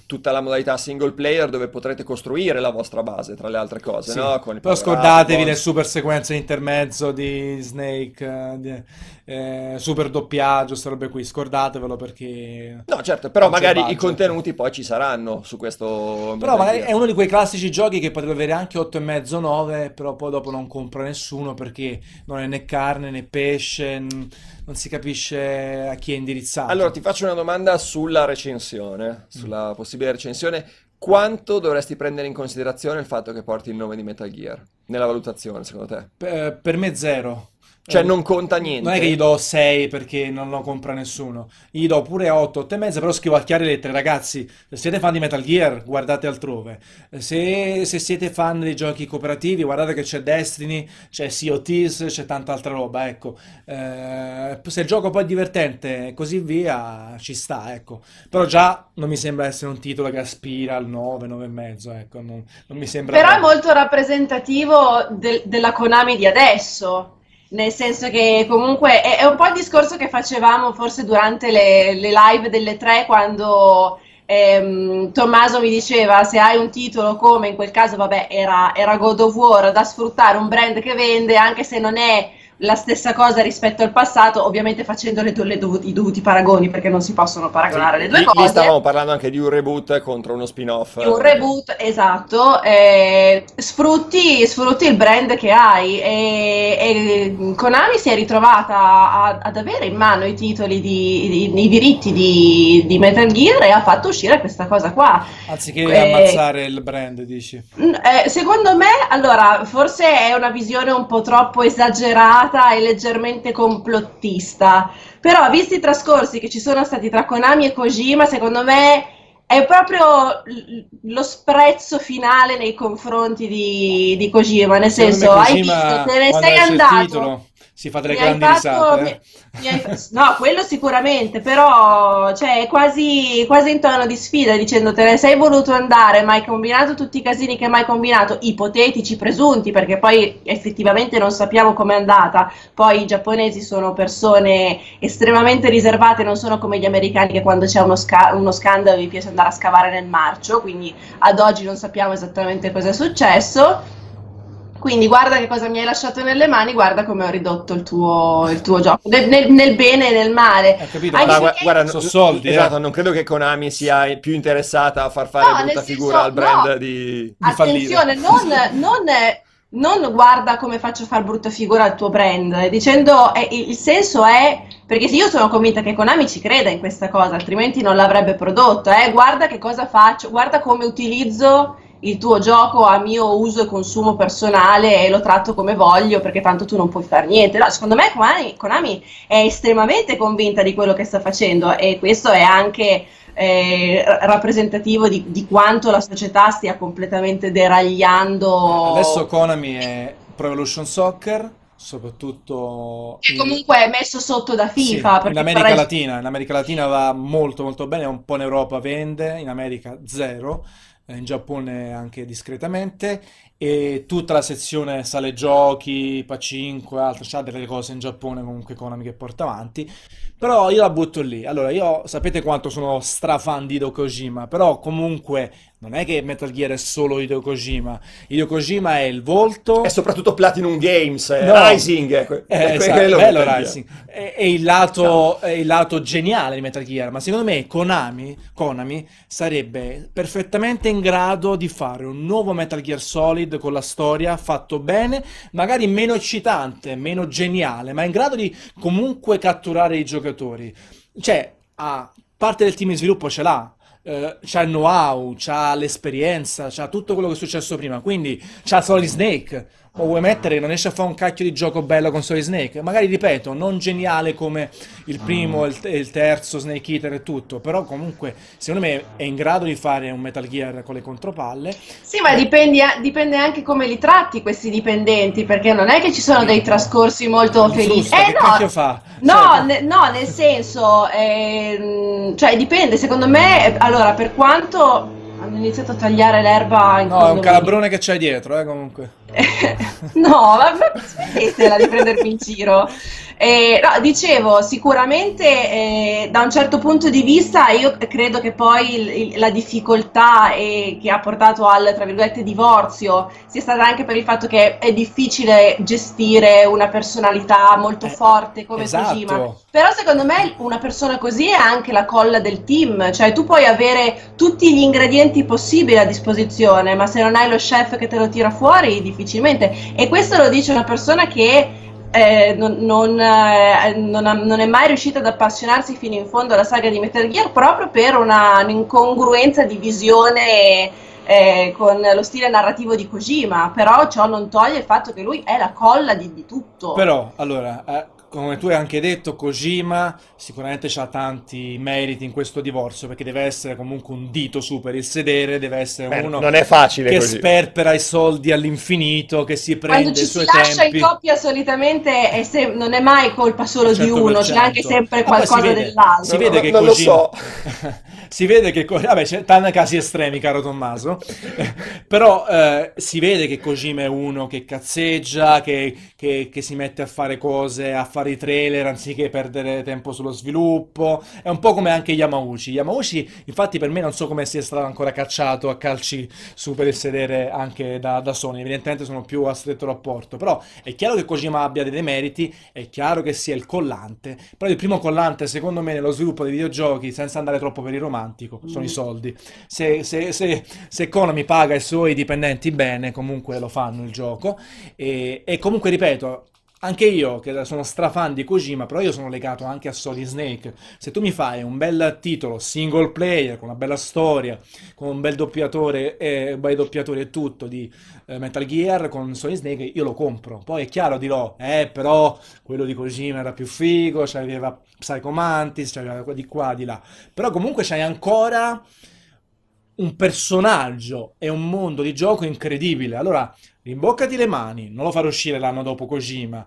tutta la modalità single player dove potrete costruire la vostra base, tra le altre cose, Sì, no? Però scordatevi le super sequenze intermezzo di Snake, eh, di- eh, super doppiaggio, queste robe qui, scordatevelo perché... No, certo, però magari i contenuti poi ci saranno su questo Però magari è uno di quei classici giochi che potrebbe avere anche 8,5, 9, però poi dopo non compra nessuno perché non è né carne né pesce, n- non si capisce a chi è indirizzato. Allora, ti faccio una domanda sulla recensione, sulla possibile recensione. Quanto dovresti prendere in considerazione il fatto che porti il nome di Metal Gear nella valutazione, secondo te? Per me zero. Cioè, Eh, non conta niente? Non è che gli do 6 perché non lo compra nessuno, gli do pure 8, 8 e mezza, però scrivo a chiare lettere, ragazzi, se siete fan di Metal Gear, guardate altrove. Se, se siete fan dei giochi cooperativi, guardate che c'è Destiny, c'è Sea of Thieves, c'è tanta altra roba, ecco. Eh, se il gioco poi è divertente e così via, ci sta, ecco. Però già non mi sembra essere un titolo che aspira al 9, 9 e mezzo, ecco, non, non mi sembra Però è molto rappresentativo del- della Konami di adesso. Nel senso che comunque è, è un po' il discorso che facevamo forse durante le, le live delle tre quando ehm, Tommaso mi diceva se hai un titolo come in quel caso, vabbè, era, era God of War da sfruttare, un brand che vende, anche se non è la stessa cosa rispetto al passato, ovviamente facendo le do- le dovuti- i dovuti paragoni perché non si possono paragonare le due Lì, lì cose. stavamo parlando anche di un reboot contro uno spin-off. Di un reboot, esatto, eh, sfrutti, sfrutti il brand che hai e, e Konami si è ritrovata a- ad avere in mano i titoli, di, di- i diritti di, di Metal Gear e ha fatto uscire questa cosa qua. Anziché Eh, ammazzare il brand, dici. Eh, secondo me, allora, forse è una visione un po' troppo esagerata e leggermente complottista, però visti i trascorsi che ci sono stati tra Konami e Kojima, secondo me è proprio lo sprezzo finale nei confronti di, di Kojima, nel senso, me hai Kojima, visto, te ne sei andato. Si fa delle Mi grandi fatto- risate. mi- eh. mi hai no, quello sicuramente, però cioè, è quasi, quasi in tono di sfida dicendo te ne sei voluto andare, ma hai combinato tutti i casini che mai combinato, ipotetici, presunti, perché poi effettivamente non sappiamo com'è andata. Poi i giapponesi sono persone estremamente riservate, non sono come gli americani che quando c'è uno, sca- uno scandalo vi piace andare a scavare nel marcio, quindi ad oggi non sappiamo esattamente cosa è successo. Quindi guarda che cosa mi hai lasciato nelle mani, guarda come ho ridotto il tuo, il tuo gioco, nel, nel- nel bene e nel male. Hai capito? Anche Ma Guarda, perché- guarda, Sono soldi, eh. esatto, non credo che Konami sia più interessata a far fare No, brutta figura senso, al brand no. di... di Attenzione, non, non- non guarda come faccio far brutta figura al tuo brand, dicendo eh, il il senso è perché io sono convinta che Konami ci creda in questa cosa, altrimenti non l'avrebbe prodotto. eh. Guarda che cosa faccio, guarda come utilizzo il tuo gioco a mio uso e consumo personale e lo tratto come voglio perché tanto tu non puoi fare niente. No, secondo me Konami, Konami è estremamente convinta di quello che sta facendo e questo è anche eh, ra- rappresentativo di, di quanto la società stia completamente deragliando. Adesso Konami è Pro Evolution Soccer, soprattutto Che in- comunque è messo sotto da sì, FIFA. in perché America vorrei- Latina. In America Latina va molto molto bene, un po' in Europa vende, in America zero, in Giappone anche discretamente e tutta la sezione sale giochi, Pacinque, altre, c'ha delle cose in Giappone comunque Konami che porta avanti. Però io la butto lì. Allora, io sapete quanto sono strafan di Hideo Kojima, però comunque non è che Metal Gear è solo Hideo Kojima. Hideo Kojima è il volto. E soprattutto Platinum Games, eh, No. Rising, eh, que- Eh, que- esatto, quello bello. Rising. È, è il lato, è il lato geniale di Metal Gear, ma secondo me Konami, Konami sarebbe perfettamente in grado di fare un nuovo Metal Gear Solid con la storia fatto bene, magari meno eccitante, meno geniale, ma in grado di comunque catturare i giocatori. Cioè, a parte del team di sviluppo ce l'ha. eh, c'ha il know-how, c'ha l'esperienza, c'ha tutto quello che è successo prima. Quindi c'ha Solid Snake, o vuoi mettere che non riesce a fare un cacchio di gioco bello con Solid Snake, magari ripeto, non geniale come il primo e il, il, terzo Snake Eater e tutto, però comunque secondo me è in grado di fare un Metal Gear con le contropalle. Sì, ma dipende, dipende anche come li tratti questi dipendenti, perché non è che ci sono dei trascorsi molto felici. Eh, che no, fa? No, cioè, ne, no, nel senso, eh, cioè dipende, secondo me, allora, per quanto hanno iniziato a tagliare l'erba in No, è un calabrone che c'hai dietro, eh, comunque. No, ma smettetela di prendermi in giro. Eh, no, dicevo, sicuramente eh, da un certo punto di vista io credo che poi il, la difficoltà eh, che ha portato al, tra virgolette, divorzio sia stata anche per il fatto che è difficile gestire una personalità molto eh, forte come esatto. Kojima. Però secondo me una persona così è anche la colla del team, cioè tu puoi avere tutti gli ingredienti possibili a disposizione, ma se non hai lo chef che te lo tira fuori, difficilmente. E questo lo dice una persona che eh, non, non, eh, non, ha, non, è mai riuscito ad appassionarsi fino in fondo alla saga di Metal Gear proprio per una, un'incongruenza di visione eh, con lo stile narrativo di Kojima, però ciò non toglie il fatto che lui è la colla di, di tutto. Però, allora, eh, come tu hai anche detto, Kojima sicuramente ha tanti meriti in questo divorzio perché deve essere comunque un dito su per il sedere, deve essere Beh, uno non è facile che così. sperpera i soldi all'infinito, che si prende i suoi tempi. Quando ci si lascia in coppia solitamente è se- non è mai colpa solo di uno, c'è anche sempre qualcosa si vede, dell'altro. Si vede che non Kojima... lo so. *laughs* si vede che vabbè c'è tanti casi estremi caro Tommaso *laughs* però eh, si vede che Kojima è uno che cazzeggia che, che, che, si mette a fare cose a fare i trailer anziché perdere tempo sullo sviluppo è un po' come anche Yamauchi Yamauchi infatti per me non so come sia stato ancora cacciato a calci su per il sedere anche da, da Sony evidentemente sono più a stretto rapporto però è chiaro che Kojima abbia dei demeriti è chiaro che sia il collante però il primo collante secondo me nello sviluppo dei videogiochi senza andare troppo per i romani romantico, sono mm. i soldi. Se, se, se, se Konami paga i suoi dipendenti bene, comunque lo fanno il gioco. E, e comunque, ripeto, anche io, che sono strafan di Kojima, però io sono legato anche a Solid Snake. Se tu mi fai un bel titolo single player, con una bella storia, con un bel doppiatore, eh, bei doppiatori e tutto di eh, Metal Gear con Solid Snake, io lo compro. Poi è chiaro, dirò, eh, però quello di Kojima era più figo, c'aveva Psycho Mantis, c'aveva di qua, di là. Però comunque c'hai ancora un personaggio e un mondo di gioco incredibile. Allora, rimboccati le mani, non lo farò uscire l'anno dopo Kojima,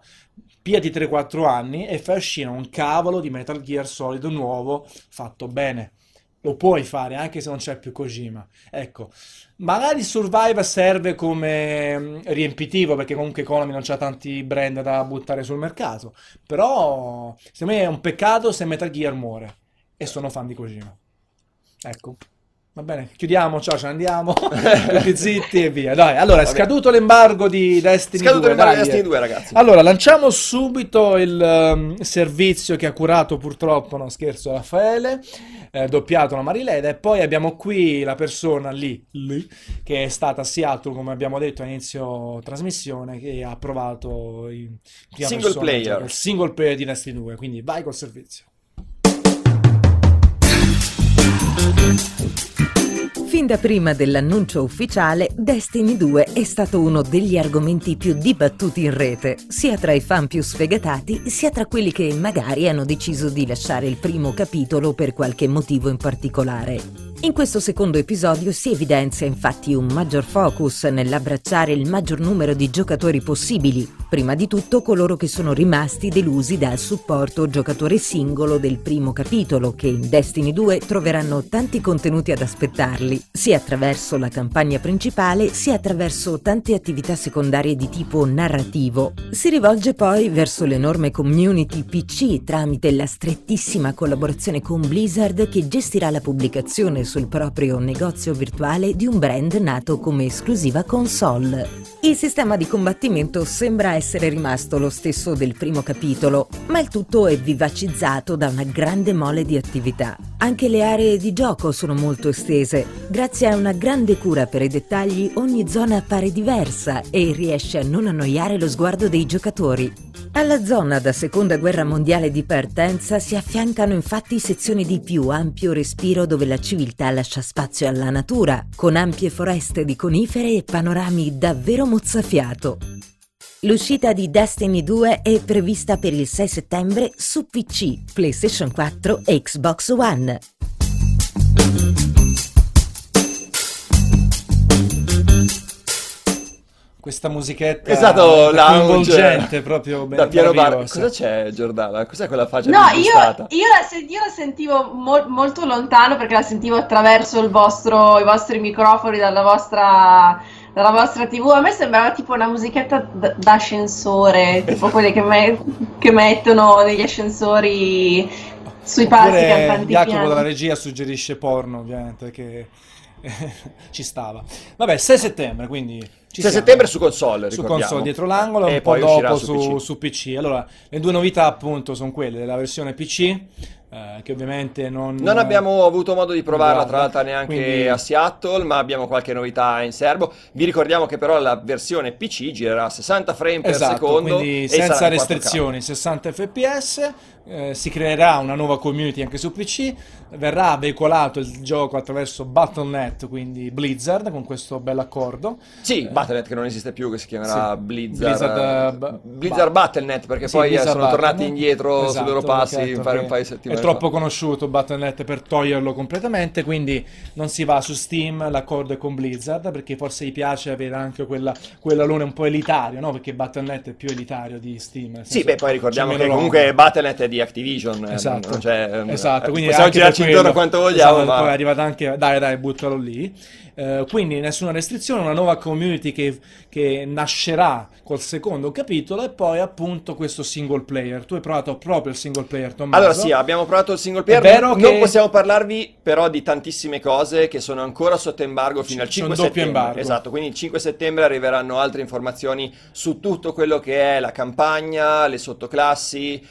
piati 3-4 anni e fai uscire un cavolo di Metal Gear Solid nuovo fatto bene. Lo puoi fare anche se non c'è più Kojima. Ecco, magari Survive serve come mm, riempitivo perché comunque Konami non c'ha tanti brand da buttare sul mercato. Però, secondo me è un peccato se Metal Gear muore. E sono fan di Kojima. Ecco. Va bene, chiudiamo, ciao, ce ne andiamo, *laughs* tutti zitti e via. Dai, allora, è scaduto l'embargo di Destiny scaduto 2. l'embargo di Destiny 2, ragazzi. Allora, lanciamo subito il um, servizio che ha curato purtroppo, no scherzo, Raffaele, eh, doppiato la Marileda, e poi abbiamo qui la persona lì, lì, che è stata a Seattle, come abbiamo detto a inizio trasmissione, che ha provato il single persona, player. il single player di Destiny 2, quindi vai col servizio. Fin da prima dell'annuncio ufficiale, Destiny 2 è stato uno degli argomenti più dibattuti in rete, sia tra i fan più sfegatati, sia tra quelli che magari hanno deciso di lasciare il primo capitolo per qualche motivo in particolare. In questo secondo episodio si evidenzia infatti un maggior focus nell'abbracciare il maggior numero di giocatori possibili, prima di tutto coloro che sono rimasti delusi dal supporto giocatore singolo del primo capitolo, che in Destiny 2 troveranno tanti contenuti ad aspettarli, sia attraverso la campagna principale, sia attraverso tante attività secondarie di tipo narrativo. Si rivolge poi verso l'enorme community PC tramite la strettissima collaborazione con Blizzard che gestirà la pubblicazione sul proprio negozio virtuale di un brand nato come esclusiva console. Il sistema di combattimento sembra essere rimasto lo stesso del primo capitolo, ma il tutto è vivacizzato da una grande mole di attività. Anche le aree di gioco sono molto estese. Grazie a una grande cura per i dettagli, ogni zona appare diversa e riesce a non annoiare lo sguardo dei giocatori. Alla zona da seconda guerra mondiale di partenza si affiancano infatti sezioni di più ampio respiro dove la civiltà lascia spazio alla natura, con ampie foreste di conifere e panorami davvero mozzafiato. L'uscita di Destiny 2 è prevista per il 6 settembre su PC, PlayStation 4 e Xbox One. Questa musichetta Esatto, coinvolgente, proprio Da piano bar. Cosa c'è, Giordana? Cos'è quella faccia No, io, io la, sen- io la sentivo mo- molto lontano perché la sentivo attraverso il vostro- i vostri microfoni dalla vostra, dalla vostra TV. A me sembrava tipo una musichetta d- d'ascensore, tipo quelle che, me- che mettono negli ascensori sui palchi cantanti Jacopo dalla regia suggerisce porno, ovviamente, che *laughs* ci stava. Vabbè, 6 settembre, quindi ci 6 siamo. settembre su console, su console dietro l'angolo e un po' poi dopo su PC. su PC. Allora, le due novità appunto sono quelle della versione PC, eh, che ovviamente non... Non abbiamo avuto modo di provarla, tra l'altro, neanche quindi- a Seattle, ma abbiamo qualche novità in serbo. Vi ricordiamo che però la versione PC girerà a 60 frame per Esatto, secondo quindi senza in 4K. restrizioni, 60 fps, eh, si creerà una nuova community anche su PC, verrà veicolato il gioco attraverso Battle.net, quindi Blizzard, con questo bel accordo. Sì, Eh, Battle.net che non esiste più, che si chiamerà Sì. Blizzard, Blizzard, ba- Blizzard ba- Battle.net, perché Sì, poi eh, Blizzard sono tornati Battle.net. indietro sui Esatto, loro passi fare un è- paio di settimane È troppo fa. conosciuto Battle.net per toglierlo completamente, quindi non si va su Steam, l'accordo è con Blizzard, perché forse gli piace avere anche quella, quell'alone un po' elitario, no? Perché Battle.net è più elitario di Steam. Sì, beh, poi ricordiamo che comunque. Battle.net è di Activision, eh, Esatto, c'è, ehm, esatto, eh, quindi possiamo girarci intorno quanto vogliamo, esatto, ma poi è arrivata anche, dai dai, buttalo lì. Eh, quindi nessuna restrizione, una nuova community che, che nascerà col secondo capitolo e poi appunto questo single player. Tu hai provato proprio il single player, Tommaso? Allora sì, abbiamo provato il single player, È vero non che- possiamo parlarvi però di tantissime cose che sono ancora sotto embargo fino al C'è un 5 doppio settembre. embargo. Esatto, quindi il 5 settembre arriveranno altre informazioni su tutto quello che è la campagna, le sottoclassi,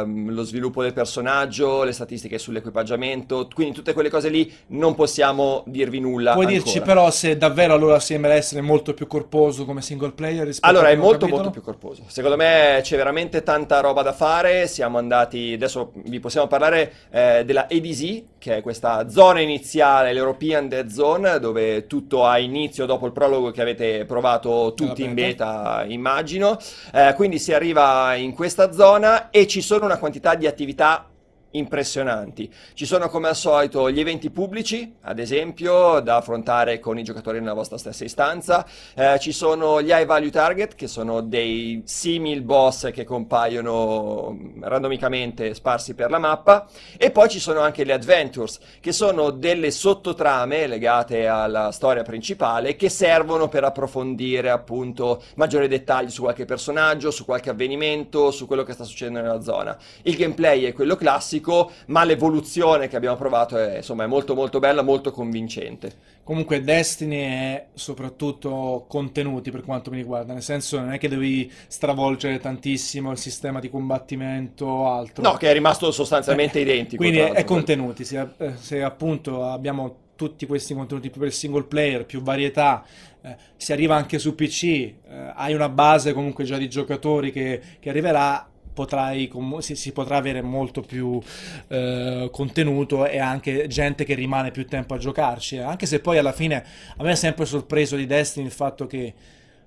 ehm, lo sviluppo del personaggio, le statistiche sull'equipaggiamento, quindi tutte quelle cose lì non possiamo dirvi nulla Puoi ancora. dirci però se davvero allora sembra essere molto più corposo come single player rispetto Allora, al è molto capitolo? molto più corposo. Secondo me c'è veramente tanta roba da fare. Siamo andati, adesso vi possiamo parlare eh, della ADZ, che è questa zona iniziale, l'European Dead Zone, dove tutto ha inizio dopo il prologo che avete provato tutti in beta, immagino. Eh, quindi si arriva in questa zona e ci sono una quantità di attività impressionanti. Ci sono come al solito gli eventi pubblici, ad esempio, da affrontare con i giocatori nella vostra stessa istanza. Eh, ci sono gli high value target, che sono dei simil boss che compaiono mm, randomicamente sparsi per la mappa. E poi ci sono anche le adventures, che sono delle sottotrame legate alla storia principale che servono per approfondire appunto maggiori dettagli su qualche personaggio, su qualche avvenimento, su quello che sta succedendo nella zona. Il gameplay è quello classico, ma l'evoluzione che abbiamo provato è, insomma, è molto molto bella, molto convincente. Comunque Destiny è soprattutto contenuti per quanto mi riguarda, nel senso non è che devi stravolgere tantissimo il sistema di combattimento o altro. No, che è rimasto sostanzialmente Eh, identico. Quindi è, è contenuti, se, eh, se appunto abbiamo tutti questi contenuti più per il single player, più varietà, eh, si arriva anche su PC, eh, hai una base comunque già di giocatori che, che arriverà, potrai, si, si potrà avere molto più eh, contenuto e anche gente che rimane più tempo a giocarci, eh. anche se poi alla fine a me è sempre sorpreso di Destiny il fatto che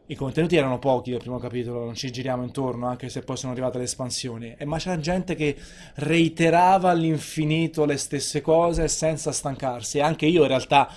i contenuti erano pochi del primo capitolo, non ci giriamo intorno, anche se poi sono arrivate le espansioni. E ma c'era gente che reiterava all'infinito le stesse cose senza stancarsi. E anche io in realtà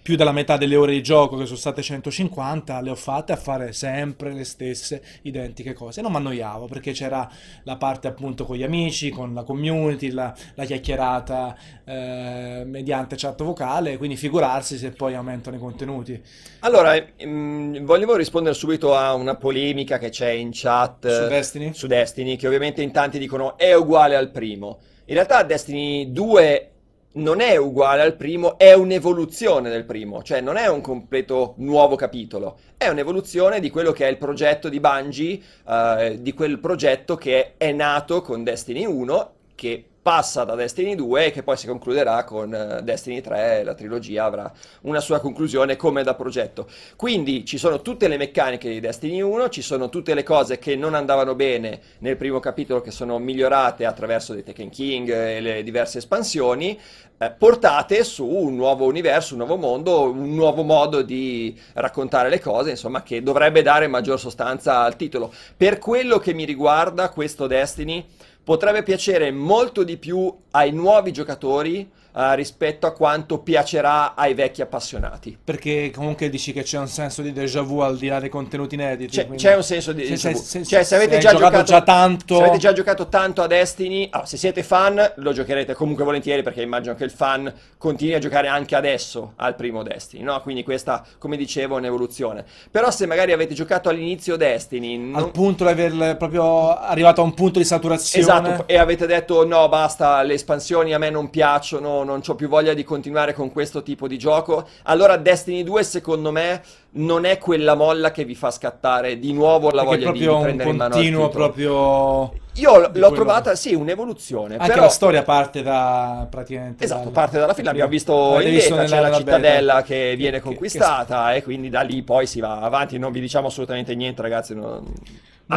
più della metà delle ore di gioco, che sono state 150, le ho fatte a fare sempre le stesse identiche cose. E non mi annoiavo perché c'era la parte appunto con gli amici, con la community, la, la chiacchierata eh, mediante chat vocale, quindi figurarsi se poi aumentano i contenuti. Allora, ehm, volevo rispondere subito a una polemica che c'è in chat Su Destiny? su Destiny, che ovviamente in tanti dicono è uguale al primo. In realtà Destiny 2 non è uguale al primo, è un'evoluzione del primo, cioè non è un completo nuovo capitolo, è un'evoluzione di quello che è il progetto di Bungie, eh, di quel progetto che è nato con Destiny 1, che passa da Destiny 2 e che poi si concluderà con eh, Destiny 3, la trilogia avrà una sua conclusione come da progetto. Quindi ci sono tutte le meccaniche di Destiny 1, ci sono tutte le cose che non andavano bene nel primo capitolo che sono migliorate attraverso dei Tekken King e le diverse espansioni, eh, portate su un nuovo universo, un nuovo mondo, un nuovo modo di raccontare le cose, insomma, che dovrebbe dare maggior sostanza al titolo. Per quello che mi riguarda, questo Destiny potrebbe piacere molto di più ai nuovi giocatori uh, rispetto a quanto piacerà ai vecchi appassionati. Perché comunque dici che c'è un senso di déjà vu al di là dei contenuti inediti. C'è, quindi... c'è un senso di déjà vu. Se, cioè, se avete se già giocato, giocato, già tanto... se avete già giocato tanto a Destiny, oh, se siete fan lo giocherete comunque volentieri perché immagino che il fan continui a giocare anche adesso al primo Destiny, no? Quindi questa, come dicevo, è un'evoluzione. Però se magari avete giocato all'inizio Destiny... Non... Al punto di aver proprio arrivato a un punto di saturazione... Esatto, e avete detto no, basta, le espansioni a me non piacciono, non ho più voglia di continuare con questo tipo di gioco, allora Destiny 2 secondo me non è quella molla che vi fa scattare di nuovo la Perché voglia di prendere in mano il proprio io l'ho quello... trovata, sì, un'evoluzione. Anche però... la storia parte da praticamente. Esatto, dal... parte dalla fine. L'abbiamo visto in visto beta, c'è la cittadella beta. che viene che, conquistata che... e quindi da lì poi si va avanti. Non vi diciamo assolutamente niente, ragazzi. Non...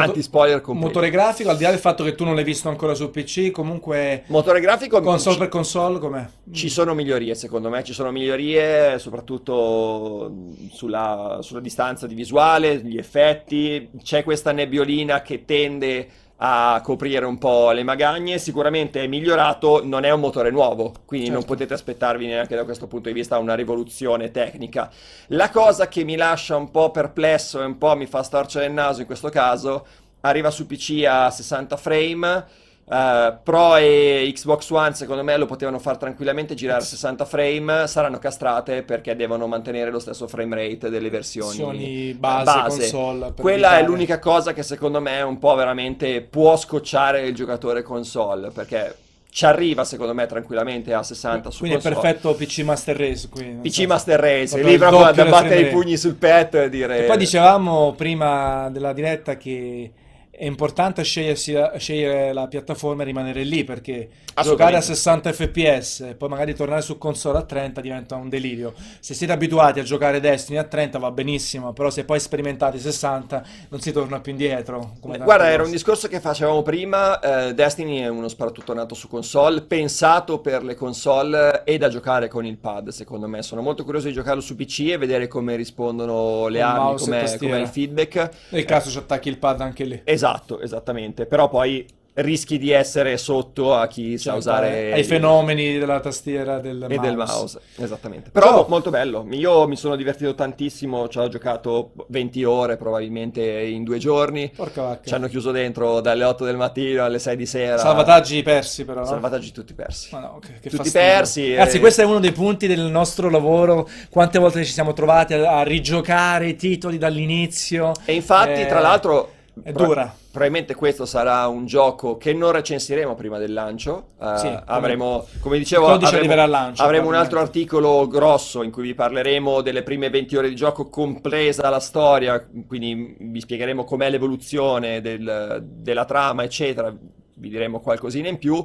Anti-spoiler completo. Motore grafico, al di là del fatto che tu non l'hai visto ancora su PC, comunque... Motore grafico... Console ci... per console, com'è? Ci sono migliorie, secondo me. Ci sono migliorie, soprattutto sulla, sulla distanza di visuale, gli effetti. C'è questa nebbiolina che tende a coprire un po' le magagne, sicuramente è migliorato, non è un motore nuovo, quindi certo. non potete aspettarvi neanche da questo punto di vista una rivoluzione tecnica. La cosa che mi lascia un po' perplesso e un po' mi fa storcere il naso in questo caso, arriva su PC a 60 frame, Uh, Pro e Xbox One secondo me lo potevano far tranquillamente girare a 60 frame, saranno castrate perché devono mantenere lo stesso frame rate delle versioni, versioni base, base. console. Quella evitare. è l'unica cosa che secondo me un po' veramente può scocciare il giocatore console perché ci arriva secondo me tranquillamente a 60 su quindi console. è perfetto PC Master Race quindi, PC so. Master Race lì proprio da battere i pugni sul petto e dire e poi dicevamo prima della diretta che è importante scegliere la piattaforma e rimanere lì perché giocare a 60 fps e poi magari tornare su console a 30 diventa un delirio. Se siete abituati a giocare Destiny a 30 va benissimo, però se poi sperimentate 60 non si torna più indietro. Guarda, era un discorso che facevamo prima, eh, Destiny è uno sparatutto nato su console, pensato per le console e da giocare con il pad secondo me. Sono molto curioso di giocarlo su PC e vedere come rispondono le armi, com'è, com'è il feedback. Nel caso ci attacchi il pad anche lì. Esatto, esattamente, però poi rischi di essere sotto a chi cioè, sa usare ai fenomeni della tastiera del e mouse. del mouse esattamente però Ciao. molto bello io mi sono divertito tantissimo ci ho giocato 20 ore probabilmente in due giorni Porca vacca. ci hanno chiuso dentro dalle 8 del mattino alle 6 di sera salvataggi persi però no? salvataggi tutti persi Ma no, che, che tutti fastidio. persi ragazzi e... questo è uno dei punti del nostro lavoro quante volte ci siamo trovati a, a rigiocare i titoli dall'inizio e infatti eh... tra l'altro è dura probabilmente questo sarà un gioco che non recensiremo prima del lancio. Uh, sì, avremo, come dicevo, avremo, lancio, avremo un altro articolo grosso in cui vi parleremo delle prime 20 ore di gioco, compresa la storia, quindi vi spiegheremo com'è l'evoluzione del, della trama, eccetera. Vi diremo qualcosina in più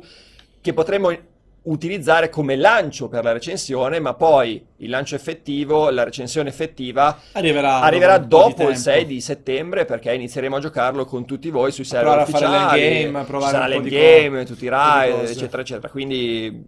che potremo utilizzare come lancio per la recensione, ma poi il lancio effettivo, la recensione effettiva arriverà, arriverà dopo il 6 di settembre perché inizieremo a giocarlo con tutti voi sui server ufficiali. A fare l'endgame, provare sarà l'endgame, tutti i raid, eccetera, eccetera. Quindi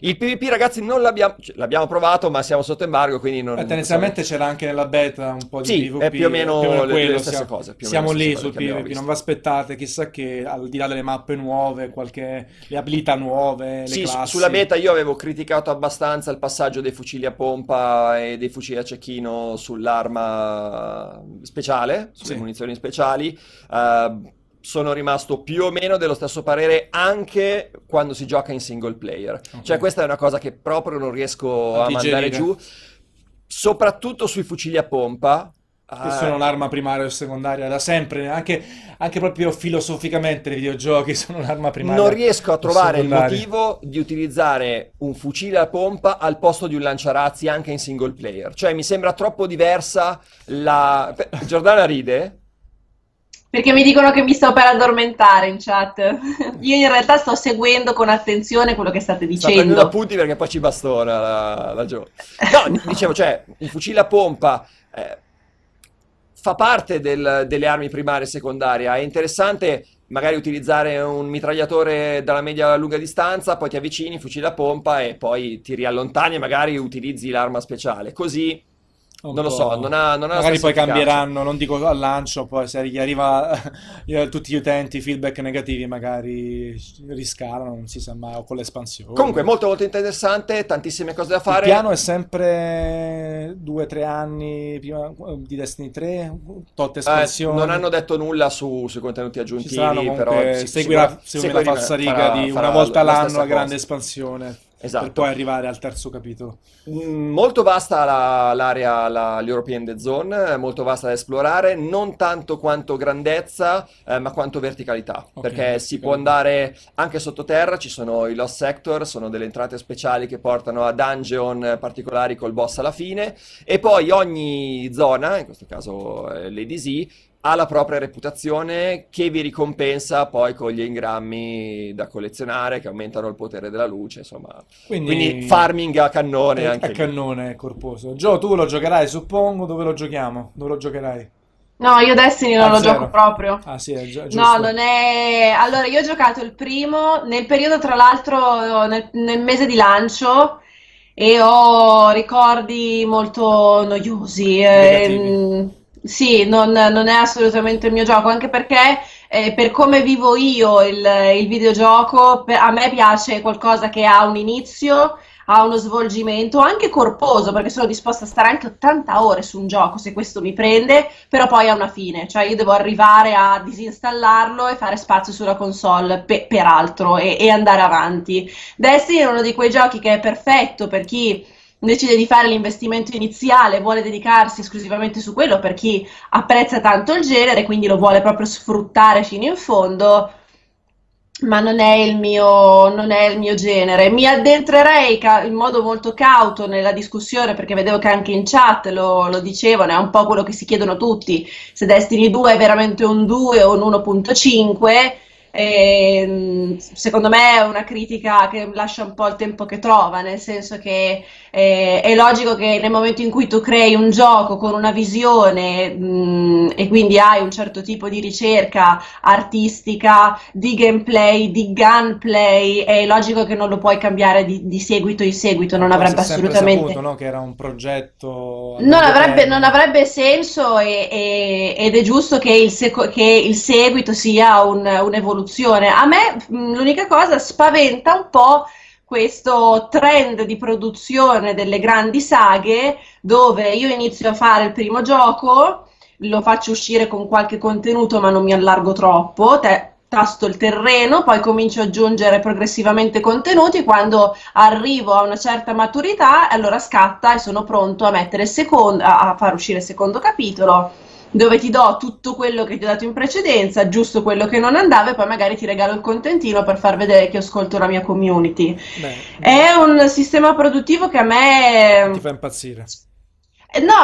il PvP, ragazzi, non l'abbiamo, cioè, l'abbiamo provato, ma siamo sotto embargo, quindi non... Eh, tendenzialmente so. c'era anche nella beta un po' di sì, PvP. è più o meno, più o meno le, quello, le stesse siamo, cose. siamo lì sul PvP, non vi aspettate chissà che, al di là delle mappe nuove, qualche, le abilità nuove, le sì, classi. sulla beta io avevo criticato abbastanza il passaggio dei fucili a pompa e dei fucili a cecchino sull'arma speciale, sulle sì. munizioni speciali. Uh, sono rimasto più o meno dello stesso parere anche quando si gioca in single player. Okay. Cioè questa è una cosa che proprio non riesco a, a mandare giù, soprattutto sui fucili a pompa. Che sono un'arma primaria o secondaria da sempre, anche, anche, proprio filosoficamente nei videogiochi *laughs* sono un'arma primaria. Non riesco a trovare il motivo di utilizzare un fucile a pompa al posto di un lanciarazzi anche in single player. Cioè mi sembra troppo diversa la... Giordana ride, Perché mi dicono che mi sto per addormentare in chat. *laughs* Io in realtà sto seguendo con attenzione quello che state dicendo. appunti perché poi ci bastona la, la Gio. No, di- *laughs* dicevo, cioè, il fucile a pompa eh, fa parte del- delle armi primarie e secondarie. È interessante magari utilizzare un mitragliatore dalla media alla lunga distanza, poi ti avvicini, fucile a pompa e poi ti riallontani e magari utilizzi l'arma speciale. Così, non lo so, non ha, non ha Magari poi efficacia. cambieranno, non dico al lancio, poi se gli arriva *laughs* tutti gli utenti feedback negativi, magari riscalano, non si sa mai, o con l'espansione. Comunque, molto molto interessante, tantissime cose da Il fare. piano è sempre 2-3 anni prima di Destiny 3, tot Eh, espansioni. non hanno detto nulla su- sui contenuti aggiuntivi, però si- seguirà me la falsariga farà- di farà una volta la l'anno stessa la grande cosa. espansione Esatto. per poi arrivare al terzo capitolo. Mm, Molto vasta la- l'area, la- l'European Dead Zone, eh, molto vasta da esplorare, non tanto quanto grandezza, eh, ma quanto verticalità, Ok, perché si può andare anche sottoterra, ci sono i Lost Sector, sono delle entrate speciali che portano a dungeon particolari col boss alla fine, e poi ogni zona, in questo caso eh, l'ADZ, ha la propria reputazione che vi ricompensa poi con gli engrammi da collezionare che aumentano il potere della luce, insomma. Quindi, Quindi farming a cannone è, anche è lì. cannone corposo. Gio, tu lo giocherai, suppongo, dove lo giochiamo? Dove lo giocherai? No, io Destiny non A lo zero. gioco proprio. Ah sì, è gi- No, giusto. non è... Allora, io ho giocato il primo nel periodo, tra l'altro, nel, nel mese di lancio e ho ricordi molto noiosi. Negativi. ehm, sì, non, non è assolutamente il mio gioco, anche perché eh, per come vivo io il, il videogioco, per- a me piace qualcosa che ha un inizio, ha uno svolgimento anche corposo, perché sono disposta a stare anche 80 ore su un gioco se questo mi prende, però poi ha una fine, cioè io devo arrivare a disinstallarlo e fare spazio sulla console pe- per altro e, e andare avanti. Destiny è uno di quei giochi che è perfetto per chi decide di fare l'investimento iniziale, vuole dedicarsi esclusivamente su quello, per chi apprezza tanto il genere, quindi lo vuole proprio sfruttare fino in fondo. Ma non è il mio, è il mio genere. Mi addentrerei ca- in modo molto cauto nella discussione perché vedevo che anche in chat lo, lo dicevano, è un po' quello che si chiedono tutti, se Destiny 2 è veramente un 2 o un 1.5. Ehm, secondo me è una critica che lascia un po' il tempo che trova, nel senso che eh, è logico che nel momento in cui tu crei un gioco con una visione mh, e quindi hai un certo tipo di ricerca artistica, di gameplay, di gunplay, è logico che non lo puoi cambiare di, di seguito in seguito, non avrebbe assolutamente... saputo, no, che era un progetto Non avrebbe, non avrebbe senso e- e- ed è giusto che il, seco- che il seguito sia un- un'evoluzione. A me mh, l'unica cosa spaventa un po' questo trend di produzione delle grandi saghe dove io inizio a fare il primo gioco, lo faccio uscire con qualche contenuto ma non mi allargo troppo, te- tasto il terreno, poi comincio ad aggiungere progressivamente contenuti, quando arrivo a una certa maturità, allora scatta e sono pronto a mettere secondo, a far uscire il secondo capitolo dove ti do tutto quello che ti ho dato in precedenza, giusto quello che non andava e poi magari ti regalo il contentino per far vedere che ascolto la mia community. Beh, È un sistema produttivo che a me ti fa impazzire. eh, No,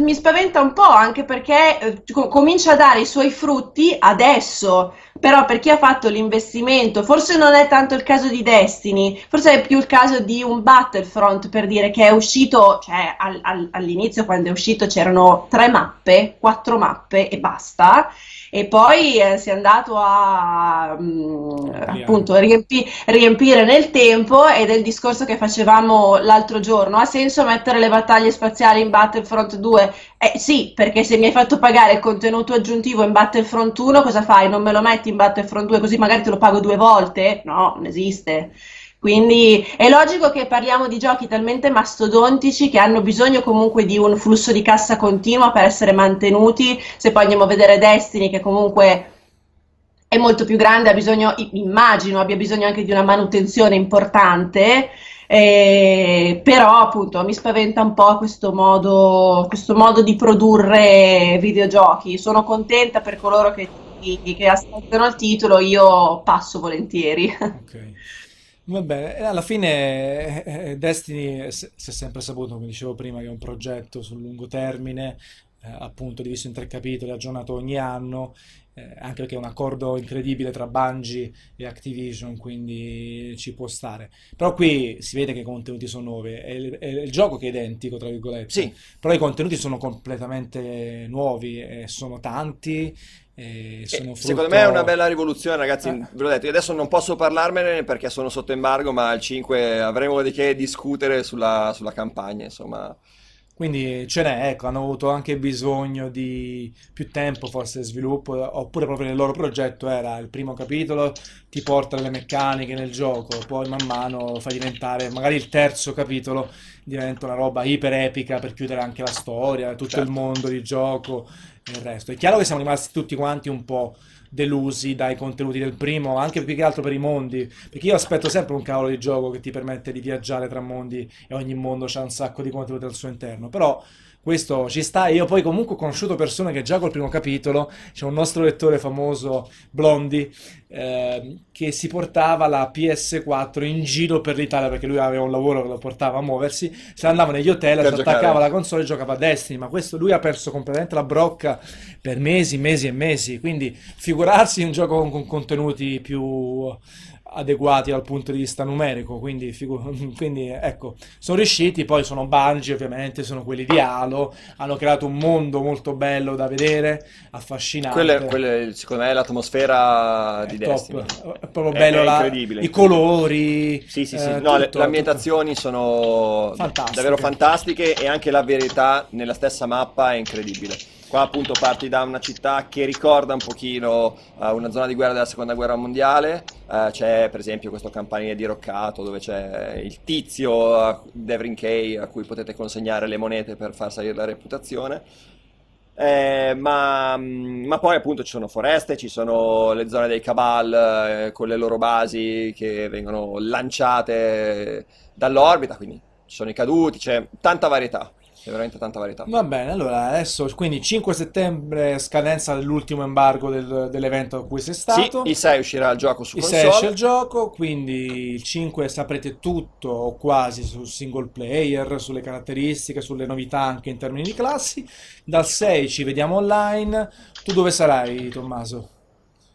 mi spaventa un po' anche perché eh, co- comincia a dare i suoi frutti adesso, però per chi ha fatto l'investimento, forse non è tanto il caso di Destiny, forse è più il caso di un Battlefront per dire che è uscito, cioè al- al- all'inizio quando è uscito c'erano tre mappe, quattro mappe e basta. E poi eh, si è andato a mm, appunto riempi- riempire nel tempo ed è il discorso che facevamo l'altro giorno. Ha senso mettere le battaglie spaziali in Battlefront 2? Eh sì, perché se mi hai fatto pagare il contenuto aggiuntivo in Battlefront 1, cosa fai? Non me lo metti in Battlefront 2 così magari te lo pago due volte? No, non esiste. Quindi è logico che parliamo di giochi talmente mastodontici che hanno bisogno comunque di un flusso di cassa continuo per essere mantenuti. Se poi andiamo a vedere Destiny, che comunque è molto più grande, ha bisogno, immagino, abbia bisogno anche di una manutenzione importante. eh, però appunto mi spaventa un po' questo modo, questo modo di produrre videogiochi. Sono contenta per coloro che, che aspettano il titolo, io passo volentieri. Ok. Va bene, e alla fine eh, eh, Destiny si si è sempre saputo, come dicevo prima, che è un progetto sul lungo termine, eh, appunto diviso in tre capitoli, aggiornato ogni anno, eh, anche perché è un accordo incredibile tra Bungie e Activision, quindi ci può stare. Però qui si vede che i contenuti sono nuovi, è il, è il gioco che è identico, tra virgolette, Sì, però i contenuti sono completamente nuovi, e sono tanti, e E sono secondo me è una frutto... bella rivoluzione, ragazzi. Eh. Ve l'ho detto, io adesso non posso parlarmene perché sono sotto embargo, ma al 5 avremo di che discutere sulla, sulla campagna, insomma. Quindi ce n'è, ecco, hanno avuto anche bisogno di più tempo forse di sviluppo, oppure proprio nel loro progetto era il primo capitolo, ti porta le meccaniche nel gioco, poi man mano fa diventare, magari il terzo capitolo diventa una roba iper epica per chiudere anche la storia, tutto il Certo. mondo di gioco e il resto. È chiaro che siamo rimasti tutti quanti un po' delusi dai contenuti del primo, anche più che altro per i mondi, perché io aspetto sempre un cavolo di gioco che ti permette di viaggiare tra mondi e ogni mondo c'ha un sacco di contenuti al suo interno, però questo ci sta. E io poi comunque ho conosciuto persone che già col primo capitolo, c'è un nostro lettore famoso, Blondi, ehm, che si portava la PS4 in giro per l'Italia perché lui aveva un lavoro che lo portava a muoversi, se andava negli hotel, si attaccava giocare. la console e giocava a Destiny, ma questo lui ha perso completamente la brocca per mesi, mesi e mesi, quindi figurarsi un gioco con, con contenuti più adeguati dal punto di vista numerico, quindi, figu- *laughs* quindi ecco, sono riusciti, poi sono Bungie ovviamente, sono quelli di Halo, hanno creato un mondo molto bello da vedere, affascinante. Quella, è- quella secondo me è l'atmosfera di È top, Destiny. è proprio È- bello è la- i colori, Sì, sì, sì. eh, No, le, tutto, le ambientazioni sono Fantastiche. davvero fantastiche e anche la verità nella stessa mappa è incredibile. Qua appunto parti da una città che ricorda un pochino eh, una zona di guerra della seconda guerra mondiale, Eh, c'è per esempio questo campanile diroccato dove c'è il tizio eh, Devrin Kay a cui potete consegnare le monete per far salire la reputazione. Eh, ma, ma poi appunto ci sono foreste, ci sono le zone dei Cabal eh, con le loro basi che vengono lanciate dall'orbita, quindi ci sono i caduti, c'è tanta varietà, c'è veramente tanta varietà. Va bene, allora adesso quindi 5 settembre scadenza dell'ultimo embargo del- dell'evento a cui sei Sì, stato. il 6 uscirà il gioco su Il 6 esce console. il gioco, quindi il 5 saprete tutto o quasi sul single player, sulle caratteristiche, sulle novità anche in termini di classi. Dal 6 ci vediamo online. Tu dove sarai, Tommaso?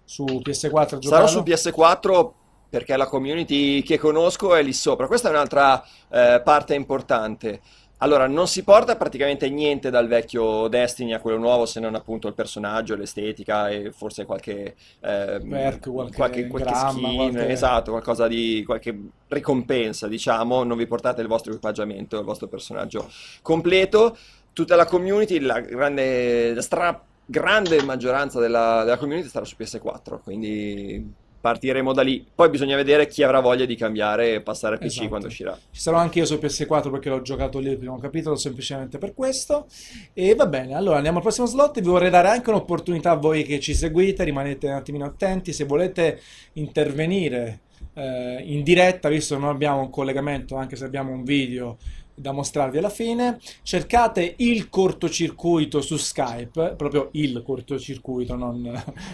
Su PS4 a Sarò su PS4 perché la community che conosco è lì sopra. Questa è un'altra eh, parte importante. Allora, non si porta praticamente niente dal vecchio Destiny a quello nuovo, se non appunto il personaggio, l'estetica e forse qualche, ehm, Perk, qualche qualche, qualche gramma, skin, qualche- esatto, qualcosa di, qualche ricompensa, diciamo. Non vi portate il vostro equipaggiamento, il vostro personaggio completo. Tutta la community, la grande, la stra grande maggioranza della, della community starà su PS4, quindi partiremo da lì. Poi bisogna vedere chi avrà voglia di cambiare e passare a PC Esatto. quando uscirà. Ci sarò anche io su PS4 perché l'ho giocato lì il primo capitolo semplicemente per questo. E va bene, allora andiamo al prossimo slot. Vi vorrei dare anche un'opportunità a voi che ci seguite, rimanete un attimino attenti. Se volete intervenire eh, in diretta, visto che non abbiamo un collegamento, anche se abbiamo un video da mostrarvi alla fine, cercate il cortocircuito su Skype, proprio il cortocircuito, non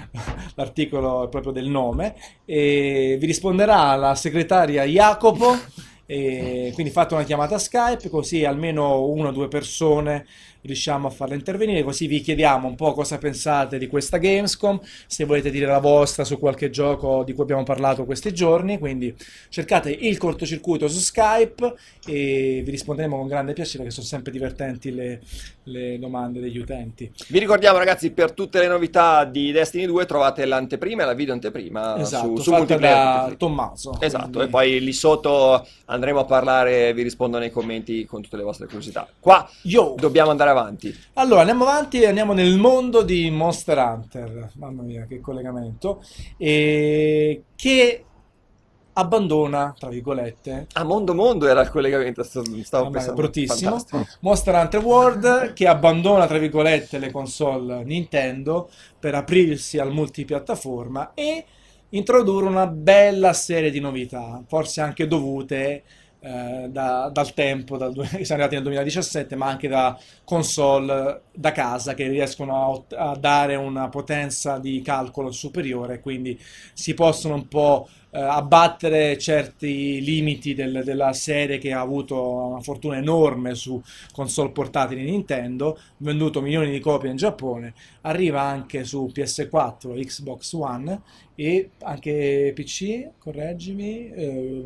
*laughs* l'articolo proprio del nome, e vi risponderà la segretaria Jacopo. Quindi fate una chiamata Skype così almeno una o due persone riusciamo a farla intervenire, così vi chiediamo un po' cosa pensate di questa Gamescom, se volete dire la vostra su qualche gioco di cui abbiamo parlato questi giorni, quindi cercate il cortocircuito su Skype e vi risponderemo con grande piacere, che sono sempre divertenti le, le domande degli utenti. Vi ricordiamo ragazzi, per tutte le novità di Destiny 2 trovate l'anteprima e la video anteprima Esatto, su, su Multiplayer da. Tommaso. Esatto, quindi- e poi lì sotto andremo a parlare, vi rispondo nei commenti con tutte le vostre curiosità. Qua Yo! dobbiamo andare avanti. Allora, andiamo avanti e andiamo nel mondo di Monster Hunter. Mamma mia, che collegamento. E che abbandona, tra virgolette, A mondo mondo era il collegamento, stavo Vabbè, pensando. bruttissimo. Fantastico. Monster Hunter World che abbandona, tra virgolette, le console Nintendo per aprirsi al multipiattaforma e introdurre una bella serie di novità, forse anche dovute eh, da- dal tempo, dal, *laughs* siamo arrivati nel 2017, ma anche da console da casa che riescono a, a dare una potenza di calcolo superiore, quindi si possono un po' eh, abbattere certi limiti del- della serie che ha avuto una fortuna enorme su console portatili Nintendo, venduto milioni di copie in Giappone, arriva anche su PS4, Xbox One e anche PC, correggimi. eh,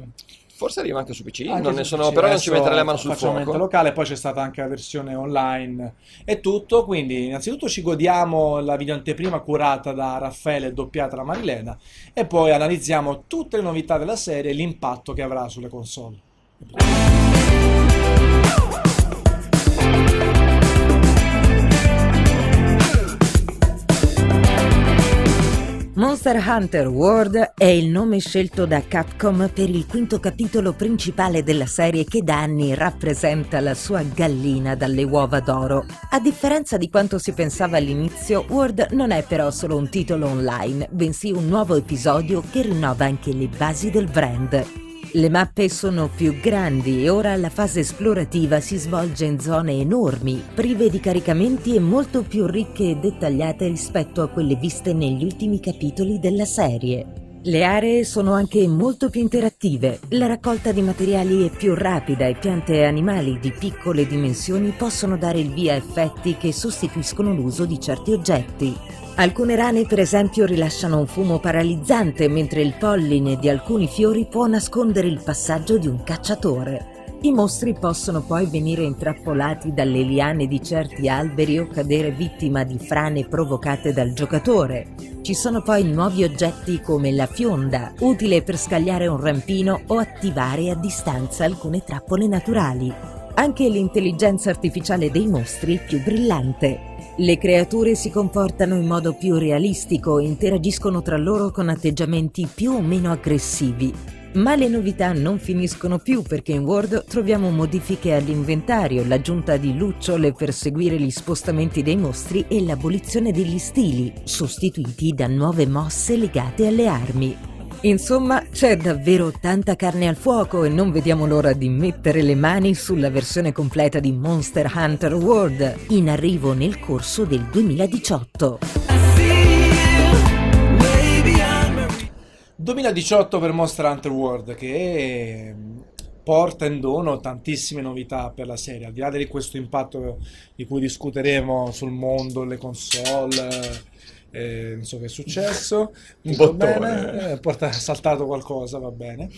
Forse arriva anche su PC, anche non ne su sono, PC. però non ci Adesso metterei le mani sul fuoco. locale, poi c'è stata anche la versione online e tutto, quindi innanzitutto ci godiamo la videoanteprima curata da Raffaele e doppiata da Marilena e poi analizziamo tutte le novità della serie e l'impatto che avrà sulle console. Monster Hunter World è il nome scelto da Capcom per il quinto capitolo principale della serie che da anni rappresenta la sua gallina dalle uova d'oro. A differenza di quanto si pensava all'inizio, World non è però solo un titolo online, bensì un nuovo episodio che rinnova anche le basi del brand. Le mappe sono più grandi e ora la fase esplorativa si svolge in zone enormi, prive di caricamenti e molto più ricche e dettagliate rispetto a quelle viste negli ultimi capitoli della serie. Le aree sono anche molto più interattive, la raccolta di materiali è più rapida e piante e animali di piccole dimensioni possono dare il via a effetti che sostituiscono l'uso di certi oggetti. Alcune rane, per esempio, rilasciano un fumo paralizzante, mentre il polline di alcuni fiori può nascondere il passaggio di un cacciatore. I mostri possono poi venire intrappolati dalle liane di certi alberi o cadere vittima di frane provocate dal giocatore. Ci sono poi nuovi oggetti come la fionda, utile per scagliare un rampino o attivare a distanza alcune trappole naturali. Anche l'intelligenza artificiale dei mostri è più brillante. Le creature si comportano in modo più realistico e interagiscono tra loro con atteggiamenti più o meno aggressivi. Ma le novità non finiscono più perché in Word troviamo modifiche all'inventario, l'aggiunta di lucciole per seguire gli spostamenti dei mostri e l'abolizione degli stili, sostituiti da nuove mosse legate alle armi. Insomma, c'è davvero tanta carne al fuoco e non vediamo l'ora di mettere le mani sulla versione completa di Monster Hunter World, in arrivo nel corso del 2018. 2018 per Monster Hunter World che porta in dono tantissime novità per la serie, al di là di questo impatto di cui discuteremo sul mondo, le console, eh, non so che è successo, Un bottone. bene, eh, porta, è saltato qualcosa, va bene.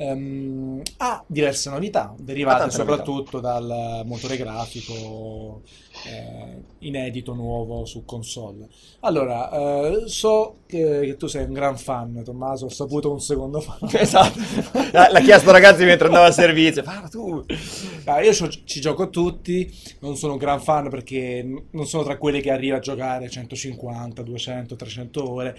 Ehm, ha diverse novità, derivate tante novità. soprattutto dal motore grafico eh, inedito nuovo su console. Allora, eh, so che, che tu sei un gran fan, Tommaso, ho saputo un secondo fa. *laughs* Esatto, l'ha chiesto ragazzi mentre andava a servizio. Fa, tu. Ah, io ci, ci gioco tutti, non sono un gran fan perché non sono tra quelli che arriva a giocare 150, 200, 300 ore,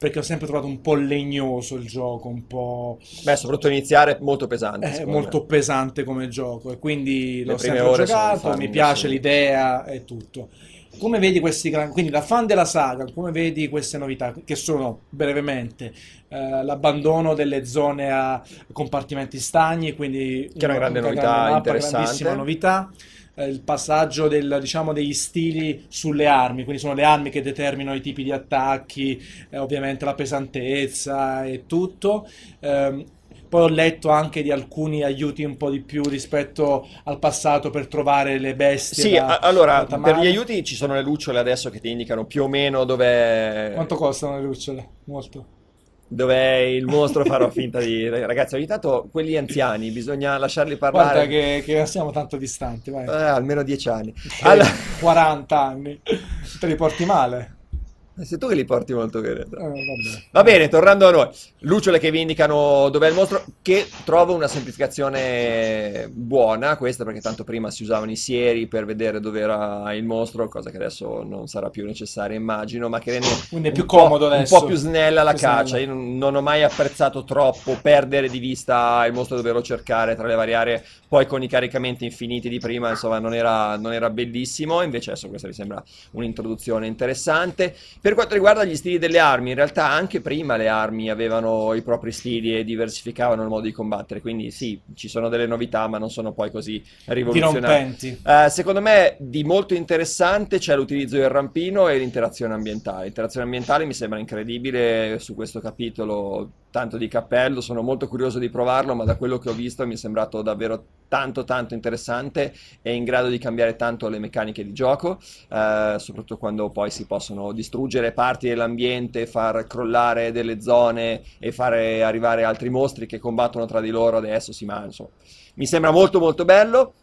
perché ho sempre trovato un po' legnoso il gioco, un po' Beh, soprattutto iniziare molto pesante. eh, secondo molto me. pesante come gioco e quindi l'ho prime sempre giocato, mi piace sì. l'idea e tutto. Come vedi questi gran... quindi da fan della saga, come vedi queste novità che sono brevemente eh, l'abbandono delle zone a compartimenti stagni, quindi Che è una grande novità, mappa, interessante. grandissima novità. Eh, Il passaggio del, diciamo, degli stili sulle armi, quindi sono le armi che determinano i tipi di attacchi, eh, ovviamente la pesantezza e tutto. Ehm, poi ho letto anche di alcuni aiuti un po' di più rispetto al passato per trovare le bestie Sì, da, allora, da per gli aiuti ci sono le lucciole adesso che ti indicano più o meno dove Quanto costano le lucciole? Molto. Dov'è il mostro, farò *laughs* finta di... Ragazzi, ogni tanto quelli anziani bisogna lasciarli Guarda parlare che, che non siamo tanto distanti, vai. Eh, almeno dieci anni. Che Allora, 40 anni. Te li porti male. Sei tu che li porti molto bene. Eh. Va bene, tornando a noi, lucciole che vi indicano dov'è il mostro, che trovo una semplificazione buona, questa perché tanto prima si usavano i sieri per vedere dove era il mostro, cosa che adesso non sarà più necessaria immagino, ma che rende Quindi è più un po'- comodo adesso. un po' più snella la Più snella. caccia. Io non, ho mai apprezzato troppo perdere di vista il mostro, doverlo cercare tra le varie aree, poi con i caricamenti infiniti di prima, insomma, non era, non era bellissimo, invece adesso questa mi sembra un'introduzione interessante. Per Per quanto riguarda gli stili delle armi, in realtà anche prima le armi avevano i propri stili e diversificavano il modo di combattere, quindi sì, ci sono delle novità, ma non sono poi così rivoluzionarie. Dirompenti. Eh, secondo me di molto interessante c'è l'utilizzo del rampino e l'interazione ambientale. L'interazione ambientale mi sembra incredibile su questo capitolo, tanto di cappello, sono molto curioso di provarlo, ma da quello che ho visto mi è sembrato davvero tanto tanto interessante e in grado di cambiare tanto le meccaniche di gioco, eh, soprattutto quando poi si possono distruggere parti dell'ambiente, far crollare delle zone e fare arrivare altri mostri che combattono tra di loro, adesso si mangiano. Mi sembra molto molto bello.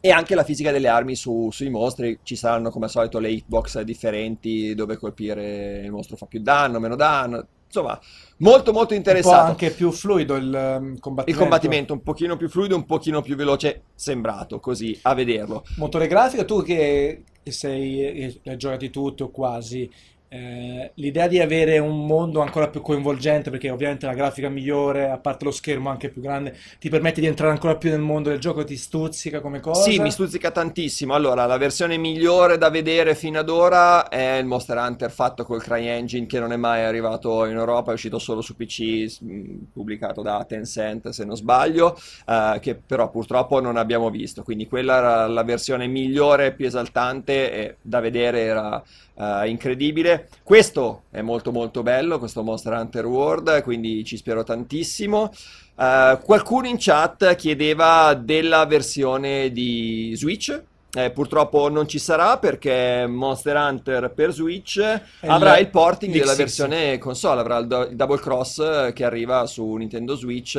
E anche la fisica delle armi su- sui mostri, ci saranno come al solito le hitbox differenti dove colpire il mostro fa più danno, meno danno, insomma molto molto Un interessato. anche più fluido il ehm, Il combattimento. combattimento un pochino più fluido, un pochino più veloce, sembrato così a vederlo. Motore grafico, tu che sei, hai giocati tutti o quasi, eh, l'idea di avere un mondo ancora più coinvolgente, perché ovviamente la grafica migliore, a parte lo schermo anche più grande, ti permette di entrare ancora più nel mondo del gioco, ti stuzzica come cosa? Sì, mi stuzzica tantissimo. Allora, la versione migliore da vedere fino ad ora è il Monster Hunter fatto col CryEngine che non è mai arrivato in Europa, è uscito solo su PC, mh, pubblicato da Tencent se non sbaglio, eh, che però purtroppo non abbiamo visto. Quindi quella era la versione migliore, più esaltante e da vedere era eh, incredibile. Questo è molto molto bello, questo Monster Hunter World, quindi ci spero tantissimo. Eh, qualcuno in chat chiedeva della versione di Switch. Eh, purtroppo non ci sarà perché Monster Hunter per Switch avrà il porting della versione console, avrà il, do- il Double Cross eh, che arriva su Nintendo Switch.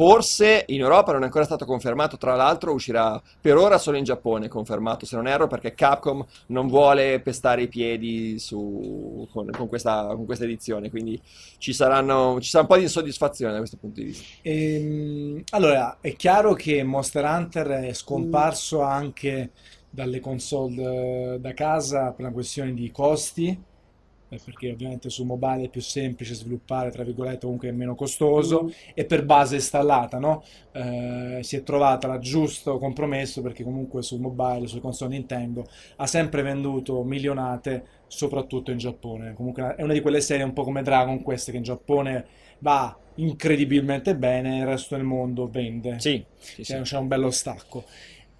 Forse in Europa non è ancora stato confermato, tra l'altro uscirà per ora solo in Giappone, confermato se non erro, perché Capcom non vuole pestare i piedi su- con, con questa, con questa edizione, quindi ci saranno, ci sarà un po' di insoddisfazione da questo punto di vista. Ehm, allora, è chiaro che Monster Hunter è scomparso anche dalle console eh, da casa per una questione di costi, perché ovviamente su mobile è più semplice sviluppare, tra virgolette, comunque è meno costoso, e per base installata, no? Eh, si è trovata la giusto compromesso perché comunque sul mobile, sulle console Nintendo, ha sempre venduto milionate, soprattutto in Giappone. Comunque è una di quelle serie un po' come Dragon Quest che in Giappone va incredibilmente bene, il resto del mondo vende. Sì, sì, sì. C'è c'è un bello stacco.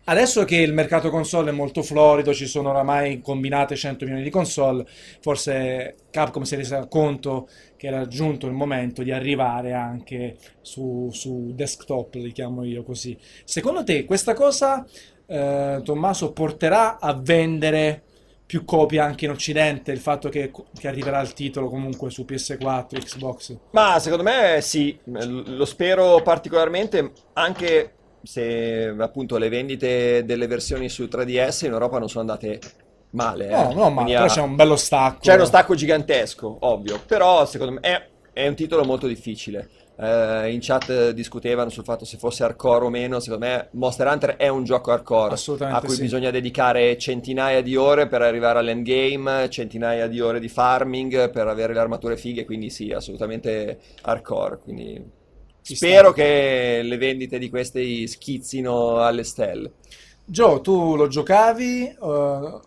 Adesso che il mercato console è molto florido, ci sono oramai combinate 100 milioni di console, forse Capcom si è resa conto che era giunto il momento di arrivare anche su, su desktop, li chiamo io così. Secondo te questa cosa, eh, Tommaso, porterà a vendere più copie anche in Occidente, il fatto che, che arriverà il titolo comunque su PS4, Xbox? Ma secondo me sì, lo spero particolarmente anche se appunto le vendite delle versioni su 3DS in Europa non sono andate male. eh. No, no, ma ha- c'è un bello stacco. C'è uno stacco gigantesco, ovvio, però secondo me è, è un titolo molto difficile. Eh, in chat discutevano sul fatto se fosse hardcore o meno, secondo me Monster Hunter è un gioco hardcore a cui sì. bisogna dedicare centinaia di ore per arrivare all'endgame, centinaia di ore di farming per avere le armature fighe, quindi sì, assolutamente hardcore, quindi spero sta. che le vendite di questi schizzino alle stelle. Joe, tu lo giocavi? Eh,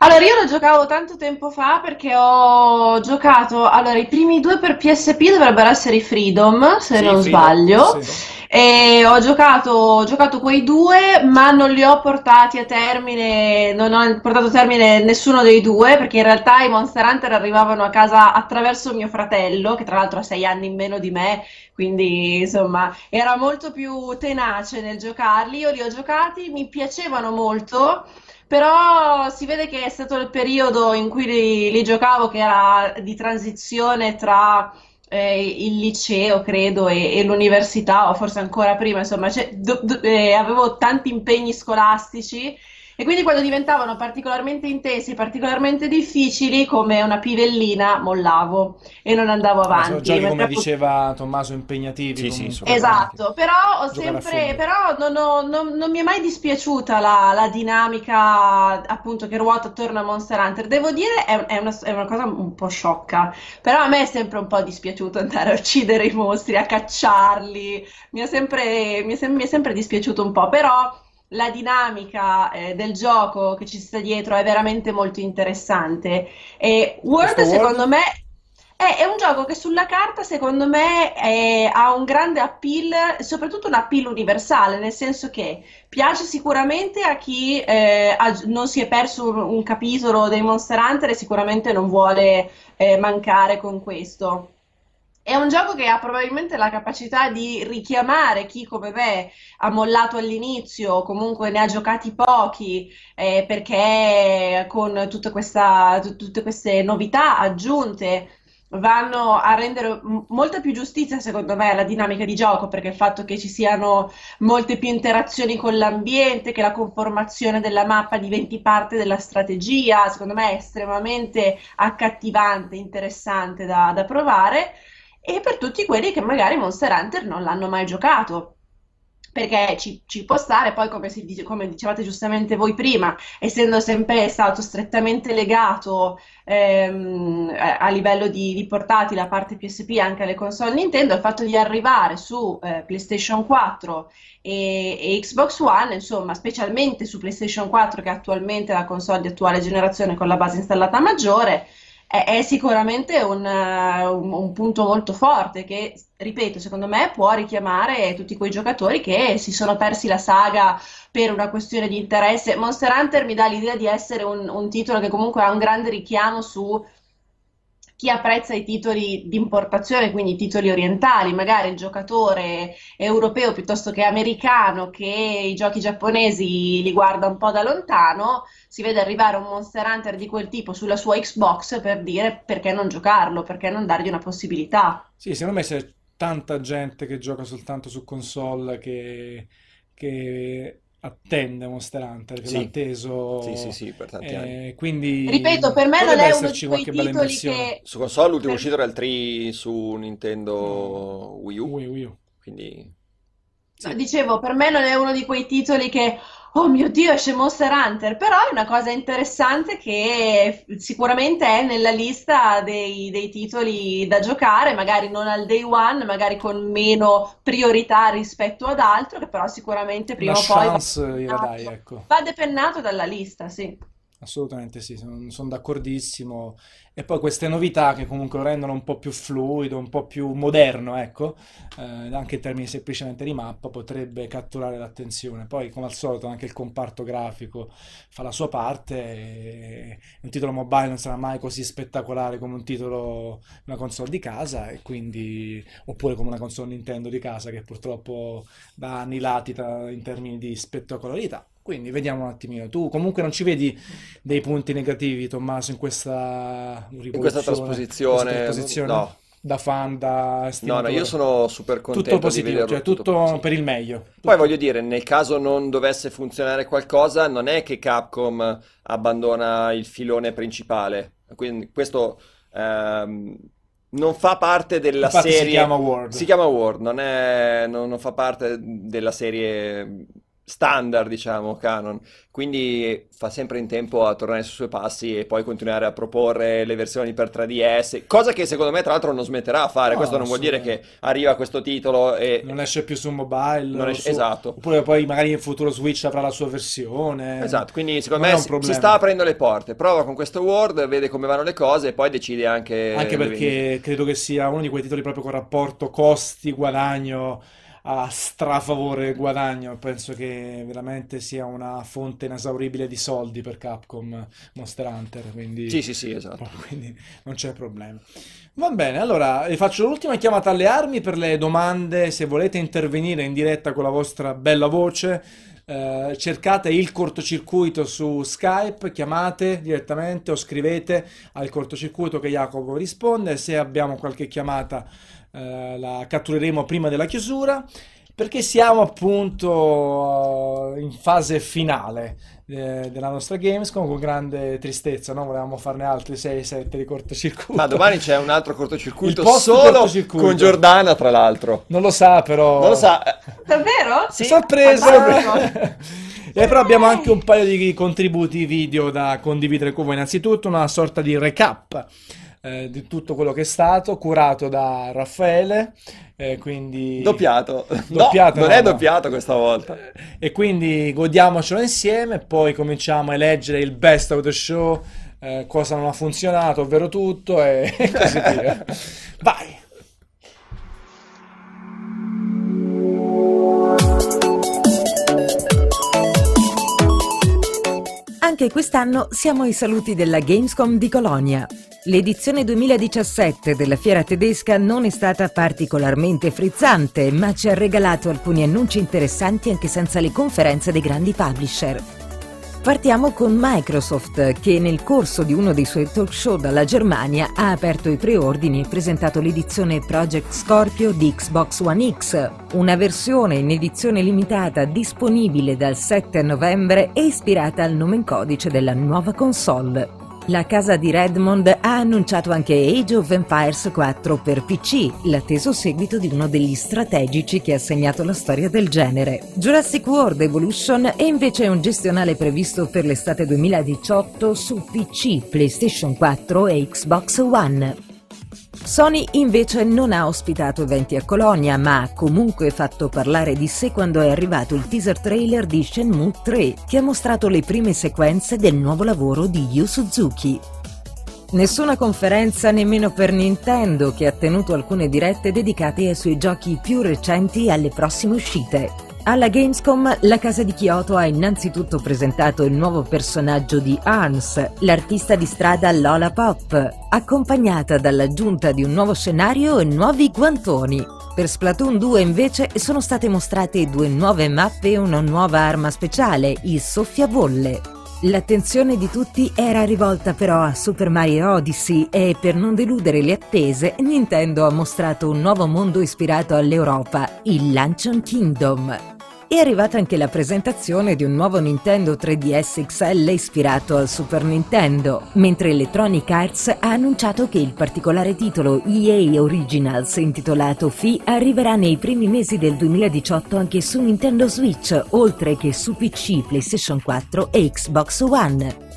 Allora, io lo giocavo tanto tempo fa perché ho giocato. Allora, i primi due per PSP dovrebbero essere i Freedom, se Sì, non Freedom, sbaglio. sì. E ho giocato, ho giocato quei due, ma non li ho portati a termine, non ho portato a termine nessuno dei due, perché in realtà i Monster Hunter arrivavano a casa attraverso mio fratello, che tra l'altro ha sei anni in meno di me, quindi insomma era molto più tenace nel giocarli. Io li ho giocati, mi piacevano molto. Però si vede che è stato il periodo in cui li, li giocavo, che era di transizione tra eh, il liceo, credo, e, e l'università, o forse ancora prima, insomma, cioè, do- do- eh, avevo tanti impegni scolastici e quindi quando diventavano particolarmente intensi, particolarmente difficili, come una pivellina, mollavo e non andavo Sono avanti. giochi, come diceva Tommaso, impegnativi Sì, sì, sono- Esatto, però sempre, però non, ho- non- non mi è mai dispiaciuta la, la dinamica appunto che ruota attorno a Monster Hunter. Devo dire, è, è una, è una cosa un po' sciocca, però a me è sempre un po' dispiaciuto andare a uccidere i mostri, a cacciarli, mi è sempre, mi è mi è sempre dispiaciuto un po', però la dinamica eh, del gioco che ci sta dietro è veramente molto interessante. E World, Questo secondo World? me, è, è un gioco che sulla carta, secondo me, è- ha un grande appeal, soprattutto un appeal universale, nel senso che piace sicuramente a chi eh, ha- non si è perso un, un capitolo dei Monster Hunter e sicuramente non vuole eh, mancare con questo. È un gioco che ha probabilmente la capacità di richiamare chi come me ha mollato all'inizio, comunque ne ha giocati pochi, eh, perché con questa- tut- tutte queste novità aggiunte vanno a rendere molta più giustizia, secondo me, alla dinamica di gioco, perché il fatto che ci siano molte più interazioni con l'ambiente, che la conformazione della mappa diventi parte della strategia, secondo me è estremamente accattivante, interessante da da provare e per tutti quelli che magari Monster Hunter non l'hanno mai giocato. Perché ci, ci può stare, poi come, dice- come dicevate giustamente voi prima, essendo sempre stato strettamente legato ehm, a livello di, di portatile, a parte PSP anche alle console Nintendo, il fatto di arrivare su eh, PlayStation 4 e, e Xbox One, insomma, specialmente su PlayStation 4, che attualmente è la console di attuale generazione con la base installata maggiore, è, è sicuramente un, eh, un- un punto molto forte che, ripeto, secondo me può richiamare tutti quei giocatori che si sono persi la saga per una questione di interesse. Monster Hunter mi dà l'idea di essere un, un titolo che comunque ha un grande richiamo su chi apprezza i titoli di importazione, quindi i titoli orientali, magari il giocatore europeo piuttosto che americano che i giochi giapponesi li guarda un po' da lontano, si vede arrivare un Monster Hunter di quel tipo sulla sua Xbox per dire perché non giocarlo, perché non dargli una possibilità. Sì, secondo me c'è tanta gente che gioca soltanto su console che, che attende Monster Hunter, che l'ha Sì, atteso, sì, sì, sì, per tanti anni. eh, quindi Ripeto, per me non potrebbe è uno esserci di quei qualche bella titoli che... Su console l'ultimo per- uscito era il 3 su Nintendo Wii U, Wii, Wii U. quindi No, dicevo, per me non è uno di quei titoli che, oh mio Dio, esce Monster Hunter, però è una cosa interessante che sicuramente è nella lista dei, dei titoli da giocare, magari non al day one, magari con meno priorità rispetto ad altro, che però sicuramente prima o poi va chance gliela dai, depennato, ecco. va depennato dalla lista, sì. Assolutamente sì, sono, sono d'accordissimo. E poi queste novità che comunque lo rendono un po' più fluido, un po' più moderno, ecco, eh, anche in termini semplicemente di mappa, potrebbe catturare l'attenzione. Poi, come al solito, anche il comparto grafico fa la sua parte. un titolo mobile non sarà mai così spettacolare come un titolo, una console di casa, e quindi, oppure come una console Nintendo di casa che purtroppo da anni latita in termini di spettacolarità. Quindi vediamo un attimino. Tu comunque non ci vedi dei punti negativi, Tommaso, in questa In questa rivoluzione, questa trasposizione, trasposizione? no, Da fan, da no, no, io sono super Tutto contento di positivo, cioè tutto tutto sì. per il meglio. Poi Tutto. voglio dire, nel caso non dovesse funzionare qualcosa, non è che Capcom abbandona il filone principale. Quindi questo ehm, non fa parte della Infatti si chiama serie. World. Si chiama World, non è, non, non fa parte della serie standard, diciamo, canon. Quindi fa sempre in tempo a tornare sui suoi passi e poi continuare a proporre le versioni per 3DS, cosa che secondo me, tra l'altro, non smetterà a fare. No, Questo non vuol dire che arriva questo titolo e Non esce più su mobile, esce- su- esatto. oppure poi magari in futuro Switch avrà la sua versione. Esatto, quindi secondo Non me si, si sta aprendo le porte, prova con questo Word, vede come vanno le cose e poi decide anche Anche perché credo che sia uno di quei titoli proprio con rapporto costi-guadagno a strafavore guadagno. Penso che veramente sia una fonte inesauribile di soldi per Capcom Monster Hunter, quindi, Sì, sì, sì, esatto. *laughs* quindi non c'è problema. Va bene, allora vi faccio l'ultima chiamata alle armi per le domande. Se volete intervenire in diretta con la vostra bella voce, eh, cercate il cortocircuito su Skype, chiamate direttamente o scrivete al cortocircuito che Jacopo risponde. Se abbiamo qualche chiamata, eh, la cattureremo prima della chiusura. Perché siamo appunto eh, in fase finale eh, della nostra Gamescom con grande tristezza, no? Volevamo farne altri 6-7 di cortocircuito. Ma domani c'è un altro cortocircuito solo cortocircuito. con Giordana, tra l'altro. Non lo sa, però. Non lo sa. Davvero? Sì. Sorpresa! *laughs* E però abbiamo anche un paio di contributi video da condividere con voi. Innanzitutto una sorta di recap eh, di tutto quello che è stato, curato da Raffaele, eh, quindi... Doppiato. Doppiato, no, non no, è no. doppiato questa volta. Eh, E quindi godiamocelo insieme, poi cominciamo a eleggere il best of the show, eh, cosa non ha funzionato, ovvero tutto, e *laughs* così via. Vai! Anche quest'anno siamo ai saluti della Gamescom di Colonia. L'edizione 2017 della fiera tedesca non è stata particolarmente frizzante, ma ci ha regalato alcuni annunci interessanti anche senza le conferenze dei grandi publisher. Partiamo con Microsoft, che nel corso di uno dei suoi talk show dalla Germania ha aperto i preordini e presentato l'edizione Project Scorpio di Xbox One X, una versione in edizione limitata disponibile dal 7 novembre e ispirata al nome in codice della nuova console. La casa di Redmond ha annunciato anche Age of Empires 4 per PC, l'atteso seguito di uno degli strategici che ha segnato la storia del genere. Jurassic World Evolution è invece un gestionale previsto per l'estate 2018 su PC, PlayStation 4 e Xbox One. Sony invece non ha ospitato eventi a Colonia, ma ha comunque fatto parlare di sé quando è arrivato il teaser trailer di Shenmue 3, che ha mostrato le prime sequenze del nuovo lavoro di Yu Suzuki. Nessuna conferenza nemmeno per Nintendo, che ha tenuto alcune dirette dedicate ai suoi giochi più recenti e alle prossime uscite. Alla Gamescom la casa di Kyoto ha innanzitutto presentato il nuovo personaggio di Arms, l'artista di strada Lola Pop, accompagnata dall'aggiunta di un nuovo scenario e nuovi guantoni. Per Splatoon 2 invece sono state mostrate due nuove mappe e una nuova arma speciale, il soffiabolle. L'attenzione di tutti era rivolta però a Super Mario Odyssey e per non deludere le attese, Nintendo ha mostrato un nuovo mondo ispirato all'Europa, il Luncheon Kingdom. È arrivata anche la presentazione di un nuovo Nintendo 3DS XL ispirato al Super Nintendo, mentre Electronic Arts ha annunciato che il particolare titolo EA Originals intitolato Fi arriverà nei primi mesi del 2018 anche su Nintendo Switch, oltre che su PC, PlayStation 4 e Xbox One.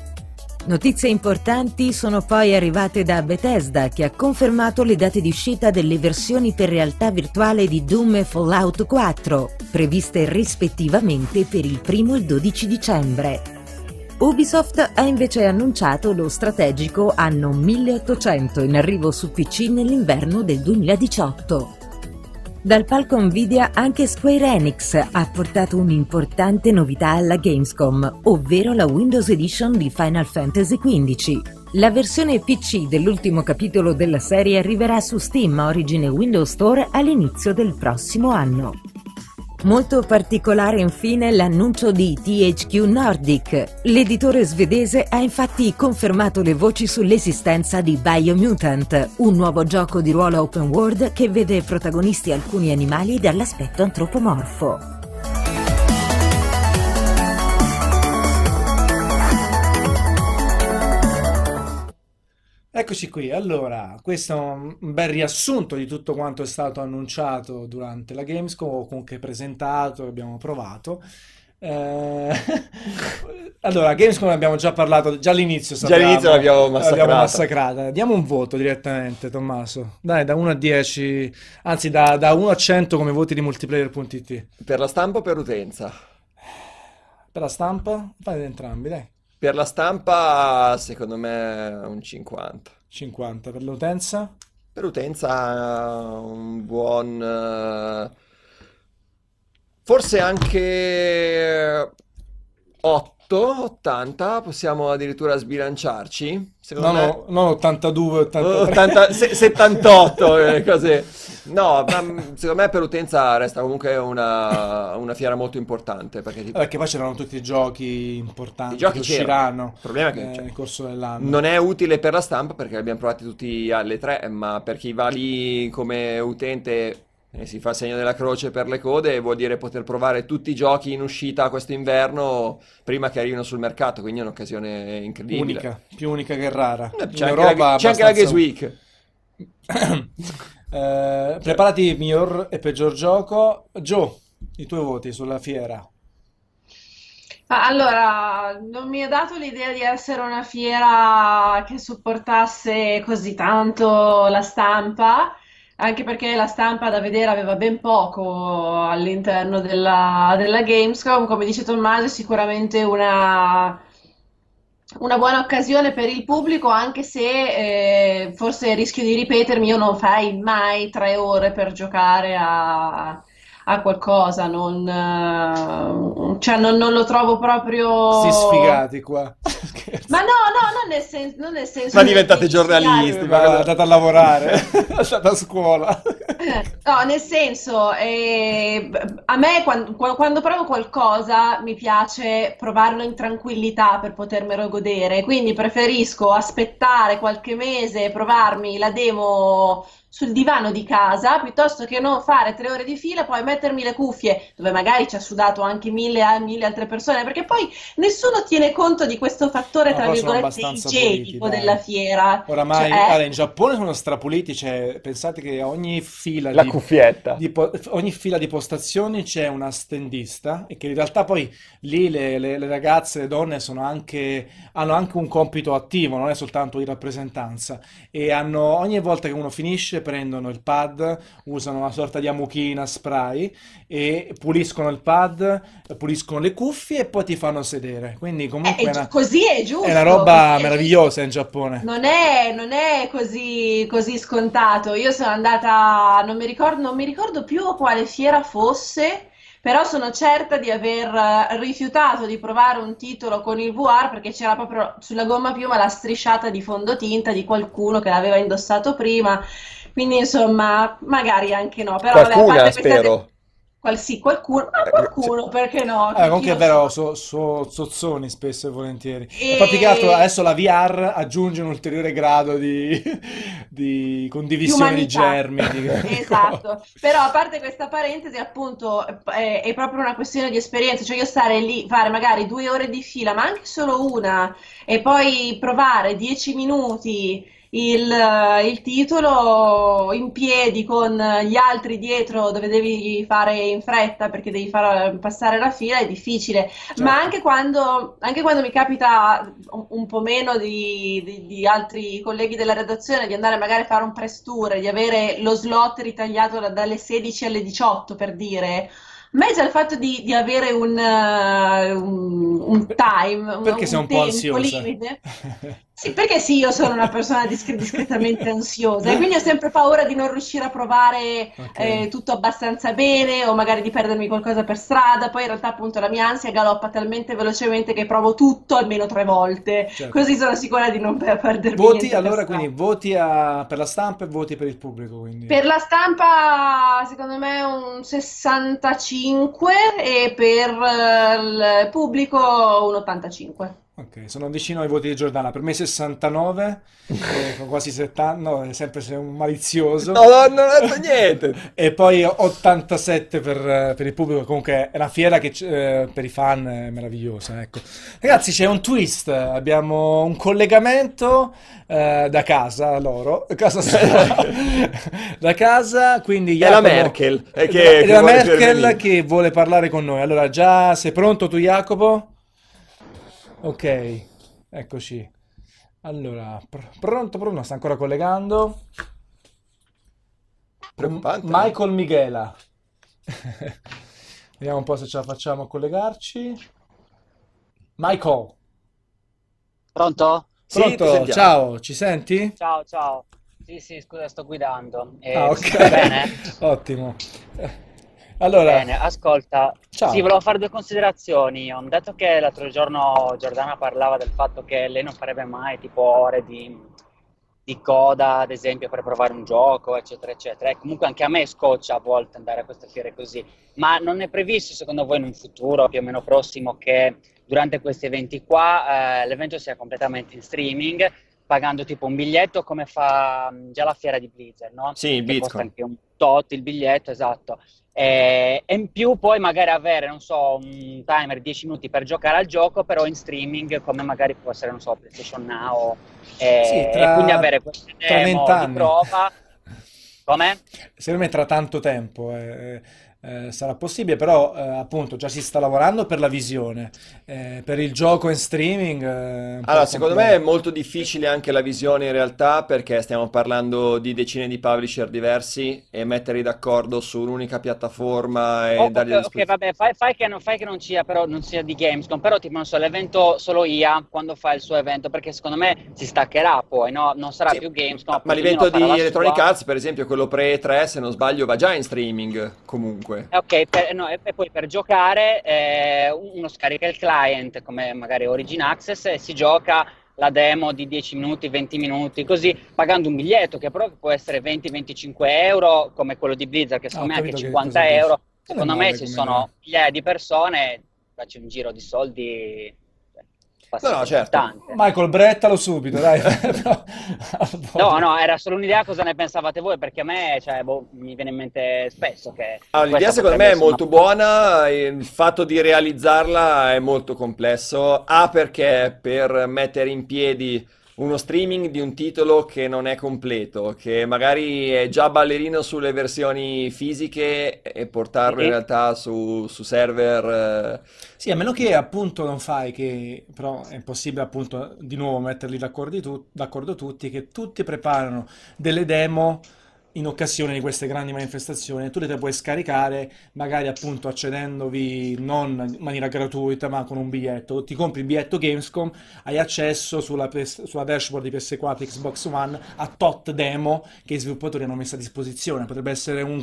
Notizie importanti sono poi arrivate da Bethesda che ha confermato le date di uscita delle versioni per realtà virtuale di Doom e Fallout 4, previste rispettivamente per il 1 e il 12 dicembre. Ubisoft ha invece annunciato lo strategico anno 1800 in arrivo su PC nell'inverno del 2018. Dal palco Nvidia anche Square Enix ha portato un'importante novità alla Gamescom, ovvero la Windows Edition di Final Fantasy XV. La versione PC dell'ultimo capitolo della serie arriverà su Steam Origin e Windows Store all'inizio del prossimo anno. Molto particolare infine l'annuncio di THQ Nordic. L'editore svedese ha infatti confermato le voci sull'esistenza di Biomutant, un nuovo gioco di ruolo open world che vede protagonisti alcuni animali dall'aspetto antropomorfo. Eccoci qui, allora, questo è un un bel riassunto di tutto quanto è stato annunciato durante la Gamescom, o comunque presentato, abbiamo provato. Eh, *laughs* Allora, Gamescom ne abbiamo già parlato, già all'inizio Già all'inizio l'abbiamo massacrata. massacrata. Diamo un voto direttamente, Tommaso. Dai, da 1 a 10, anzi da, da 1 a 100 come voti di multiplayer.it. Per la stampa o per utenza? Per la stampa? Da entrambi, dai. Per la stampa, secondo me, un 50. 50. Per l'utenza? Per utenza, un buon... eh, Forse anche 8, 80, possiamo addirittura sbilanciarci. Secondo No, me... no, non 82, 83. 80 se- 78 eh, così. No, ma mm, secondo me per utenza resta comunque una, una fiera molto importante perché tipo, Perché poi c'erano tutti i giochi importanti I giochi che usciranno Il problema è che, eh, cioè, nel corso dell'anno. non è utile per la stampa perché li abbiamo provati tutti alle tre, ma per chi va lì come utente e si fa segno della croce per le code vuol dire poter provare tutti i giochi in uscita quest'inverno prima che arrivino sul mercato, quindi è un'occasione incredibile. Unica, più unica che rara. Eh, In C'è anche Europa la, c'è anche la abbastanza- Games Week. *coughs* Eh, preparati miglior e peggior gioco. Joe, i tuoi voti sulla fiera. Ma allora, non mi è dato l'idea di essere una fiera che supportasse così tanto la stampa, anche perché la stampa da vedere aveva ben poco all'interno della, della Gamescom. Come dice Tommaso, è sicuramente una, una buona occasione per il pubblico, anche se eh, forse rischio di ripetermi, io non farei mai tre ore per giocare a a qualcosa, non, eh, cioè non, non lo trovo proprio... Si sfigati qua. *laughs* *laughs* Ma no, no, non nel, sen- non nel senso... Ma diventate giornalisti, ma ma andate a lavorare, *laughs* andate a scuola. No, nel senso, eh, a me quando, quando, provo qualcosa mi piace provarlo in tranquillità per potermelo godere, quindi preferisco aspettare qualche mese e provarmi la demo sul divano di casa piuttosto che non fare tre ore di fila, poi mettermi le cuffie dove magari ci ha sudato anche mille, mille altre persone, perché poi nessuno tiene conto di questo fattore, No, tra virgolette, abbastanza igienico della fiera. Oramai, Cioè, eh, allora, in Giappone sono strapuliti, cioè, pensate che ogni fila la di, cuffietta. di po- ogni fila di postazioni c'è una stendista e che in realtà poi lì le, le- le ragazze, le donne sono anche, hanno anche un compito attivo, non è soltanto di rappresentanza e hanno, ogni volta che uno finisce prendono il pad, usano una sorta di amuchina spray e puliscono il pad, puliscono le cuffie e poi ti fanno sedere. Quindi eh, comunque è è una, così è giusto, è una roba così è meravigliosa in Giappone. Non è, non è così, così scontato. Io sono andata, non mi ricordo, non mi ricordo più quale fiera fosse, però sono certa di aver eh, rifiutato di provare un titolo con il VR perché c'era proprio sulla gomma piuma la strisciata di fondotinta di qualcuno che l'aveva indossato prima. Quindi, insomma, magari anche no. Però, vabbè, Qualcuna, questa... spero. Qual, sì, qualcuno, ma qualcuno, perché no? Eh, comunque è vero, sa? so, so- zozzoni spesso e volentieri. E più che altro adesso la VR aggiunge un ulteriore grado di, di *laughs* di condivisione di germi. Di... *laughs* Esatto, però a parte questa parentesi, appunto, è, è proprio una questione di esperienza, cioè io stare lì, fare magari due ore di fila, ma anche solo una, e poi provare dieci minuti il, il titolo in piedi con gli altri dietro dove devi fare in fretta perché devi far passare la fila è difficile, ma Certo. anche quando, anche quando mi capita un, un po' meno di, di- di altri colleghi della redazione di andare magari a fare un press tour, di avere lo slot ritagliato da- dalle 16 alle 18 per dire. A me già il fatto di, di avere un, eh, un- un time, un, Perché sei un un po' tempo ansiosa? limite. *laughs* Sì, perché sì, io sono una persona discre- discretamente ansiosa e quindi ho sempre paura di non riuscire a provare Ok, eh, tutto abbastanza bene o magari di perdermi qualcosa per strada. Poi in realtà appunto la mia ansia galoppa talmente velocemente che provo tutto almeno tre volte, certo. così sono sicura di non per- perdermi Voti allora, quindi voti a- per la stampa e voti per il pubblico, quindi. Per la stampa, secondo me, un 65 e per eh, il pubblico un 85. Ok, sono vicino ai voti di Giordana, per me 69, *laughs* eh, quasi 70, no, è sempre sei un malizioso. No, no, non ho detto niente. E poi 87 per, eh, per il pubblico, comunque è una fiera che eh, per i fan è meravigliosa, ecco. Ragazzi, c'è un twist, abbiamo un collegamento eh, da casa, loro, *laughs* casa *laughs* da casa, quindi È la Jacopo, Merkel, eh, è che- la- è che la Merkel che vuole parlare con noi. Allora, già sei pronto tu, Jacopo? Ok, eccoci. Allora, pr- pronto, pronto, sta ancora collegando. Preoccupante. Michael Michela. *laughs* Vediamo un po' se ce la facciamo a collegarci. Michael, Pronto? Sì, pronto? sentiamo. Ciao, ci senti? Ciao, ciao. Sì, sì, scusa, sto guidando. Eh, Ah, ok. bene? *laughs* Ottimo. Allora, Bene, ascolta. ciao. Sì, volevo fare due considerazioni. Ho detto che l'altro giorno Giordana parlava del fatto che lei non farebbe mai tipo ore di, di coda, ad esempio, per provare un gioco, eccetera, eccetera. E comunque anche a me scoccia a volte andare a queste fiere così. Ma non è previsto, secondo voi, in un futuro più o meno prossimo, che durante questi eventi qua eh, l'evento sia completamente in streaming, pagando tipo un biglietto come fa mh, già la fiera di Blizzard, no? Sì, il Che costa Bitcoin. anche un tot il biglietto, esatto. E, e in più poi magari avere, non so, un timer 10 minuti per giocare al gioco, però in streaming, come magari può essere, non so, PlayStation Now, e, Sì, e tra, quindi avere queste demo di prova. *laughs* Come? Secondo me tra tanto tempo. eh. eh, sarà possibile, però eh, appunto già si sta lavorando per la visione, eh, per il gioco in streaming. eh, Allora, secondo me è molto difficile anche la visione in realtà perché stiamo parlando di decine di publisher diversi e metterli d'accordo su un'unica piattaforma Oh, e dargli a ok, ok, disposizione. vabbè, fai, fai che non, fai che non sia, però non sia di Gamescom, però tipo non so, l'evento solo IA quando fa il suo evento, perché secondo me si staccherà poi, no? Non sarà Sì, più Gamescom, ma, l'evento di Electronic sua. Arts, per esempio, quello pre-3, se non sbaglio, va già in streaming comunque. Eh, Ok, per- no, e, e poi per giocare eh, uno scarica il client come magari Origin Access e si gioca la demo di 10 minuti, 20 minuti, così pagando un biglietto che però può essere 20-25 euro come quello di Blizzard che Ah, secondo me è anche capito che 50 cosa dici. euro. Secondo me ci sono migliaia di persone, faccio un giro di soldi cioè, No, no, certo. importante. Michael, brettalo subito, dai. *laughs* No, no, era solo un'idea cosa ne pensavate voi, perché a me cioè, boh, mi viene in mente spesso che Allora, l'idea questa secondo me è essere una molto buona, il fatto di realizzarla è molto complesso. A perché per mettere in piedi uno streaming di un titolo che non è completo, che magari è già ballerino sulle versioni fisiche e portarlo in realtà su, su server... eh, Sì, a meno che appunto non fai che, però è impossibile appunto di nuovo metterli d'accordo, tu- d'accordo tutti, che tutti preparano delle demo in occasione di queste grandi manifestazioni, tu le puoi scaricare magari appunto accedendovi non in maniera gratuita ma con un biglietto, ti compri il biglietto Gamescom, hai accesso sulla, sulla dashboard di PS4, Xbox One a tot demo che i sviluppatori hanno messo a disposizione, potrebbe essere un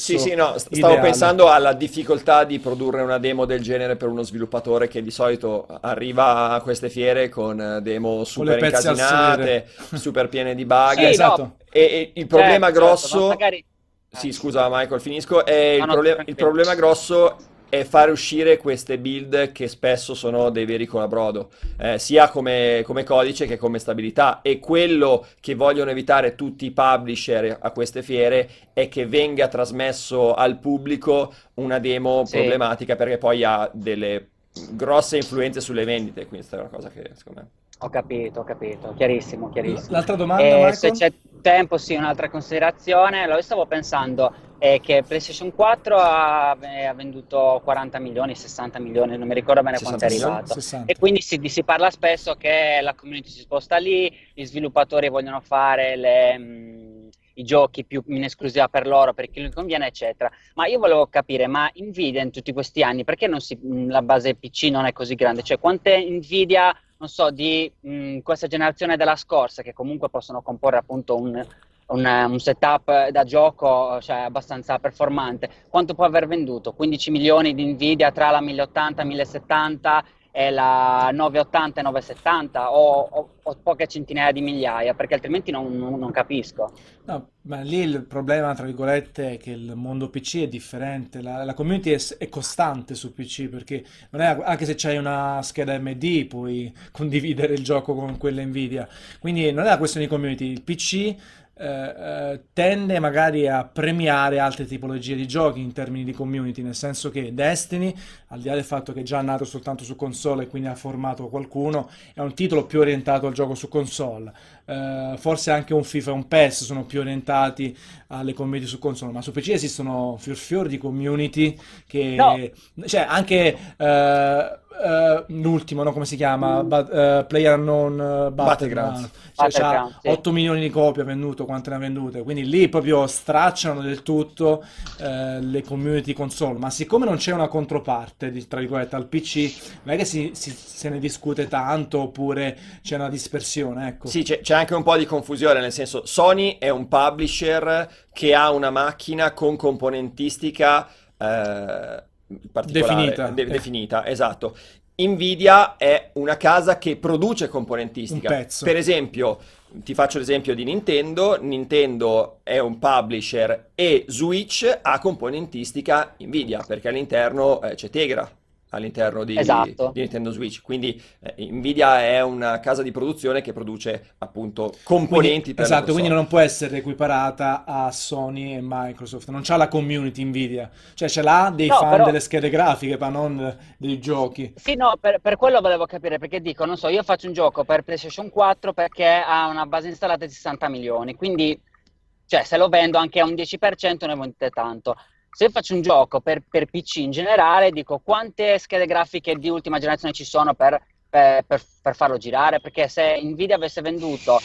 Sì, compromesso sì, no, st- stavo ideale. pensando alla difficoltà di produrre una demo del genere per uno sviluppatore che di solito arriva a queste fiere con eh, demo Con super al incasinate, super piene di bug. Sì, no, esatto. E, e il problema certo, certo, grosso, magari... sì, eh. scusa Michael, finisco, è il, No, proble- il tranquillo. problema grosso è fare uscire queste build che spesso sono dei veri colabrodo, eh, sia come, come codice che come stabilità. E quello che vogliono evitare tutti i publisher a queste fiere è che venga trasmesso al pubblico una demo Sì. problematica perché poi ha delle grosse influenze sulle vendite. Quindi questa è una cosa che secondo me... Ho capito, ho capito, chiarissimo, chiarissimo. L'altra domanda, E se c'è tempo, sì, un'altra considerazione. Allora, io stavo pensando eh, che PlayStation 4 ha, eh, ha venduto 40 milioni, 60 milioni, non mi ricordo bene quanto è 60 arrivato. 60. E quindi si, si parla spesso che la community si sposta lì, gli sviluppatori vogliono fare le, mh, i giochi più in esclusiva per loro, per chi gli conviene, eccetera. Ma io volevo capire, ma Nvidia in tutti questi anni, perché non si, mh, la base PC non è così grande? Cioè, quante Nvidia, non so, di mh, questa generazione della scorsa, che comunque possono comporre appunto un, un, un setup da gioco, cioè abbastanza performante, quanto può aver venduto? 15 milioni di Nvidia tra la 1080 e 1070 e la 980 e 970 o, o- o poche centinaia di migliaia, perché altrimenti non, non- capisco. No, ma lì il problema, tra virgolette, è che il mondo PC è differente, la, la community è, è costante su PC, perché non è, anche se c'hai una scheda AMD puoi *laughs* condividere il gioco con quella Nvidia, quindi non è una questione di community, il PC eh, eh, tende magari a premiare altre tipologie di giochi in termini di community, nel senso che Destiny, al di là del fatto che è già nato soltanto su console e quindi ha formato qualcuno, è un titolo più orientato al gioco su console. Eh, forse anche un FIFA e un PES sono più orientati alle community su console, ma su PC esistono fior fior di community che, No. cioè anche eh, eh, l'ultimo, no, come si chiama? Ba- eh, PlayerUnknown uh, Battlegrounds. Cioè, sì. 8 milioni di copie venduto, quante ne ha vendute? Quindi lì proprio stracciano del tutto eh, le community console. Ma siccome non c'è una controparte, di- tra virgolette, al PC, non è che si, si- se ne discute tanto oppure c'è una dispersione, ecco. Sì, c'è c'è anche un po' di confusione, nel senso Sony è un publisher che ha una macchina con componentistica eh, particolare, Definita. de- definita, esatto. Nvidia è una casa che produce componentistica. Per esempio, ti faccio l'esempio di Nintendo. Nintendo è un publisher e Switch ha componentistica Nvidia perché all'interno eh, c'è Tegra all'interno di, Esatto. di Nintendo Switch. Quindi eh, Nvidia è una casa di produzione che produce appunto componenti Quindi, per esatto, quindi non può essere equiparata a Sony e Microsoft, non c'ha la community Nvidia, cioè ce l'ha dei No, fan però- delle schede grafiche, ma non dei giochi. Sì, no, per, per quello volevo capire, perché dico, non so, io faccio un gioco per PlayStation 4 perché ha una base installata di 60 milioni, quindi, cioè, se lo vendo anche a un 10% ne vendete tanto. Se io faccio un gioco per, per PC in generale, dico quante schede grafiche di ultima generazione ci sono per, per, per farlo girare, perché se Nvidia avesse venduto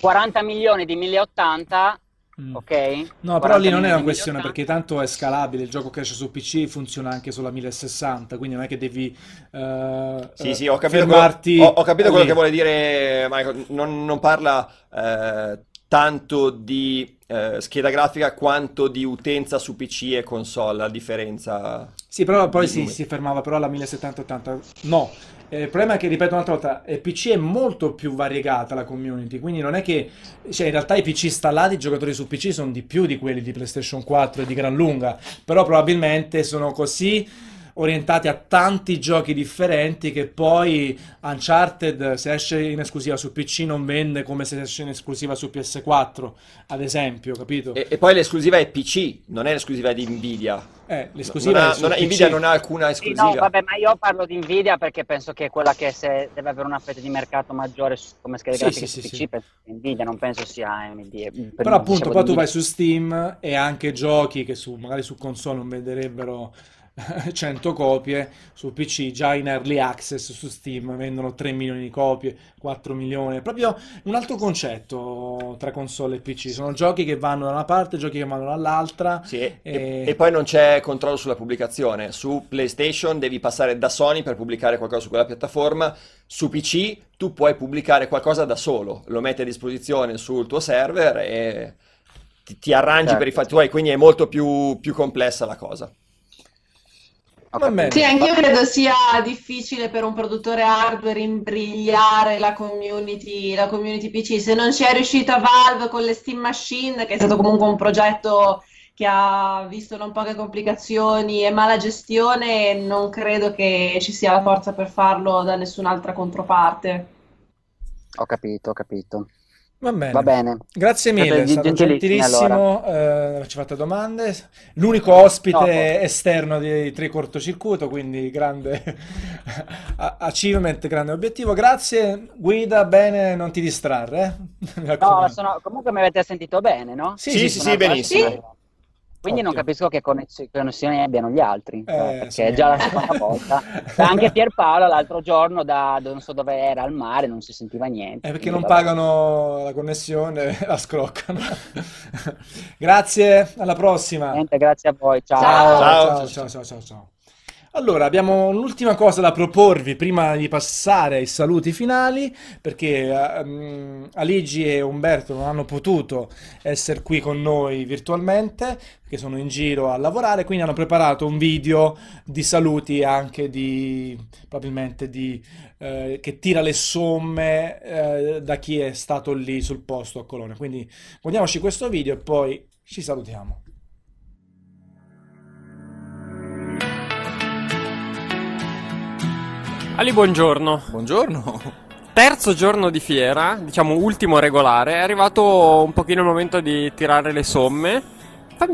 40 milioni di 1080 Mm. Ok? No, però lì non è una questione perché tanto è scalabile, il gioco che esce su PC funziona anche sulla 1060, quindi non è che devi uh, sì, sì, ho capito fermarti. Quello, ho, ho capito quello che vuole dire Michael, non, non parla eh, tanto di eh, scheda grafica quanto di utenza su PC e console, la differenza. Sì, però poi si, si fermava però alla 1070-80. No, eh, il problema è che, ripeto un'altra volta, il PC è molto più variegata la community, quindi non è che, cioè in realtà i PC installati, i giocatori su PC sono di più di quelli di PlayStation 4 e di gran lunga, però probabilmente sono così orientati a tanti giochi differenti che poi Uncharted se esce in esclusiva su PC non vende come se esce in esclusiva su PS4 ad esempio capito? E, e poi l'esclusiva è PC non è l'esclusiva di Nvidia eh, l'esclusiva non ha, non ha, Nvidia non ha alcuna esclusiva. Sì, no, vabbè, ma io parlo di Nvidia perché penso che è quella che se deve avere una fetta di mercato maggiore su, come scheda sì, grafica sì, su sì, PC, penso Nvidia, non penso sia AMD. Però appunto poi tu vai su Steam e anche giochi che su, magari su console non venderebbero *laughs* 100 copie su PC, già in early access su Steam vendono 3 milioni di copie, 4 milioni, è proprio un altro concetto tra console e PC, sono giochi che vanno da una parte, giochi che vanno dall'altra. Sì, e... E, e poi non c'è controllo sulla pubblicazione, su PlayStation devi passare da Sony per pubblicare qualcosa su quella piattaforma, su PC tu puoi pubblicare qualcosa da solo, lo metti a disposizione sul tuo server e ti, ti arrangi certo. per i fatti tuoi, quindi è molto più, più complessa la cosa. Sì, anche io credo sia difficile per un produttore hardware imbrigliare la community, la community PC. Se non ci è riuscita Valve con le Steam Machine, che è stato comunque un progetto che ha visto non poche complicazioni e mala gestione, non credo che ci sia la forza per farlo da nessun'altra controparte. Ho capito, ho capito. Va bene. Va bene. Grazie mille, è stato gentilissimo, allora. eh, ci ha fatto domande. L'unico ospite no, esterno di Tre Cortocircuito, quindi grande *laughs* achievement, grande obiettivo. Grazie, guida bene, non ti distrarre. Eh? *laughs* No, sono, comunque mi avete sentito bene, no? Sì, sì, sì, sì benissimo. Sì. Quindi non capisco che connessioni abbiano gli altri, eh, perché sì. è già la seconda volta. *laughs* Anche Pierpaolo l'altro giorno, da non so dove era, al mare, non si sentiva niente. È perché non pagano la connessione, *laughs* la scroccano. grazie, alla prossima. Niente, grazie a voi, ciao. Ciao, ciao, ciao, ciao, ciao. ciao. Allora, abbiamo un'ultima cosa da proporvi prima di passare ai saluti finali, perché um, Aligi e Umberto non hanno potuto essere qui con noi virtualmente, perché sono in giro a lavorare, quindi hanno preparato un video di saluti anche di, probabilmente di, eh, che tira le somme eh, da chi è stato lì sul posto a Colone. Quindi guardiamoci questo video e poi ci salutiamo. Ali, buongiorno. Buongiorno. Terzo giorno di fiera, diciamo ultimo regolare, è arrivato un pochino il momento di tirare le somme.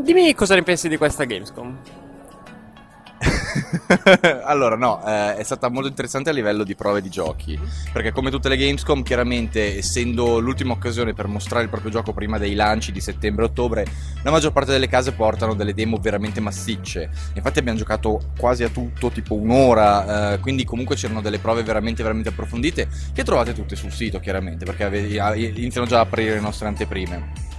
Dimmi cosa ne pensi di questa Gamescom. *laughs* allora, no, eh, è stata molto interessante a livello di prove di giochi. Perché, come tutte le Gamescom, chiaramente, essendo l'ultima occasione per mostrare il proprio gioco prima dei lanci di settembre-ottobre, la maggior parte delle case portano delle demo veramente massicce. Infatti, abbiamo giocato quasi a tutto, tipo un'ora. Eh, quindi, comunque, c'erano delle prove veramente, veramente approfondite che trovate tutte sul sito, chiaramente, perché iniziano già a aprire le nostre anteprime.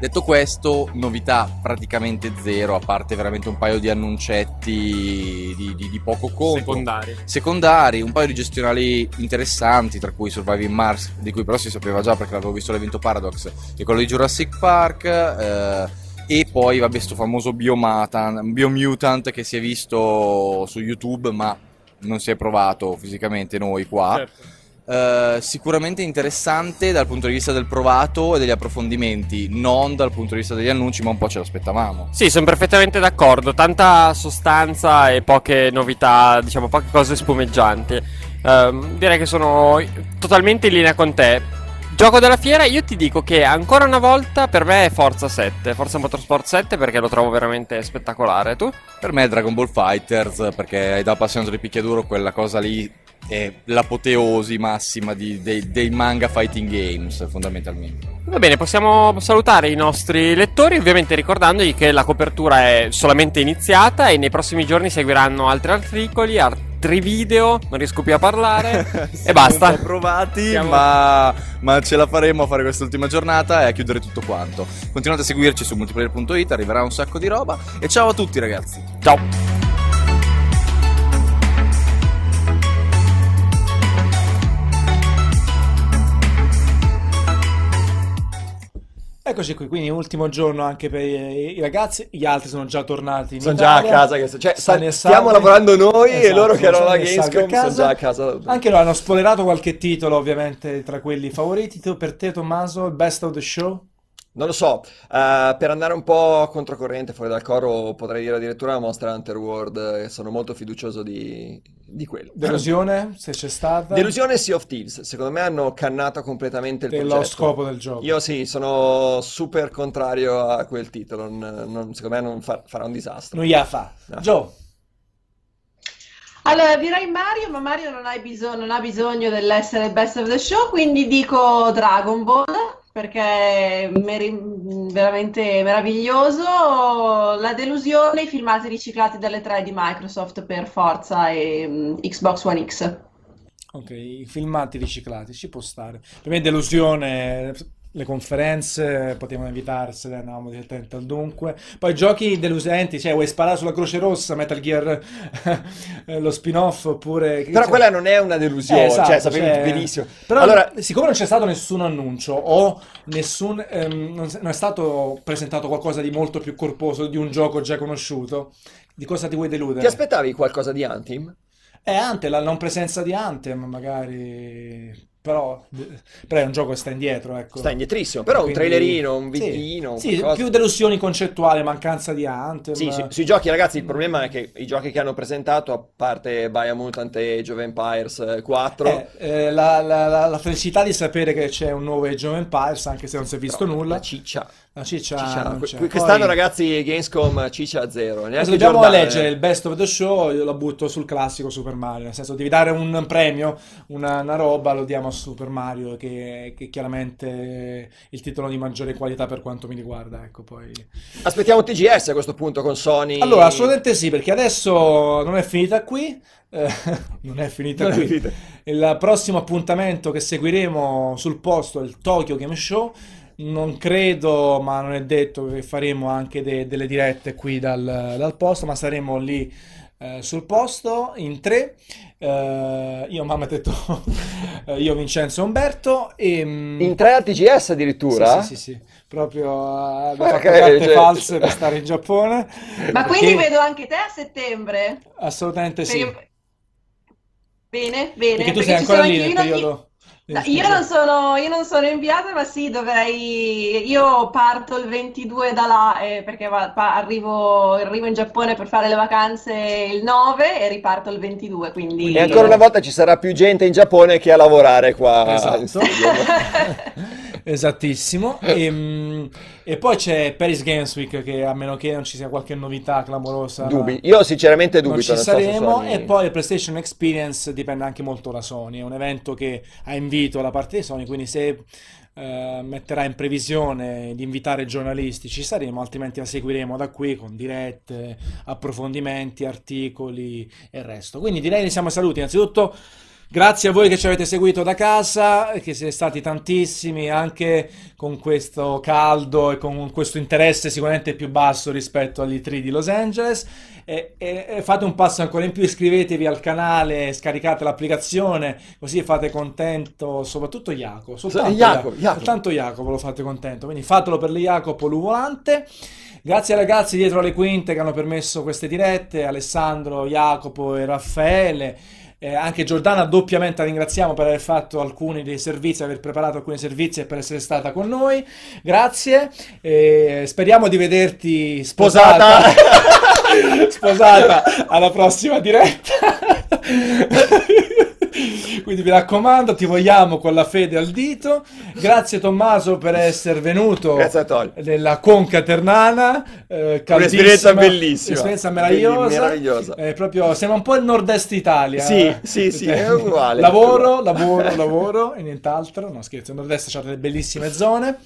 Detto questo, novità praticamente zero, a parte veramente un paio di annuncetti di, di, di poco conto. Secondari. Secondari, un paio di gestionali interessanti, tra cui Surviving Mars, di cui però si sapeva già perché l'avevo visto all'evento Paradox, e quello di Jurassic Park. Eh, e poi, vabbè, sto famoso Biomutant, Biomutant che si è visto su YouTube, ma non si è provato fisicamente noi qua. Certo Uh, sicuramente interessante dal punto di vista del provato e degli approfondimenti, non dal punto di vista degli annunci, ma un po' ce l'aspettavamo. Sì, sono perfettamente d'accordo. Tanta sostanza e poche novità, diciamo, poche cose spumeggianti. Uh, direi che sono totalmente in linea con te. Gioco della fiera, io ti dico che ancora una volta per me è Forza 7, Forza Motorsport 7 perché lo trovo veramente spettacolare. Tu? Per me è Dragon Ball Fighters perché da appassionato di picchiaduro quella cosa lì è l'apoteosi massima di- dei, dei manga fighting games, fondamentalmente. Va bene, possiamo salutare i nostri lettori, ovviamente ricordandogli che la copertura è solamente iniziata e nei prossimi giorni seguiranno altri articoli, altri video, non riesco più a parlare *laughs* e Siamo basta. Po' provati, Siamo- ma, ma ce la faremo a fare quest'ultima giornata e a chiudere tutto quanto. Continuate a seguirci su multiplayer.it, arriverà un sacco di roba. E ciao a tutti, ragazzi. Ciao. Eccoci qui, quindi ultimo giorno anche per i ragazzi, gli altri sono già tornati in Sono già a Italia. casa, che- cioè, e stiamo lavorando noi e Esatto, loro che erano alla e Gamescom sono già a casa. Anche loro hanno spoilerato qualche titolo, ovviamente, tra quelli favoriti. Per te, Tommaso, il best of the show? Non lo so, eh, per andare un po' controcorrente fuori dal coro potrei dire addirittura Monster Hunter World, eh, sono molto fiducioso di, di quello. Delusione, se c'è stata? Delusione Sea of Thieves, secondo me hanno cannato completamente il dello progetto. scopo del gioco. Io sì, sono super contrario a quel titolo, non- non- secondo me non fa- farà un disastro. Non gli ha fa. No. Joe, Allora, direi Mario, ma Mario non, hai bisogno, non ha bisogno dell'essere il best of the show, quindi dico Dragon Ball, perché è meri- veramente meraviglioso. La delusione, i filmati riciclati dalle tre di Microsoft per Forza e mm, Xbox One X. ok, i filmati riciclati, ci può stare. Per me delusione, le conferenze potevano evitarsele, andavamo direttamente al dunque. Poi giochi delusenti, cioè vuoi sparare sulla Croce Rossa, Metal Gear, *laughs* eh, lo spin-off, oppure... Però cioè- quella non è una delusione, Eh, esatto, cioè sapevi cioè- benissimo. Però, Allora, siccome non c'è stato nessun annuncio o nessun, ehm, non, non è stato presentato qualcosa di molto più corposo di un gioco già conosciuto, di cosa ti vuoi deludere? ti aspettavi qualcosa di Anthem? Eh, Anthem, la non presenza di Anthem, magari... Però, però è un gioco che sta indietro, ecco. Sta indietrissimo, però un Quindi- trailerino, un sì, videino, Sì, qualcosa. più delusioni concettuali, mancanza di Anthem. Sì, sì, sui giochi, ragazzi, il problema è che i giochi che hanno presentato, a parte Biomutant e Age of Empires eh, 4, Eh, eh, la, la- la- la felicità di sapere che c'è un nuovo Age of Empires, anche se non si è visto nulla. la ciccia. La ciccia ciccia- que- Quest'anno, Poi- ragazzi, Gamescom ciccia a zero. Neanche dobbiamo Giordano, leggere eh. il best of the show, io lo butto sul classico Super Mario, nel senso devi dare un premio, una, una roba, lo diamo a Super Mario, che, che è chiaramente il titolo di maggiore qualità per quanto mi riguarda, ecco poi... Aspettiamo TGS a questo punto con Sony. Allora, assolutamente sì, perché adesso non è finita qui, eh, *laughs* non è finita Non è qui. finita. Il prossimo appuntamento che seguiremo sul posto è il Tokyo Game Show. Non credo, ma non è detto che faremo anche de- delle dirette qui dal, dal posto, ma saremo lì eh, sul posto in tre. Eh, io, mamma, ha detto eh, *laughs* io, Vincenzo e Umberto. E, mm, In tre a TGS addirittura? Sì, sì, sì, sì. Proprio eh, abbiamo Ok, fatto carte cioè- false per stare in Giappone. Ma Perché- quindi vedo anche te a settembre? Assolutamente sì. Perché- Bene, bene, Perché tu perché sei ancora lì nel periodo. No, io non sono, io non sono inviata, ma sì, dovrei. Io parto il 22 da là eh, perché va- pa- arrivo, arrivo in Giappone per fare le vacanze il 9 e riparto il 22. Quindi. E ancora una volta ci sarà più gente in Giappone che a lavorare qua Esatto. *laughs* Esattissimo. E, mm, e poi c'è Paris Games Week che a meno che non ci sia qualche novità clamorosa Dubi. Io sinceramente non dubito. ci non so se saremo Sony- e poi il PlayStation Experience dipende anche molto da Sony, è un evento che ha invito da parte di Sony, quindi se eh, metterà in previsione di invitare giornalisti ci saremo, altrimenti la seguiremo da qui con dirette, approfondimenti, articoli e il resto. Quindi direi iniziamo i saluti. Innanzitutto Grazie a voi che ci avete seguito da casa, che siete stati tantissimi, anche con questo caldo e con questo interesse sicuramente più basso rispetto agli 3 di Los Angeles. E, e- e fate un passo ancora in più, iscrivetevi al canale, scaricate l'applicazione, così fate contento soprattutto Jacopo. Soltanto Jacopo, Ja- Jacopo. Jacopo lo fate contento, quindi fatelo per le Jacopo Luvolante. Grazie ai ragazzi dietro le quinte che hanno permesso queste dirette, Alessandro, Jacopo e Raffaele. Eh, anche Giordana doppiamente la ringraziamo per aver fatto alcuni dei servizi, aver preparato alcuni servizi e per essere stata con noi. Grazie. E speriamo di vederti sposata, sposata *laughs* *laughs* alla prossima diretta. *laughs* Quindi mi raccomando, ti vogliamo con la fede al dito. Grazie Tommaso per essere venuto nella Conca Ternana. eh, Un'esperienza bellissima. Un'esperienza meravigliosa. Meravigliosa. Eh, proprio, sembra un po' il nord-est Italia. Sì, sì, sì, è uguale. Lavoro, lavoro, lavoro e nient'altro. No scherzo, il nord-est c'ha delle bellissime zone.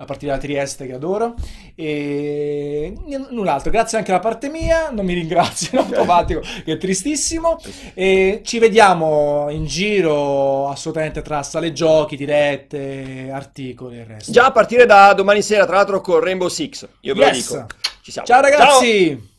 A partire da Trieste che adoro e null'altro, grazie anche da parte mia, non mi ringrazio, *laughs* automatico che è tristissimo e ci vediamo in giro assolutamente tra sale giochi, dirette, articoli e il resto. Già a partire da domani sera, tra l'altro, con Rainbow Six. Io ve lo Yes. dico. Ci siamo. Ciao ragazzi!